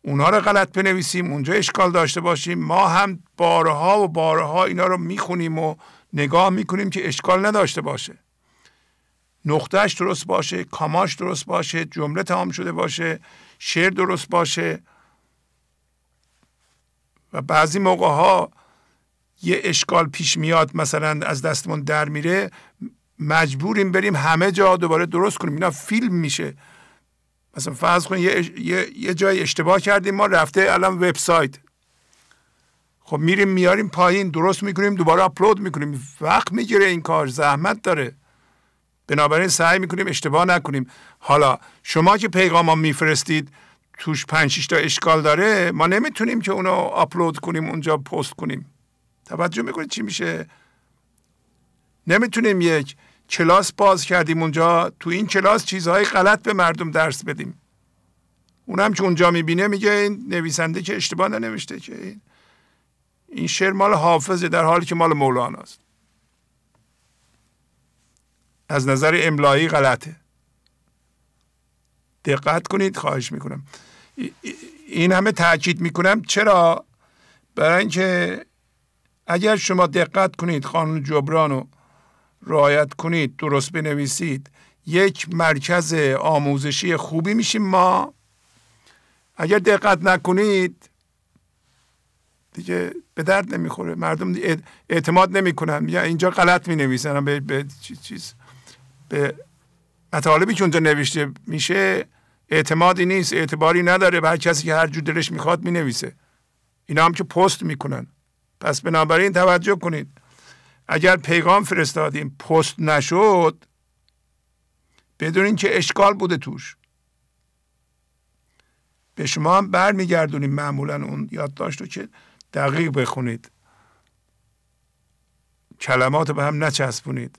اونها رو غلط بنویسیم اونجا اشکال داشته باشیم. ما هم بارها و بارها اینا رو می‌خونیم و نگاه می‌کنیم که اشکال نداشته باشه. نقطهش درست باشه کاماش درست باشه جمله تمام شده باشه. شعر درست باشه. و بعضی موقع ها یه اشکال پیش میاد مثلا از دستمون در میره مجبوریم بریم همه جا دوباره درست کنیم. اینا فیلم میشه. مثلا فرض کنیم یه, یه،, یه جای اشتباه کردیم ما رفته الان وبسایت. خب میریم میاریم پایین درست می‌کنیم دوباره آپلود می‌کنیم. وقت می‌گیره این کار زحمت داره. بنابراین سعی می‌کنیم اشتباه نکنیم. حالا شما که پیغام ها میفرستید توش پنج تا اشکال داره ما نمی‌تونیم که اونو آپلود کنیم اونجا پست کنیم. توجه می‌کنید چی میشه؟ نمی‌تونیم یک کلاس باز کردیم اونجا تو این کلاس چیزهای غلط به مردم درس بدیم. اونم که اونجا می‌بینه میگه این نویسنده که اشتباه ننوشته که این شعر مال حافظه در حالی که مال مولاناست از نظر املایی غلطه. دقت کنید خواهش می‌کنم. این همه تاکید می‌کنم. چرا؟ برای اینکه اگر شما دقت کنید قانون جبران رو رعایت کنید درست بنویسید یک مرکز آموزشی خوبی میشیم ما. اگر دقت نکنید دیگه به درد نمی‌خوره. مردم اعتماد نمی‌کنن. یا اینجا غلط می نویسن به چیز. به مطالبی که اونجا نوشته میشه اعتمادی نیست اعتباری نداره به هر کسی که هر جور دلش می‌خواد می‌نویسه. اینا هم که پست می‌کنن. پس بنابراین توجه کنید. اگر پیغام فرستادیم پست نشد بدونین که اشکال بوده توش. به شما هم برمیگردونیم معمولا اون یادداشت رو که دقیق بخونید. کلمات به هم نچسبونید.